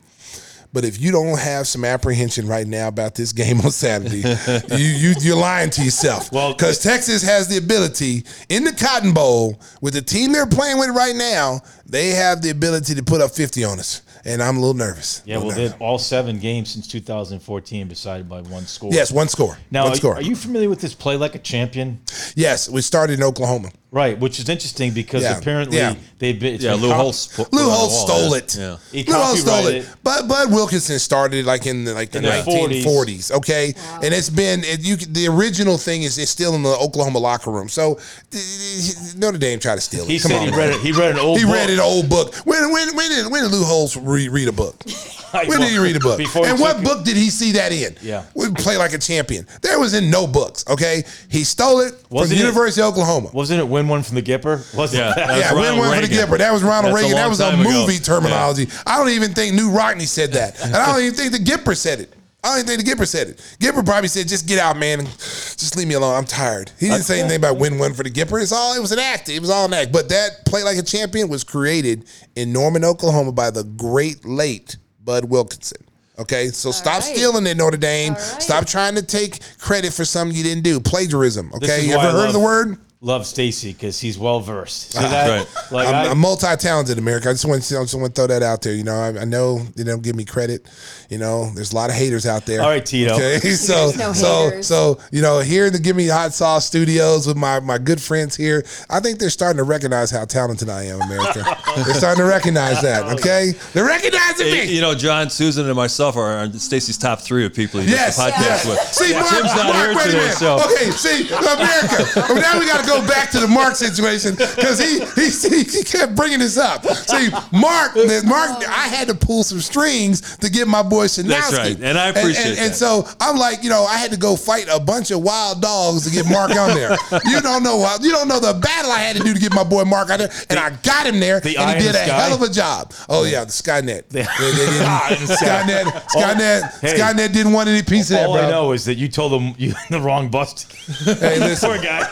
Speaker 6: But if you don't have some apprehension right now about this game on Saturday, you, you you're lying to yourself.
Speaker 7: Well,
Speaker 6: because Texas has the ability in the Cotton Bowl with the team they're playing with right now, they have the ability to put up 50 on us, and I'm a little nervous.
Speaker 7: Yeah, well, they've all seven games since 2014 decided by one score.
Speaker 6: yes, one score.
Speaker 7: Now,
Speaker 6: one
Speaker 7: are,
Speaker 6: score.
Speaker 7: are you familiar with this play like a champion?
Speaker 6: yes, we started in Oklahoma.
Speaker 7: Right, which is interesting because
Speaker 6: Yeah,
Speaker 7: apparently
Speaker 6: yeah.
Speaker 7: they've been.
Speaker 5: Yeah, Lou Holtz. put-
Speaker 6: Lou
Speaker 5: put it on the
Speaker 6: Holtz
Speaker 5: wall,
Speaker 6: stole
Speaker 5: yeah.
Speaker 6: it.
Speaker 5: Yeah.
Speaker 7: He
Speaker 6: Lou Holtz stole
Speaker 7: copyrighted
Speaker 6: it.
Speaker 7: it.
Speaker 6: But Bud Wilkinson started like in the like the
Speaker 7: In the
Speaker 6: 1940s. Okay, and it's been it, you. can- The original thing is it's still in the Oklahoma locker room. So th- Notre Dame tried to steal it.
Speaker 7: He
Speaker 6: Come
Speaker 7: said
Speaker 6: on,
Speaker 7: he read it. He read an old.
Speaker 6: He
Speaker 7: book.
Speaker 6: read an old book. When when when did when did Lou Holtz re- read a book? When did he read a book?
Speaker 7: Before he
Speaker 6: and what
Speaker 7: took-
Speaker 6: book did he see that in?
Speaker 7: Yeah.
Speaker 6: we play like a champion. There was in no books. Okay, he stole it from
Speaker 7: Wasn't
Speaker 6: the
Speaker 7: it-
Speaker 6: University of Oklahoma.
Speaker 7: Wasn't it win one from the Gipper? Wasn't
Speaker 5: Yeah. That was
Speaker 6: yeah, win
Speaker 5: Ronald
Speaker 6: one for the
Speaker 5: Reagan.
Speaker 6: Gipper. That was Ronald
Speaker 5: That's a
Speaker 6: Reagan. That was a
Speaker 5: time ago.
Speaker 6: movie terminology. I don't even think Knute Rockne said that, and I don't even think the Gipper said it. I don't even think the Gipper said it. Gipper probably said, "Just get out, man. and Just leave me alone. I'm tired." He didn't say anything about win one for the Gipper. It's all. It was an act. It was all an act. But that play like a champion was created in Norman, Oklahoma, by the great late Bud Wilkinson. Okay, so stop
Speaker 8: right.
Speaker 6: stealing it, Notre Dame.
Speaker 8: All right.
Speaker 6: Stop trying to take credit for something you didn't do. Plagiarism. Okay, you ever heard
Speaker 7: love-
Speaker 6: of the word?
Speaker 7: Love Stacey because he's well versed. See
Speaker 6: Ah,
Speaker 7: that?
Speaker 5: right.
Speaker 7: Like
Speaker 6: I'm,
Speaker 7: I,
Speaker 6: I'm multi-talented, America. I just want to, I just throw that out there. You know, I, I know they don't give me credit. You know, there's a lot of haters out there.
Speaker 7: All right, Tito.
Speaker 6: Okay, so
Speaker 8: There's no
Speaker 6: so
Speaker 8: haters.
Speaker 6: so you know, here in the Give Me Hot Sauce Studios with my my good friends here, I think they're starting to recognize how talented I am, America. they're starting to recognize that. Okay, they're recognizing
Speaker 5: Hey,
Speaker 6: me.
Speaker 5: You know, John, Susan, and myself are, are Stacey's top three of people he
Speaker 6: Yes,
Speaker 5: does the podcast
Speaker 6: yes.
Speaker 5: with.
Speaker 6: See, Mark,
Speaker 5: Tim's not
Speaker 6: Mark,
Speaker 5: here today, so
Speaker 6: Okay, see, America. Well, now we got to go back to the Mark situation because he, he he kept bringing this up. See, Mark, Mark, I had to pull some strings to get my boy Schanowski.
Speaker 5: That's right, and I appreciate
Speaker 6: and, and,
Speaker 5: that.
Speaker 6: so I'm like, you know, I had to go fight a bunch of wild dogs to get Mark on there. You don't know you don't know the battle I had to do to get my boy Mark on there, and I got him there,
Speaker 7: the
Speaker 6: and he did a
Speaker 7: sky?
Speaker 6: hell of a job. Oh yeah, the Skynet.
Speaker 7: The-
Speaker 6: They- they didn't-
Speaker 7: the sky.
Speaker 6: Skynet, oh, Skynet,
Speaker 7: hey.
Speaker 6: Skynet didn't want any piece of that,
Speaker 7: all
Speaker 6: bro.
Speaker 7: I know is that you told him you the wrong bus.
Speaker 6: Hey, listen.
Speaker 7: Poor guy.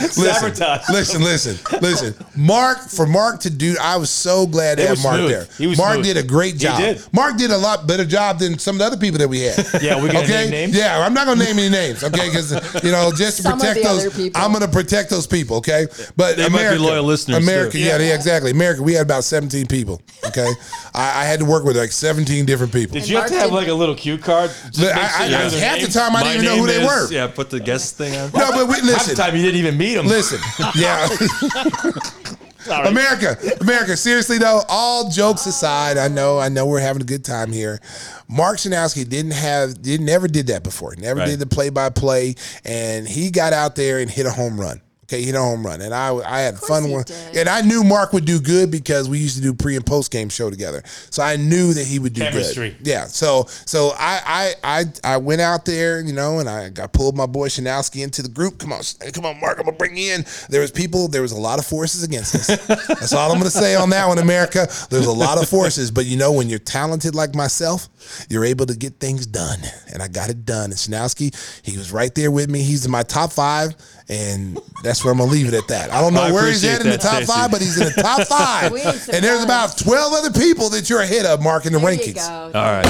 Speaker 6: listen,
Speaker 7: Sabotage.
Speaker 6: listen, listen, listen. Mark, for Mark to do, I was so glad to
Speaker 7: It
Speaker 6: have
Speaker 7: was
Speaker 6: Mark
Speaker 7: smooth.
Speaker 6: there.
Speaker 7: He was
Speaker 6: Mark
Speaker 7: smooth.
Speaker 6: did a great
Speaker 7: He
Speaker 6: job.
Speaker 7: did.
Speaker 6: Mark did a lot better job than some of the other people that we had.
Speaker 7: Yeah, we gonna
Speaker 6: okay?
Speaker 7: name names?
Speaker 6: Yeah, I'm not gonna name any names, okay? Because you know, just to
Speaker 8: Some of
Speaker 6: protect
Speaker 8: the
Speaker 6: those,
Speaker 8: people.
Speaker 6: I'm gonna protect those people, okay? But
Speaker 5: They might be
Speaker 6: America,
Speaker 5: loyal listeners,
Speaker 6: America,
Speaker 5: too.
Speaker 6: yeah, yeah, exactly. America, we had about 17 people, okay? I, I had to work with like 17 different people.
Speaker 7: Did you have to have like a little cue card? Just
Speaker 6: I- I- I- half the time I didn't even know who they were.
Speaker 5: Yeah, put the guest thing on.
Speaker 6: No, but we,
Speaker 7: Half the
Speaker 6: listen.
Speaker 7: time you didn't even meet him.
Speaker 6: Listen, yeah. America, America. Seriously though, all jokes aside, I know, I know, we're having a good time here. Mark Schanowski didn't have, did never did that before. Never
Speaker 5: Right.
Speaker 6: did the play by play, and he got out there and hit a home run. Okay, he hit a home run, and I I had fun
Speaker 8: he
Speaker 6: one, and I knew Mark would do good because we used to do pre and post game show together. So I knew that he would do
Speaker 7: Chemistry.
Speaker 6: good. Yeah. So so I I I I went out there, you know, and I got pulled my boy Schanowski into the group. Come on, come on, Mark, I'm gonna bring you in. There was people, there was a lot of forces against us. That's all I'm gonna say on that one, America. There's a lot of forces, but you know, when you're talented like myself, you're able to get things done. And I got it done. And Schanowski, he was right there with me. He's in my top five. And that's where I'm gonna leave it at that. I don't know
Speaker 5: I
Speaker 6: where he's at in the top
Speaker 5: Stacey.
Speaker 6: five, but he's in the top five. And there's about 12 other people that you're ahead of, Mark, in the
Speaker 8: There you
Speaker 6: rankings.
Speaker 8: go.
Speaker 5: All right.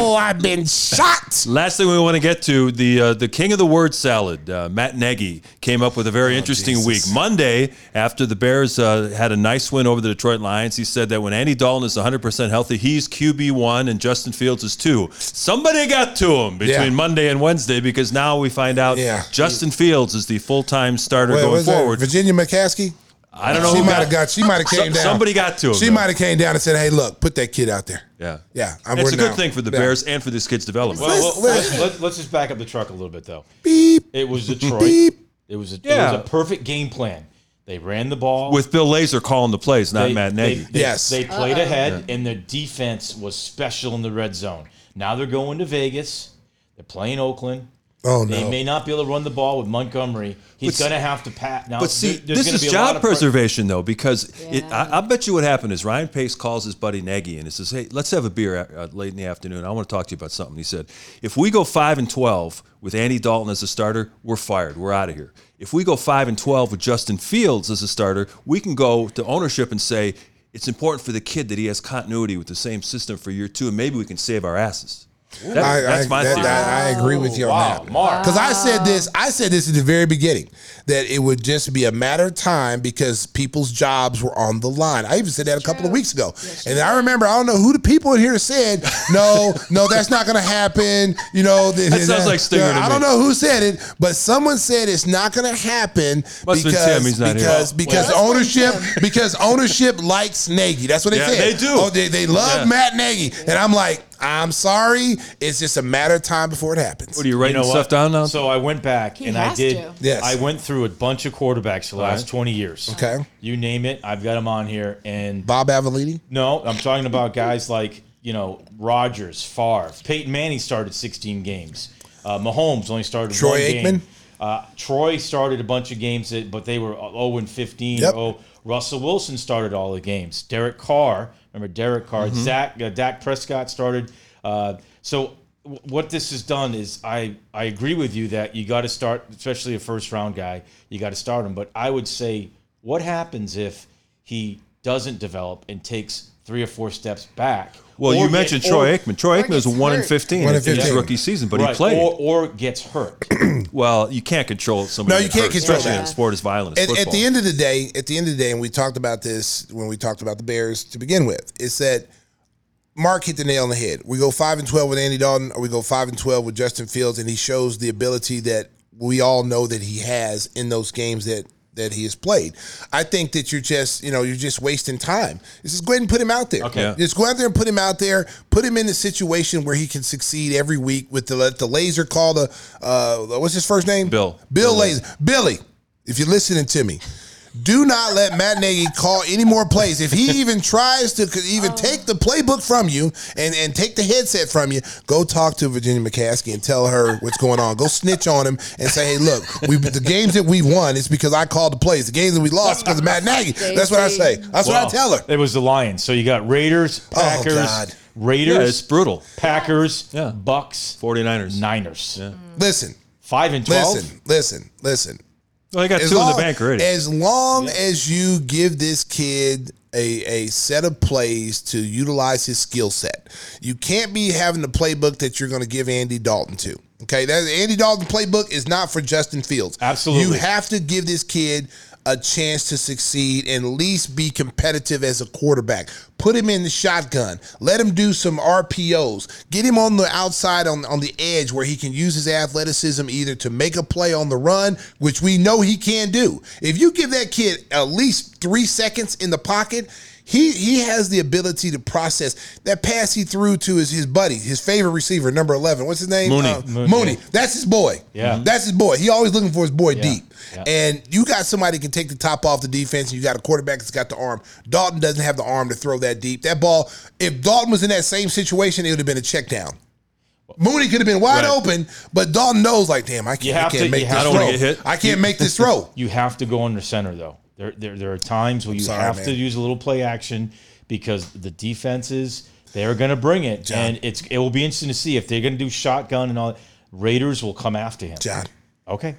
Speaker 6: Oh, I've been shot.
Speaker 5: Last thing we want to get to the uh, the king of the word salad, uh, Matt Nagy, came up with a very interesting
Speaker 6: Jesus.
Speaker 5: week. Monday, after the Bears uh, had a nice win over the Detroit Lions, he said that when Andy Dalton is 100% healthy, he's QB one and Justin Fields is two. Somebody got to him between
Speaker 6: Yeah.
Speaker 5: Monday and Wednesday because now we find out
Speaker 6: Yeah.
Speaker 5: Justin Fields is the full time starter
Speaker 6: Wait,
Speaker 5: going
Speaker 6: was that
Speaker 5: forward.
Speaker 6: Virginia McCaskey?
Speaker 5: I don't know.
Speaker 6: She might have got. She might have came down.
Speaker 5: somebody got to him,
Speaker 6: She might have came down and said, "Hey, look, put that kid out there."
Speaker 5: Yeah,
Speaker 6: Yeah, I'm
Speaker 5: It's a good
Speaker 6: now-
Speaker 5: thing for the
Speaker 6: yeah.
Speaker 5: Bears and for this kid's development.
Speaker 7: Well, well,
Speaker 6: Listen.
Speaker 7: let, let, us just back up the truck a little bit, though.
Speaker 6: Beep.
Speaker 7: It was Detroit.
Speaker 6: Beep.
Speaker 7: It was a,
Speaker 5: Yeah.
Speaker 7: it was a perfect game plan. They ran the ball
Speaker 5: With Bill Lazor calling the plays, not
Speaker 7: They-
Speaker 5: Matt Nagy.
Speaker 7: They, they-
Speaker 6: Yes.
Speaker 7: they played ahead, and their defense was special in the red zone. Now they're going to Vegas. They're playing Oakland.
Speaker 6: Oh,
Speaker 7: They
Speaker 6: no.
Speaker 7: may not be able to run the ball with Montgomery. He's going to have to pat. Now,
Speaker 5: But see,
Speaker 7: there-
Speaker 5: this is
Speaker 7: be
Speaker 5: job
Speaker 7: of pre-
Speaker 5: preservation, though, because it, I, I bet you what happened is Ryan Pace calls his buddy Nagy and he says, "Hey, let's have a beer uh, late in the afternoon. I want to talk to you about something." He said, "If we go five and twelve with Andy Dalton as a starter, we're fired. We're out of here. If we go five and twelve with Justin Fields as a starter, we can go to ownership and say." It's important for the kid that he has continuity with the same system for year two, and maybe we can save our asses. That-
Speaker 6: I,
Speaker 5: that's
Speaker 6: I,
Speaker 5: my
Speaker 6: that-
Speaker 5: theory.
Speaker 6: that- I agree with you on
Speaker 7: Wow,
Speaker 6: that.
Speaker 7: Mark.
Speaker 6: Because I said this, I said this at the very beginning that it would just be a matter of time because people's jobs were on the line. I even said that a couple of weeks ago, and I remember I don't know who the people in here said, "No, no, that's not going to happen." You know, th-
Speaker 5: That sounds like Stinger to
Speaker 6: I don't know who said it, but someone said it's not going to happen
Speaker 5: Must have
Speaker 6: because
Speaker 5: Tim, he's not here.
Speaker 6: because
Speaker 5: Well,
Speaker 6: because
Speaker 8: let's blame
Speaker 6: ownership because ownership likes Nagy. That's what they
Speaker 5: Yeah,
Speaker 6: said.
Speaker 5: they do.
Speaker 6: Oh, they, they love
Speaker 5: Yeah.
Speaker 6: Matt Nagy, and I'm like, I'm sorry, it's just a matter of time before it happens.
Speaker 5: What are you writing
Speaker 7: You know
Speaker 5: stuff
Speaker 7: what?
Speaker 5: down now?
Speaker 7: So I went back
Speaker 8: He
Speaker 7: and I
Speaker 8: has
Speaker 7: did.
Speaker 8: to.
Speaker 6: Yes.
Speaker 7: I went through a bunch of quarterbacks the last
Speaker 5: right.
Speaker 7: 20 years.
Speaker 6: Okay.
Speaker 7: You name it, I've got them on here. And
Speaker 6: Bob Avellini.
Speaker 7: no, I'm talking about guys like, you know, Rodgers, Favre. Peyton Manning started 16 games. Uh, Mahomes only started
Speaker 6: Troy
Speaker 7: one
Speaker 6: Aikman?
Speaker 7: game. Uh, Troy started a bunch of games, that, but they were 0 and 15.
Speaker 6: Yep.
Speaker 7: Oh, Russell Wilson started all the games. Derek Carr, remember Derek Carr?
Speaker 6: Mm-hmm.
Speaker 7: Zach, uh, Dak Prescott started. Uh, so w- what this has done is I, I agree with you that you got to start, especially a first round guy, you got to start him. But I would say, what happens if he doesn't develop and takes three or four steps back?
Speaker 5: Well,
Speaker 7: Or
Speaker 5: you
Speaker 7: get-
Speaker 5: mentioned
Speaker 7: or-
Speaker 5: Troy Aikman. Troy Aikman was
Speaker 8: gets
Speaker 5: one in
Speaker 8: hurt.
Speaker 5: fifteen
Speaker 6: One in
Speaker 5: in his rookie season, but he played.
Speaker 7: or, or gets hurt.
Speaker 5: Well, you can't control somebody.
Speaker 6: No, you can't
Speaker 5: hurts,
Speaker 6: control
Speaker 5: especially
Speaker 6: that.
Speaker 5: in sport as violent
Speaker 6: At, at the end of the day, at the end of the day, and we talked about this when we talked about the Bears to begin with, is that Mark hit the nail on the head. We go five and twelve with Andy Dalton, or we go five and twelve with Justin Fields, and he shows the ability that we all know that he has in those games that that he has played. I think that you're just, you know, you're just wasting time. Just go ahead and put him out there.
Speaker 7: Okay.
Speaker 6: Just go out there and put him out there. Put him in a situation where he can succeed every week with the let the Lazor call the uh, what's his first name?
Speaker 5: Bill.
Speaker 6: Bill
Speaker 5: Bill
Speaker 6: Lazor. Billy, if you're listening to me, do not let Matt Nagy call any more plays. If he even tries to even oh. take the playbook from you and, and take the headset from you, go talk to Virginia McCaskey and tell her what's going on. Go snitch on him and say, hey, look, we the games that we won is because I called the plays. The games that we lost because of Matt Nagy. That's what I say. That's what I tell her.
Speaker 7: It was the Lions. So you got Raiders,
Speaker 6: Oh,
Speaker 7: Packers,
Speaker 6: God.
Speaker 7: Raiders,
Speaker 5: yeah, it's brutal.
Speaker 7: Packers,
Speaker 5: Yeah.
Speaker 7: Bucks,
Speaker 5: 49ers.
Speaker 7: Niners.
Speaker 6: Listen,
Speaker 7: Five and twelve.
Speaker 6: listen, listen, listen.
Speaker 5: Well, they got
Speaker 6: As
Speaker 5: two
Speaker 6: long,
Speaker 5: in the bank already.
Speaker 6: As long as you give this kid a, a set of plays to utilize his skill set, you can't be having the playbook that you're going to give Andy Dalton to. Okay, that Andy Dalton playbook is not for Justin Fields.
Speaker 7: Absolutely.
Speaker 6: you have to give this kid a chance to succeed and at least be competitive as a quarterback. Put him in the shotgun. Let him do some RPOs. Get him on the outside on, on the edge where he can use his athleticism either to make a play on the run, which we know he can do. If you give that kid at least three seconds in the pocket, he he has the ability to process that pass he threw to his, his buddy, his favorite receiver, number 11. What's his name?
Speaker 5: Mooney.
Speaker 6: Uh,
Speaker 7: Mooney.
Speaker 6: Mooney. That's his boy.
Speaker 7: Yeah.
Speaker 6: That's his boy. He always looking for his boy deep.
Speaker 7: Yeah.
Speaker 6: And you got somebody that can take the top off the defense, and you got a quarterback that's got the arm. Dalton doesn't have the arm to throw that deep. That ball, if Dalton was in that same situation, it would have been a check down. Mooney could have been wide
Speaker 5: Right.
Speaker 6: open, but Dalton knows, like, damn, I can't, I can't
Speaker 7: to-
Speaker 6: make this throw.
Speaker 5: to- I don't wanna get hit.
Speaker 6: I can't make this throw.
Speaker 7: You have to go under center though. There, there, there are times where you
Speaker 6: sorry,
Speaker 7: have
Speaker 6: man.
Speaker 7: to use a little play action because the defenses they're going to bring it, and it's it will be interesting to see if they're going to do shotgun and all. that. Raiders will come after him.
Speaker 6: John,
Speaker 7: Okay.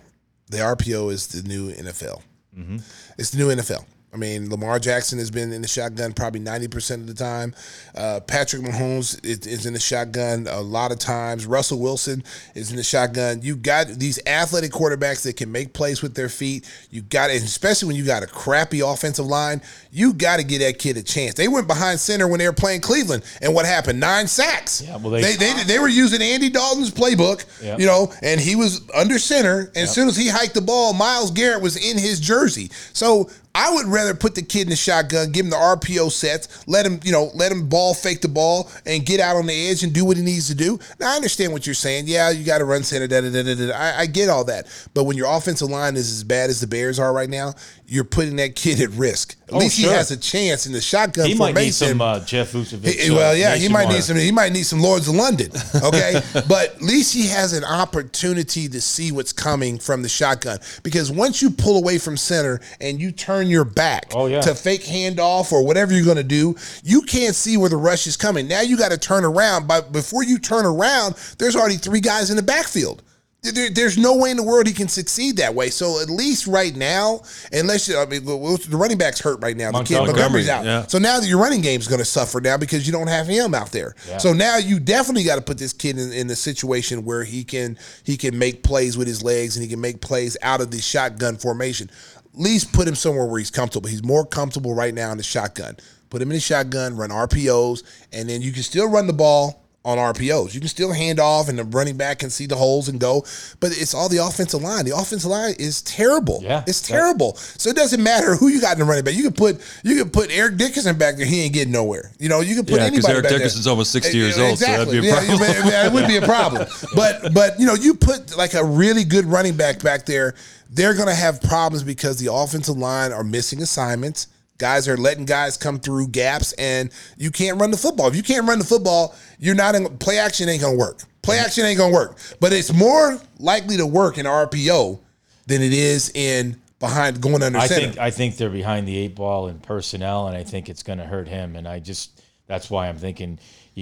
Speaker 6: the RPO is the new NFL.
Speaker 7: Mm-hmm.
Speaker 6: It's the new NFL. I mean, Lamar Jackson has been in the shotgun probably 90% of the time. Uh, Patrick Mahomes is, is in the shotgun a lot of times. Russell Wilson is in the shotgun. You got these athletic quarterbacks that can make plays with their feet. You got and especially when you got a crappy offensive line, you got to give that kid a chance. They went behind center when they were playing Cleveland, and what happened? Nine sacks.
Speaker 7: Yeah, well, they-
Speaker 6: they, they, they were using Andy Dalton's playbook,
Speaker 7: Yeah.
Speaker 6: you know, and he was under center. And as soon as he hiked the ball, Myles Garrett was in his jersey. So I would rather put the kid in the shotgun, give him the RPO sets, let him, you know, let him ball fake the ball and get out on the edge and do what he needs to do. Now I understand what you're saying. Yeah, you got to run center. Da, da, da, da, da. I, I get all that, but when your offensive line is as bad as the Bears are right now, you're putting that kid at risk. At
Speaker 7: Oh,
Speaker 6: least
Speaker 7: sure.
Speaker 6: he has a chance in the shotgun
Speaker 7: He might need
Speaker 6: formation.
Speaker 7: some uh, Jeff Vukovic.
Speaker 6: He-
Speaker 7: uh,
Speaker 6: well, yeah, he might need some. He might need some Lloyd's of London. Okay, but at least he has an opportunity to see what's coming from the shotgun. Because once you pull away from center and you turn your back
Speaker 7: Oh, yeah.
Speaker 6: to fake handoff or whatever you're going to do, you can't see where the rush is coming. Now you got to turn around. But before you turn around, there's already three guys in the backfield. There- there's no way in the world he can succeed that way. So at least right now, unless you, I mean, the running back's hurt right now. The kid Montgomery's out.
Speaker 5: yeah.
Speaker 6: So now your running game's going to suffer now because you don't have him out there. So now you definitely got to put this kid in, in a situation where he can he can make plays with his legs and he can make plays out of the shotgun formation. At least put him somewhere where he's comfortable. He's more comfortable right now in the shotgun. Put him in the shotgun, run RPOs, and then you can still run the ball on RPOs. You can still hand off and the running back can see the holes and go. But it's all the offensive line. The offensive line is terrible.
Speaker 7: Yeah.
Speaker 6: It's terrible. So it doesn't matter who you got in the running back. You can put you can put Eric Dickerson back there. He ain't getting nowhere. You know, you can put
Speaker 5: Yeah,
Speaker 6: anybody
Speaker 5: Eric
Speaker 6: back there.
Speaker 5: Dickerson's almost 60
Speaker 6: Eh,
Speaker 5: years old, so that'd
Speaker 6: Exactly.
Speaker 5: be a problem.
Speaker 6: Yeah, it would be a problem. But but you know, you put like a really good running back back there, they're gonna have problems because the offensive line are missing assignments. Guys are letting guys come through gaps, and you can't run the football. If you can't run the football, you're not in play action. Ain't gonna work. Play action ain't gonna work. But it's more likely to work in RPO than it is in behind going under
Speaker 7: I
Speaker 6: center.
Speaker 7: think I think they're behind the eight ball in personnel, and I think it's going to hurt him. And I just that's why I'm thinking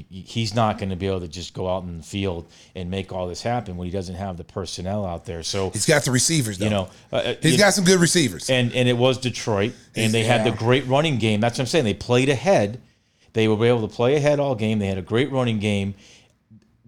Speaker 7: he- he's not going to be able to just go out in the field and make all this happen when he doesn't have the personnel out there. So
Speaker 6: He's got the receivers, though.
Speaker 7: you know, uh,
Speaker 6: He's
Speaker 7: you-
Speaker 6: got some good receivers.
Speaker 7: and and it was Detroit, and they had the great running game. That's what I'm saying. They played ahead. They were able to play ahead all game. They had a great running game.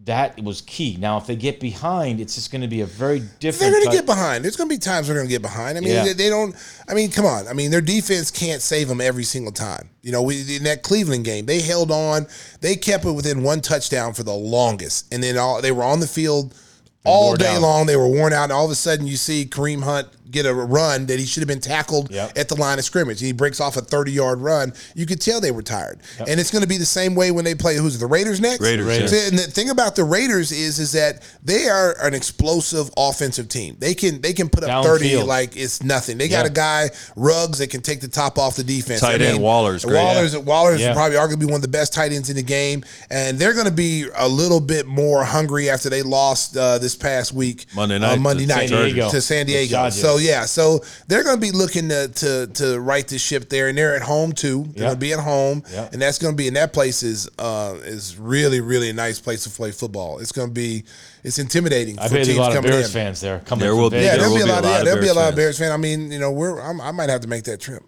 Speaker 7: That was key. Now, if they get behind, it's just going to be a very different.
Speaker 6: They're going to get behind. There's going to be times they're going to get behind. I mean,
Speaker 7: Yeah.
Speaker 6: they, they don't. I mean, come on. I mean, their defense can't save them every single time. You know, we, in that Cleveland game, they held on. They kept it within one touchdown for the longest, and then all they were on the field all day long. They were worn out, and all of a sudden, you see Kareem Hunt get a run that he should have been tackled
Speaker 7: Yep.
Speaker 6: at the line of scrimmage. He breaks off a 30 yard run. You could tell they were tired, and it's going to be the same way when they play. Who's the Raiders next?
Speaker 5: Raiders, Raiders.
Speaker 6: And the thing about the Raiders is, is that they are an explosive offensive team. They can they can put up thirty
Speaker 7: Downfield.
Speaker 6: like it's nothing. They got
Speaker 7: Yeah.
Speaker 6: a guy Ruggs that can take the top off the defense.
Speaker 5: Tight end Waller's great.
Speaker 6: Waller's Waller's
Speaker 7: Yeah.
Speaker 6: probably arguably one of the best tight ends in the game, and they're going to be a little bit more hungry after they lost uh, this past week
Speaker 5: Monday
Speaker 6: uh,
Speaker 5: night
Speaker 6: Monday
Speaker 5: to
Speaker 6: night
Speaker 7: San Diego.
Speaker 6: to San Diego. So yeah, so they're going to be looking to, to to right this ship there, and they're at home too. They're
Speaker 7: Yeah.
Speaker 6: going to be at home,
Speaker 7: Yeah.
Speaker 6: and that's going to be and that place is uh, is really really a nice place to play football. It's going to be it's intimidating.
Speaker 7: I
Speaker 6: for
Speaker 7: bet there's
Speaker 6: teams
Speaker 7: a lot of Bears
Speaker 6: in.
Speaker 7: fans there coming.
Speaker 5: There
Speaker 7: from
Speaker 5: will be-
Speaker 6: Yeah,
Speaker 7: Vegas.
Speaker 6: there'll be a
Speaker 5: be a
Speaker 6: lot.
Speaker 5: lot
Speaker 6: Of, yeah, there'll be a
Speaker 5: Bears
Speaker 6: lot of
Speaker 5: fans.
Speaker 6: Bears fans. I mean, you know, we're I'm, I might have to make that trip.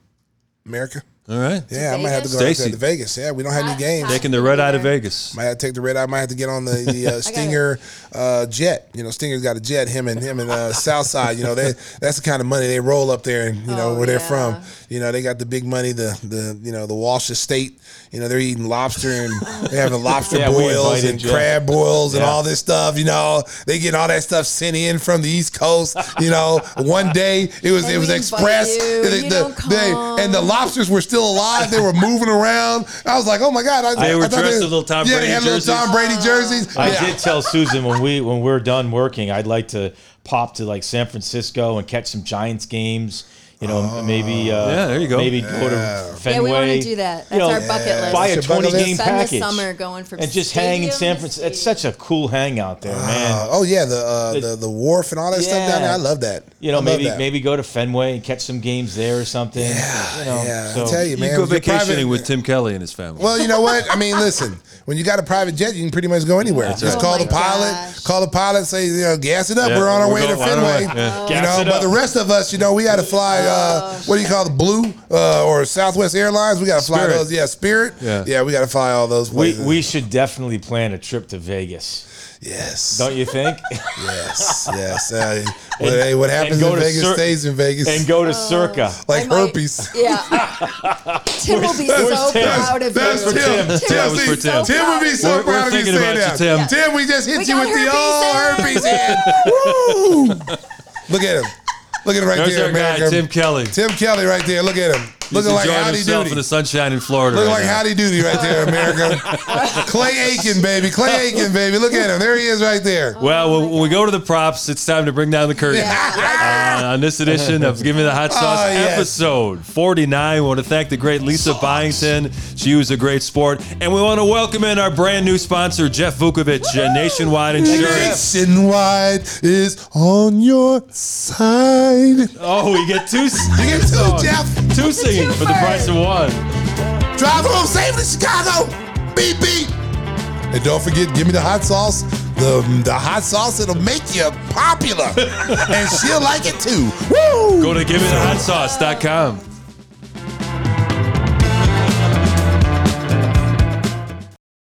Speaker 6: America.
Speaker 5: All right.
Speaker 6: Yeah, I might have to go
Speaker 5: Vegas?
Speaker 6: out to Vegas. Yeah, we don't have any games.
Speaker 5: Taking the red eye to Vegas.
Speaker 6: Might have to take the red. eye. might have to get on the, the uh, Stinger uh, jet. You know, Stinger's got a jet. Him and him and uh, Southside. You know, they that's the kind of money they roll up there, and you know
Speaker 8: Oh,
Speaker 6: where they're from. You know, they got the big money. The the you know the Walsh Estate. You know, they're eating lobster and they're having lobster
Speaker 7: Yeah,
Speaker 6: boils and
Speaker 7: Jeff.
Speaker 6: crab boils and
Speaker 7: Yeah.
Speaker 6: all this stuff. You know, they get all that stuff sent in from the East Coast. You know, one day it was
Speaker 8: And
Speaker 6: it was express.
Speaker 8: you,
Speaker 6: The-
Speaker 8: you
Speaker 6: the- they- and the lobsters were still alive. They were moving around. I was like, oh my god! I,
Speaker 5: They were
Speaker 6: I thought
Speaker 5: dressed in little Tom
Speaker 6: yeah,
Speaker 5: Brady
Speaker 6: they had little
Speaker 5: jerseys.
Speaker 6: Tom Brady jerseys.
Speaker 7: I
Speaker 6: yeah.
Speaker 7: did tell Susan when we when we're done working, I'd like to pop to like San Francisco and catch some Giants games. You know, maybe uh,
Speaker 5: Yeah, there you go.
Speaker 7: Maybe go to Fenway.
Speaker 8: Yeah, we want to do that. That's
Speaker 7: You know,
Speaker 8: our bucket list.
Speaker 7: Buy a
Speaker 6: That's your bucket
Speaker 7: twenty game
Speaker 6: list?
Speaker 8: Spend the
Speaker 7: package.
Speaker 8: summer going from
Speaker 7: and just hang in San Francisco. It's such a cool hangout there,
Speaker 6: Uh,
Speaker 7: man.
Speaker 6: oh yeah, the, uh, the the wharf and all that stuff down there.
Speaker 7: Yeah.
Speaker 6: I love that.
Speaker 7: You know, maybe
Speaker 6: that.
Speaker 7: maybe go to Fenway and catch some games there or something.
Speaker 6: Yeah,
Speaker 7: you know,
Speaker 6: yeah.
Speaker 7: so
Speaker 6: I tell you,
Speaker 5: You
Speaker 6: man.
Speaker 5: go
Speaker 6: with your
Speaker 5: vacationing
Speaker 6: private-
Speaker 5: with Tim Kelly and his family.
Speaker 6: Well, you know what? I mean, listen. When you got a private jet, you can pretty much go anywhere. Just
Speaker 8: right.
Speaker 6: call
Speaker 8: Oh
Speaker 6: the pilot.
Speaker 8: gosh.
Speaker 6: Call the pilot. Say, you know, gas it up.
Speaker 5: Yeah,
Speaker 6: we're on our
Speaker 5: we're
Speaker 6: way to
Speaker 5: going- on.
Speaker 6: Fenway.
Speaker 5: Yeah.
Speaker 6: You know, but the rest of us, you know, we got to fly. Uh, what do you call the Blue uh, or Southwest Airlines? We got to fly
Speaker 5: Spirit.
Speaker 6: those. Yeah, Spirit.
Speaker 5: Yeah.
Speaker 6: yeah. We got to fly all those
Speaker 7: we we should definitely plan a trip to Vegas.
Speaker 6: Yes.
Speaker 7: Don't you think?
Speaker 6: Yes. Yes. Uh, well, hey, what happens in Vegas
Speaker 7: Cir-
Speaker 6: stays in Vegas.
Speaker 7: and go to Circa.
Speaker 6: like
Speaker 8: I might-
Speaker 6: herpes.
Speaker 8: Yeah. Tim will be
Speaker 7: Where's
Speaker 8: so
Speaker 7: Tim?
Speaker 8: proud of
Speaker 6: That's
Speaker 8: you.
Speaker 6: Tim. Tim,
Speaker 5: That was
Speaker 6: see,
Speaker 5: for Tim.
Speaker 6: Tim would be so
Speaker 5: We're- we're
Speaker 6: proud of you saying that.
Speaker 5: you, Tim.
Speaker 6: Tim, we just hit
Speaker 8: We
Speaker 6: you
Speaker 8: got
Speaker 6: with the old
Speaker 8: herpes
Speaker 6: herpes head. Woo! Look at him. Look at him right
Speaker 5: There's
Speaker 6: there,
Speaker 5: our guy, Tim Kelly.
Speaker 6: Tim Kelly right there. Look at him.
Speaker 5: He's
Speaker 6: Looking like howdy
Speaker 5: himself
Speaker 6: doody.
Speaker 5: in the sunshine in Florida.
Speaker 6: Looking
Speaker 5: right
Speaker 6: like
Speaker 5: now.
Speaker 6: howdy doody right there, America. Clay Aiken, baby. Clay Aiken, baby. Look at him. There he is right there.
Speaker 5: Well, when, when we go to the props, it's time to bring down the curtain. Uh, on this edition of Give Me the Hot Sauce,
Speaker 6: Oh, yes.
Speaker 5: episode 49, we want to thank the great Lisa Byington. She was a great sport. And we want to welcome in our brand new sponsor, Jeff Vukovic, uh, Nationwide Insurance.
Speaker 6: Nationwide is on your side.
Speaker 5: Oh, we get two.
Speaker 6: You get two, Jeff.
Speaker 5: Two for the price of one.
Speaker 6: Drive home safely, Chicago. Beep beep. And don't forget, give me the hot sauce. The the hot sauce that'll make you popular, and she'll like it too. Woo!
Speaker 5: Go to GiveMeTheHotSauce.com.